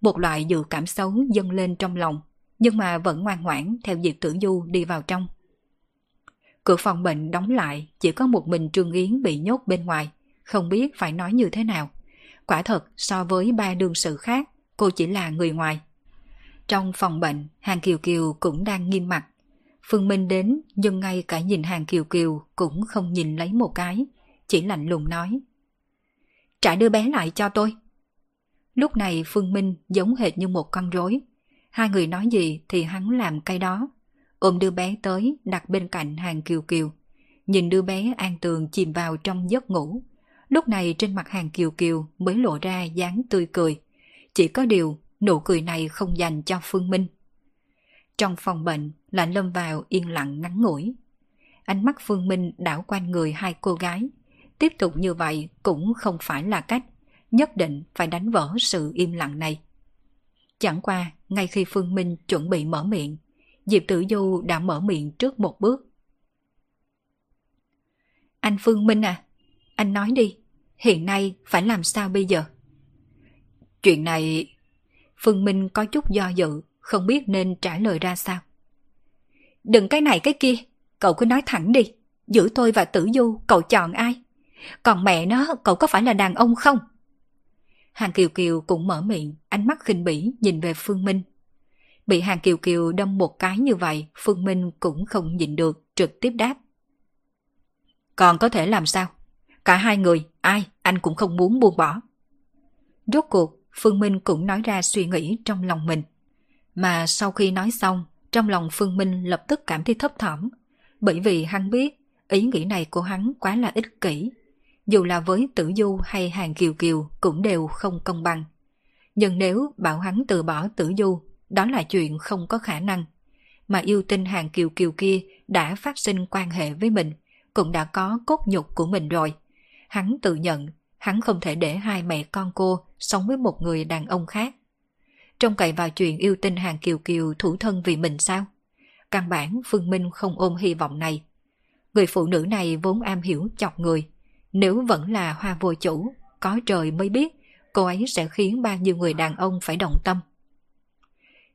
Một loại dự cảm xấu dâng lên trong lòng, nhưng mà vẫn ngoan ngoãn theo Diệp Tử Du đi vào trong. Cửa phòng bệnh đóng lại, chỉ có một mình Trương Yến bị nhốt bên ngoài, không biết phải nói như thế nào. Quả thật, so với ba đương sự khác, cô chỉ là người ngoài. Trong phòng bệnh, Hàng Kiều Kiều cũng đang nghiêm mặt. Phương Minh đến, nhưng ngay cả nhìn Hàng Kiều Kiều cũng không nhìn lấy một cái, chỉ lạnh lùng nói. Trả đưa bé lại cho tôi. Lúc này Phương Minh giống hệt như một con rối. Hai người nói gì thì hắn làm cái đó. Ôm đưa bé tới, đặt bên cạnh Hàng Kiều Kiều. Nhìn đứa bé an tường chìm vào trong giấc ngủ. Lúc này trên mặt Hàng Kiều Kiều mới lộ ra dáng tươi cười. Chỉ có điều, nụ cười này không dành cho Phương Minh. Trong phòng bệnh, lạnh lâm vào yên lặng ngắn ngủi. Ánh mắt Phương Minh đảo quanh người hai cô gái. Tiếp tục như vậy cũng không phải là cách. Nhất định phải đánh vỡ sự im lặng này. Chẳng qua, ngay khi Phương Minh chuẩn bị mở miệng, Diệp Tử Du đã mở miệng trước một bước. Anh Phương Minh à, anh nói đi, hiện nay phải làm sao bây giờ? Chuyện này... Phương Minh có chút do dự, không biết nên trả lời ra sao. Đừng cái này cái kia, cậu cứ nói thẳng đi. Giữa tôi và Tử Du, cậu chọn ai? Còn mẹ nó, cậu có phải là đàn ông không? Hàng Kiều Kiều cũng mở miệng, ánh mắt khinh bỉ nhìn về Phương Minh. Bị Hàng Kiều Kiều đâm một cái như vậy, Phương Minh cũng không nhịn được, trực tiếp đáp. Còn có thể làm sao? Cả hai người, ai, anh cũng không muốn buông bỏ. Rốt cuộc, Phương Minh cũng nói ra suy nghĩ trong lòng mình. Mà sau khi nói xong, trong lòng Phương Minh lập tức cảm thấy thấp thỏm, bởi vì hắn biết ý nghĩ này của hắn quá là ích kỷ. Dù là với Tử Du hay Hàng Kiều Kiều cũng đều không công bằng. Nhưng nếu bảo hắn từ bỏ Tử Du, đó là chuyện không có khả năng. Mà yêu tinh Hàng Kiều Kiều kia đã phát sinh quan hệ với mình, cũng đã có cốt nhục của mình rồi. Hắn tự nhận, hắn không thể để hai mẹ con cô sống với một người đàn ông khác. Trong cậy vào chuyện yêu tinh Hàng Kiều Kiều thủ thân vì mình sao? Căn bản Phương Minh không ôm hy vọng này. Người phụ nữ này vốn am hiểu chọc người. Nếu vẫn là hoa vô chủ, có trời mới biết cô ấy sẽ khiến bao nhiêu người đàn ông phải đồng tâm.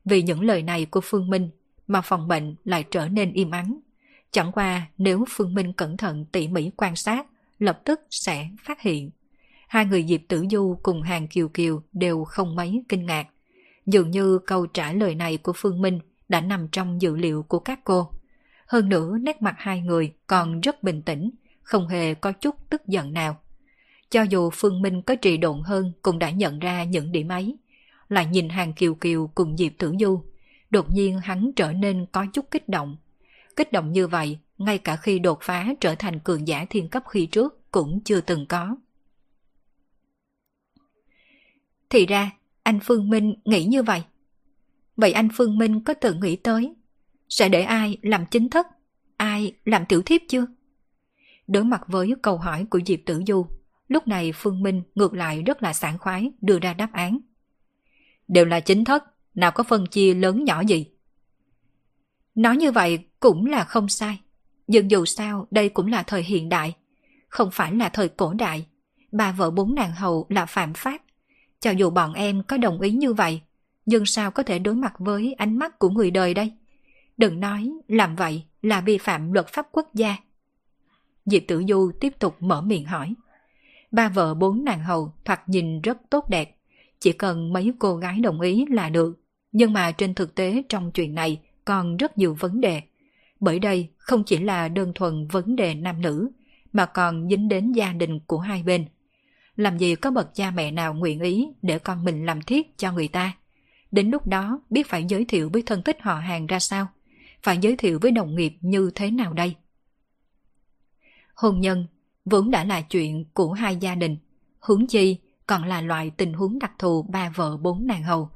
Vì những lời này của Phương Minh mà phòng bệnh lại trở nên im ắng. Chẳng qua nếu Phương Minh cẩn thận tỉ mỉ quan sát, lập tức sẽ phát hiện. Hai người Diệp Tử Du cùng Hàng Kiều Kiều đều không mấy kinh ngạc. Dường như câu trả lời này của Phương Minh đã nằm trong dữ liệu của các cô. Hơn nữa nét mặt hai người còn rất bình tĩnh, không hề có chút tức giận nào. Cho dù Phương Minh có trì độn hơn cũng đã nhận ra những điểm ấy. Lại nhìn hàng kiều kiều cùng Diệp Tử Du. Đột nhiên hắn trở nên có chút kích động. Kích động như vậy, ngay cả khi đột phá trở thành cường giả thiên cấp khi trước cũng chưa từng có. Thì ra, anh Phương Minh nghĩ như vậy. Vậy anh Phương Minh có tự nghĩ tới sẽ để ai làm chính thức, ai làm tiểu thiếp chưa? Đối mặt với câu hỏi của Diệp Tử Du, lúc này Phương Minh ngược lại rất là sảng khoái đưa ra đáp án. Đều là chính thức, nào có phân chia lớn nhỏ gì. Nói như vậy cũng là không sai. Nhưng dù sao đây cũng là thời hiện đại, không phải là thời cổ đại. bà vợ bốn nàng hầu là phạm pháp. Cho dù bọn em có đồng ý như vậy, nhưng sao có thể đối mặt với ánh mắt của người đời đây? Đừng nói làm vậy là vi phạm luật pháp quốc gia. Diệp Tử Du tiếp tục mở miệng hỏi. Ba vợ bốn nàng hầu thoạt nhìn rất tốt đẹp, chỉ cần mấy cô gái đồng ý là được. Nhưng mà trên thực tế trong chuyện này còn rất nhiều vấn đề. Bởi đây không chỉ là đơn thuần vấn đề nam nữ, mà còn dính đến gia đình của hai bên. Làm gì có bậc cha mẹ nào nguyện ý để con mình làm thiết cho người ta. Đến lúc đó biết phải giới thiệu với thân thích họ hàng ra sao. phải giới thiệu với đồng nghiệp như thế nào đây? Hôn nhân vốn đã là chuyện của hai gia đình, hướng chi còn là loại tình huống đặc thù ba vợ bốn nàng hầu.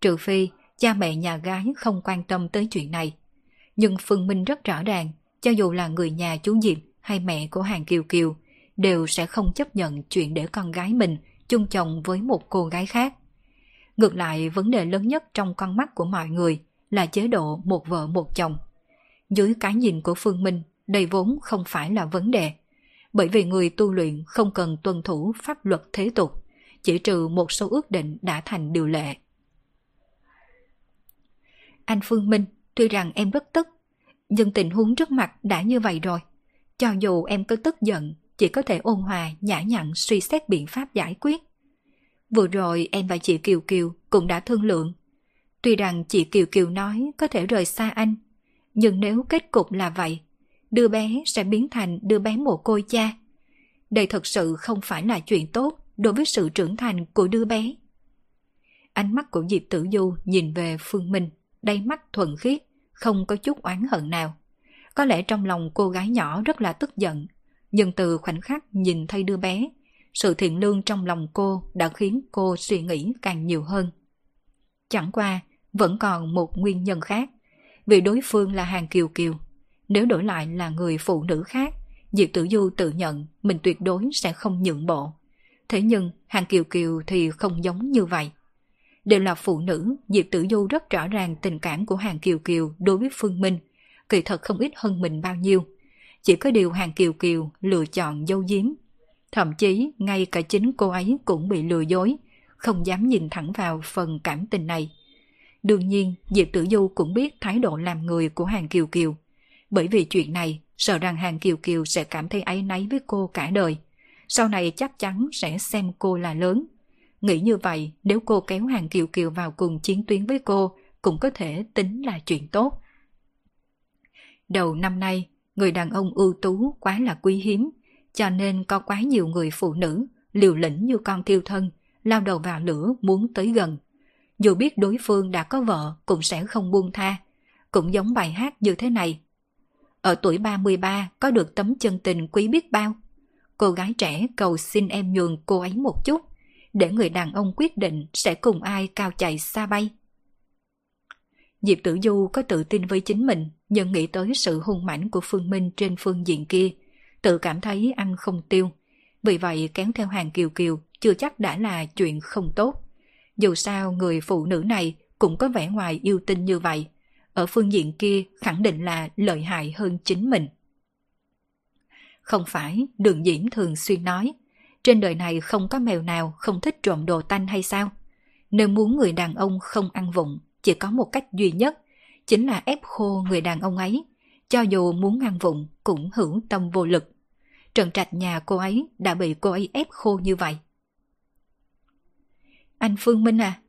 Trừ phi cha mẹ nhà gái không quan tâm tới chuyện này. Nhưng Phương Minh rất rõ ràng, cho dù là người nhà chú Diệp hay mẹ của Hàng Kiều Kiều, đều sẽ không chấp nhận chuyện để con gái mình chung chồng với một cô gái khác. Ngược lại, vấn đề lớn nhất trong con mắt của mọi người là chế độ một vợ một chồng. Dưới cái nhìn của Phương Minh, đây vốn không phải là vấn đề. Bởi vì người tu luyện không cần tuân thủ pháp luật thế tục, chỉ trừ một số ước định đã thành điều lệ. Anh Phương Minh, tuy rằng em rất tức, nhưng tình huống trước mặt đã như vậy rồi. Cho dù em có tức giận, chỉ có thể ôn hòa, nhã nhặn suy xét biện pháp giải quyết. Vừa rồi em và chị Kiều Kiều cũng đã thương lượng. Tuy rằng chị Kiều Kiều nói có thể rời xa anh, nhưng nếu kết cục là vậy, đứa bé sẽ biến thành đứa bé mồ côi cha. Đây thật sự không phải là chuyện tốt đối với sự trưởng thành của đứa bé. Ánh mắt của Diệp Tử Du nhìn về Phương Minh, đầy mắt thuần khiết, không có chút oán hận nào. Có lẽ trong lòng cô gái nhỏ rất là tức giận, nhưng từ khoảnh khắc nhìn thấy đứa bé, sự thiện lương trong lòng cô đã khiến cô suy nghĩ càng nhiều hơn. Chẳng qua, vẫn còn một nguyên nhân khác, vì đối phương là hàng kiều kiều. Nếu đổi lại là người phụ nữ khác, Diệp Tử Du tự nhận mình tuyệt đối sẽ không nhượng bộ. Thế nhưng hàng kiều kiều thì không giống như vậy. Đều là phụ nữ, Diệp Tử Du rất rõ ràng tình cảm của hàng kiều kiều đối với Phương Minh, kỳ thật không ít hơn mình bao nhiêu. Chỉ có điều hàng kiều kiều lựa chọn dâu diếm. Thậm chí ngay cả chính cô ấy cũng bị lừa dối, không dám nhìn thẳng vào phần cảm tình này. Đương nhiên, Diệp Tử Du cũng biết thái độ làm người của hàng kiều kiều. Bởi vì chuyện này, sợ rằng hàng kiều kiều sẽ cảm thấy áy náy với cô cả đời. Sau này chắc chắn sẽ xem cô là lớn. Nghĩ như vậy, nếu cô kéo hàng kiều kiều vào cùng chiến tuyến với cô, cũng có thể tính là chuyện tốt. Đầu năm nay, người đàn ông ưu tú quá là quý hiếm, cho nên có quá nhiều người phụ nữ liều lĩnh như con thiêu thân, lao đầu vào lửa muốn tới gần. Dù biết đối phương đã có vợ cũng sẽ không buông tha, cũng giống bài hát như thế này. Ở tuổi 33 có được tấm chân tình quý biết bao. Cô gái trẻ cầu xin em nhường cô ấy một chút, để người đàn ông quyết định sẽ cùng ai cao chạy xa bay. Diệp Tử Du có tự tin với chính mình, nhưng nghĩ tới sự hung mãnh của Phương Minh trên phương diện kia, tự cảm thấy ăn không tiêu. Vì vậy kéo theo hàng kiều kiều chưa chắc đã là chuyện không tốt. Dù sao người phụ nữ này cũng có vẻ ngoài yêu tinh như vậy. Ở phương diện kia khẳng định là lợi hại hơn chính mình. Không phải đường diễm thường xuyên nói, trên đời này không có mèo nào không thích trộm đồ tanh hay sao? Nếu muốn người đàn ông không ăn vụng, chỉ có một cách duy nhất, chính là ép khô người đàn ông ấy. Cho dù muốn ngăn vụng cũng hữu tâm vô lực. Trần trạch nhà cô ấy đã bị cô ấy ép khô như vậy. Anh Phương Minh à,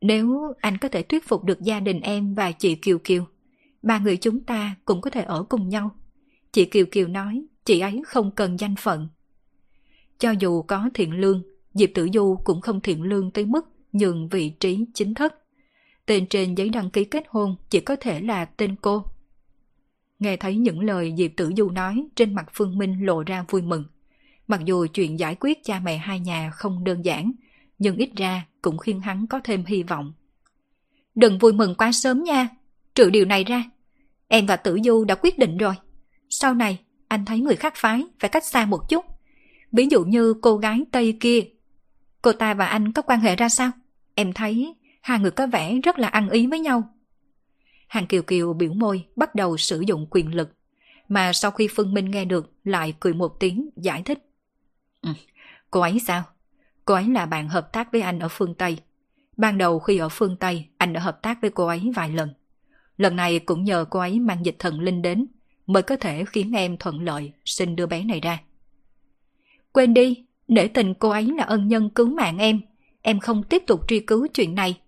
nếu anh có thể thuyết phục được gia đình em và chị Kiều Kiều, ba người chúng ta cũng có thể ở cùng nhau. Chị Kiều Kiều nói chị ấy không cần danh phận. Cho dù có thiện lương, Diệp Tử Du cũng không thiện lương tới mức nhường vị trí chính thức. Tên trên giấy đăng ký kết hôn chỉ có thể là tên cô. Nghe thấy những lời Diệp Tử Du nói trên mặt Phương Minh lộ ra vui mừng. Mặc dù chuyện giải quyết cha mẹ hai nhà không đơn giản, nhưng ít ra cũng khiến hắn có thêm hy vọng. Đừng vui mừng quá sớm nha, trừ điều này ra. Em và Tử Du đã quyết định rồi. Sau này, anh thấy người khác phái phải cách xa một chút. Ví dụ như cô gái Tây kia. Cô ta và anh có quan hệ ra sao? Em thấy hai người có vẻ rất là ăn ý với nhau. Hàng Kiều Kiều biểu môi bắt đầu sử dụng quyền lực. Mà sau khi Phương Minh nghe được lại cười một tiếng giải thích. Ừ, cô ấy sao? Cô ấy là bạn hợp tác với anh ở phương Tây. Ban đầu khi ở phương Tây, anh đã hợp tác với cô ấy vài lần. Lần này cũng nhờ cô ấy mang dịch thần linh đến, mới có thể khiến em thuận lợi xin đưa bé này ra. Quên đi, để tình cô ấy là ân nhân cứu mạng em, em không tiếp tục truy cứu chuyện này.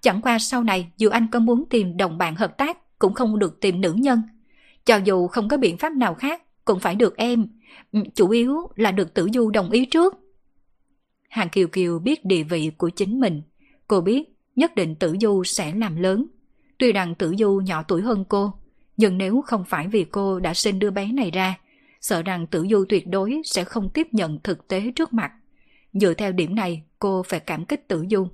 Chẳng qua sau này dù anh có muốn tìm đồng bạn hợp tác cũng không được tìm nữ nhân. Cho dù không có biện pháp nào khác cũng phải được em, ừ, chủ yếu là được tử du đồng ý trước. Hàng Kiều Kiều biết địa vị của chính mình. Cô biết nhất định tử du sẽ làm lớn. Tuy rằng tử du nhỏ tuổi hơn cô, Nhưng nếu không phải vì cô đã sinh đứa bé này ra, sợ rằng tử du tuyệt đối sẽ không tiếp nhận thực tế trước mặt. Dựa theo điểm này, cô phải cảm kích tử du.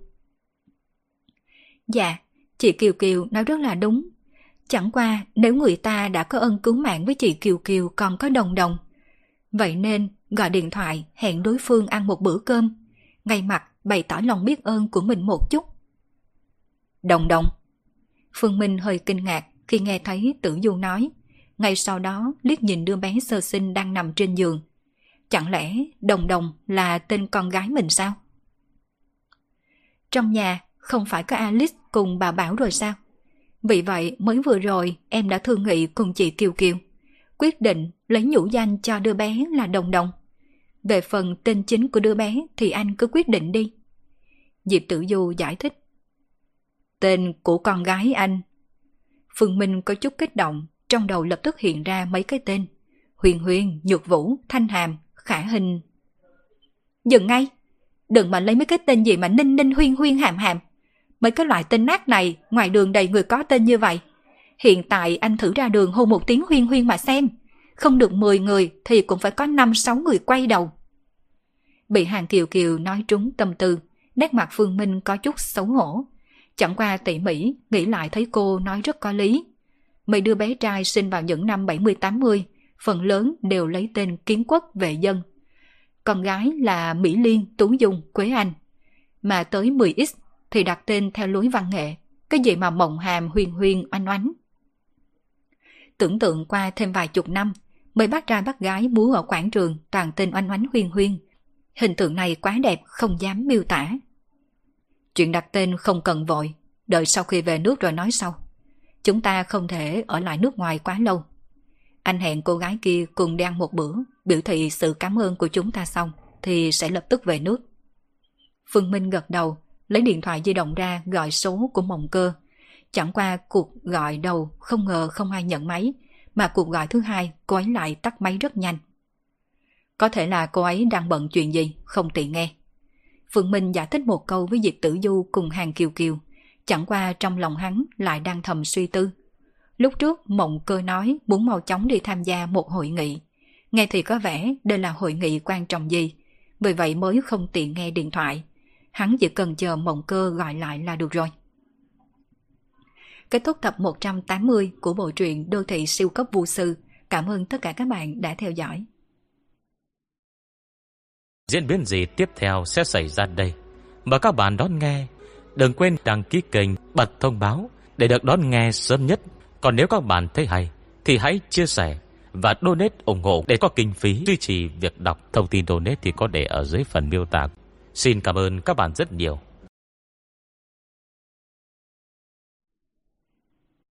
Dạ, chị Kiều Kiều nói rất là đúng. Chẳng qua nếu người ta đã có ân cứu mạng với chị Kiều Kiều còn có đồng đồng. Vậy nên gọi điện thoại hẹn đối phương ăn một bữa cơm, ngay mặt bày tỏ lòng biết ơn của mình một chút. Đồng đồng. Phương Minh hơi kinh ngạc khi nghe thấy Tử Du nói. Ngay sau đó liếc nhìn đứa bé sơ sinh đang nằm trên giường. Chẳng lẽ Đồng Đồng là tên con gái mình sao? Trong nhà không phải có Alice cùng bà Bảo rồi sao? Vì vậy mới vừa rồi em đã thương nghị cùng chị Kiều Kiều. Quyết định lấy nhũ danh cho đứa bé là Đồng Đồng. Về phần tên chính của đứa bé thì anh cứ quyết định đi. Diệp Tử Du giải thích. Tên của con gái anh. Phương Minh có chút kích động, trong đầu lập tức hiện ra mấy cái tên. Huyền Huyền, Nhược Vũ, Thanh Hàm, Khả Hình. Dừng ngay! Đừng mà lấy mấy cái tên gì mà ninh ninh huyên huyên hàm hàm. Mấy cái loại tên nát này, ngoài đường đầy người có tên như vậy. Hiện tại anh thử ra đường hô một tiếng huyên huyên mà xem. Không được 10 người thì cũng phải có 5-6 người quay đầu. Bị hàng kiều kiều nói trúng tâm tư, nét mặt Phương Minh có chút xấu hổ. Chẳng qua tỉ mỉ, nghĩ lại thấy cô nói rất có lý. Mấy đứa bé trai sinh vào những năm 70-80, phần lớn đều lấy tên kiến quốc vệ dân. Con gái là Mỹ Liên, Tú Dung, Quế Anh. Mà tới 10X thì đặt tên theo lối văn nghệ, cái gì mà mộng hàm huyền huyền oanh oánh. Tưởng tượng qua thêm vài chục năm, mấy bác trai bác gái múa ở quảng trường toàn tên oanh oánh huyền huyền. Hình tượng này quá đẹp không dám miêu tả. Chuyện đặt tên không cần vội, đợi sau khi về nước rồi nói sau. Chúng ta không thể ở lại nước ngoài quá lâu. Anh hẹn cô gái kia cùng đi ăn một bữa, biểu thị sự cảm ơn của chúng ta xong, thì sẽ lập tức về nước. Phương Minh gật đầu, lấy điện thoại di động ra gọi số của mộng cơ. Chẳng qua cuộc gọi đầu không ngờ không ai nhận máy, mà cuộc gọi thứ hai cô ấy lại tắt máy rất nhanh. Có thể là cô ấy đang bận chuyện gì, không tiện nghe. Phương Minh giải thích một câu với Diệp Tử Du cùng hàng Kiều Kiều, chẳng qua trong lòng hắn lại đang thầm suy tư. Lúc trước mộng cơ nói muốn mau chóng đi tham gia một hội nghị. Nghe thì có vẻ đây là hội nghị quan trọng gì, vì vậy mới không tiện nghe điện thoại. Hắn chỉ cần chờ mộng cơ gọi lại là được rồi. Kết thúc tập 180 của bộ truyện Đô thị siêu cấp vô sư. Cảm ơn tất cả các bạn đã theo dõi. Diễn biến gì tiếp theo sẽ xảy ra đây? Mời các bạn đón nghe. Đừng quên đăng ký kênh, bật thông báo để được đón nghe sớm nhất. Còn nếu các bạn thấy hay, thì hãy chia sẻ và donate ủng hộ để có kinh phí duy trì việc đọc. Thông tin donate thì có để ở dưới phần miêu tả. Xin cảm ơn các bạn rất nhiều.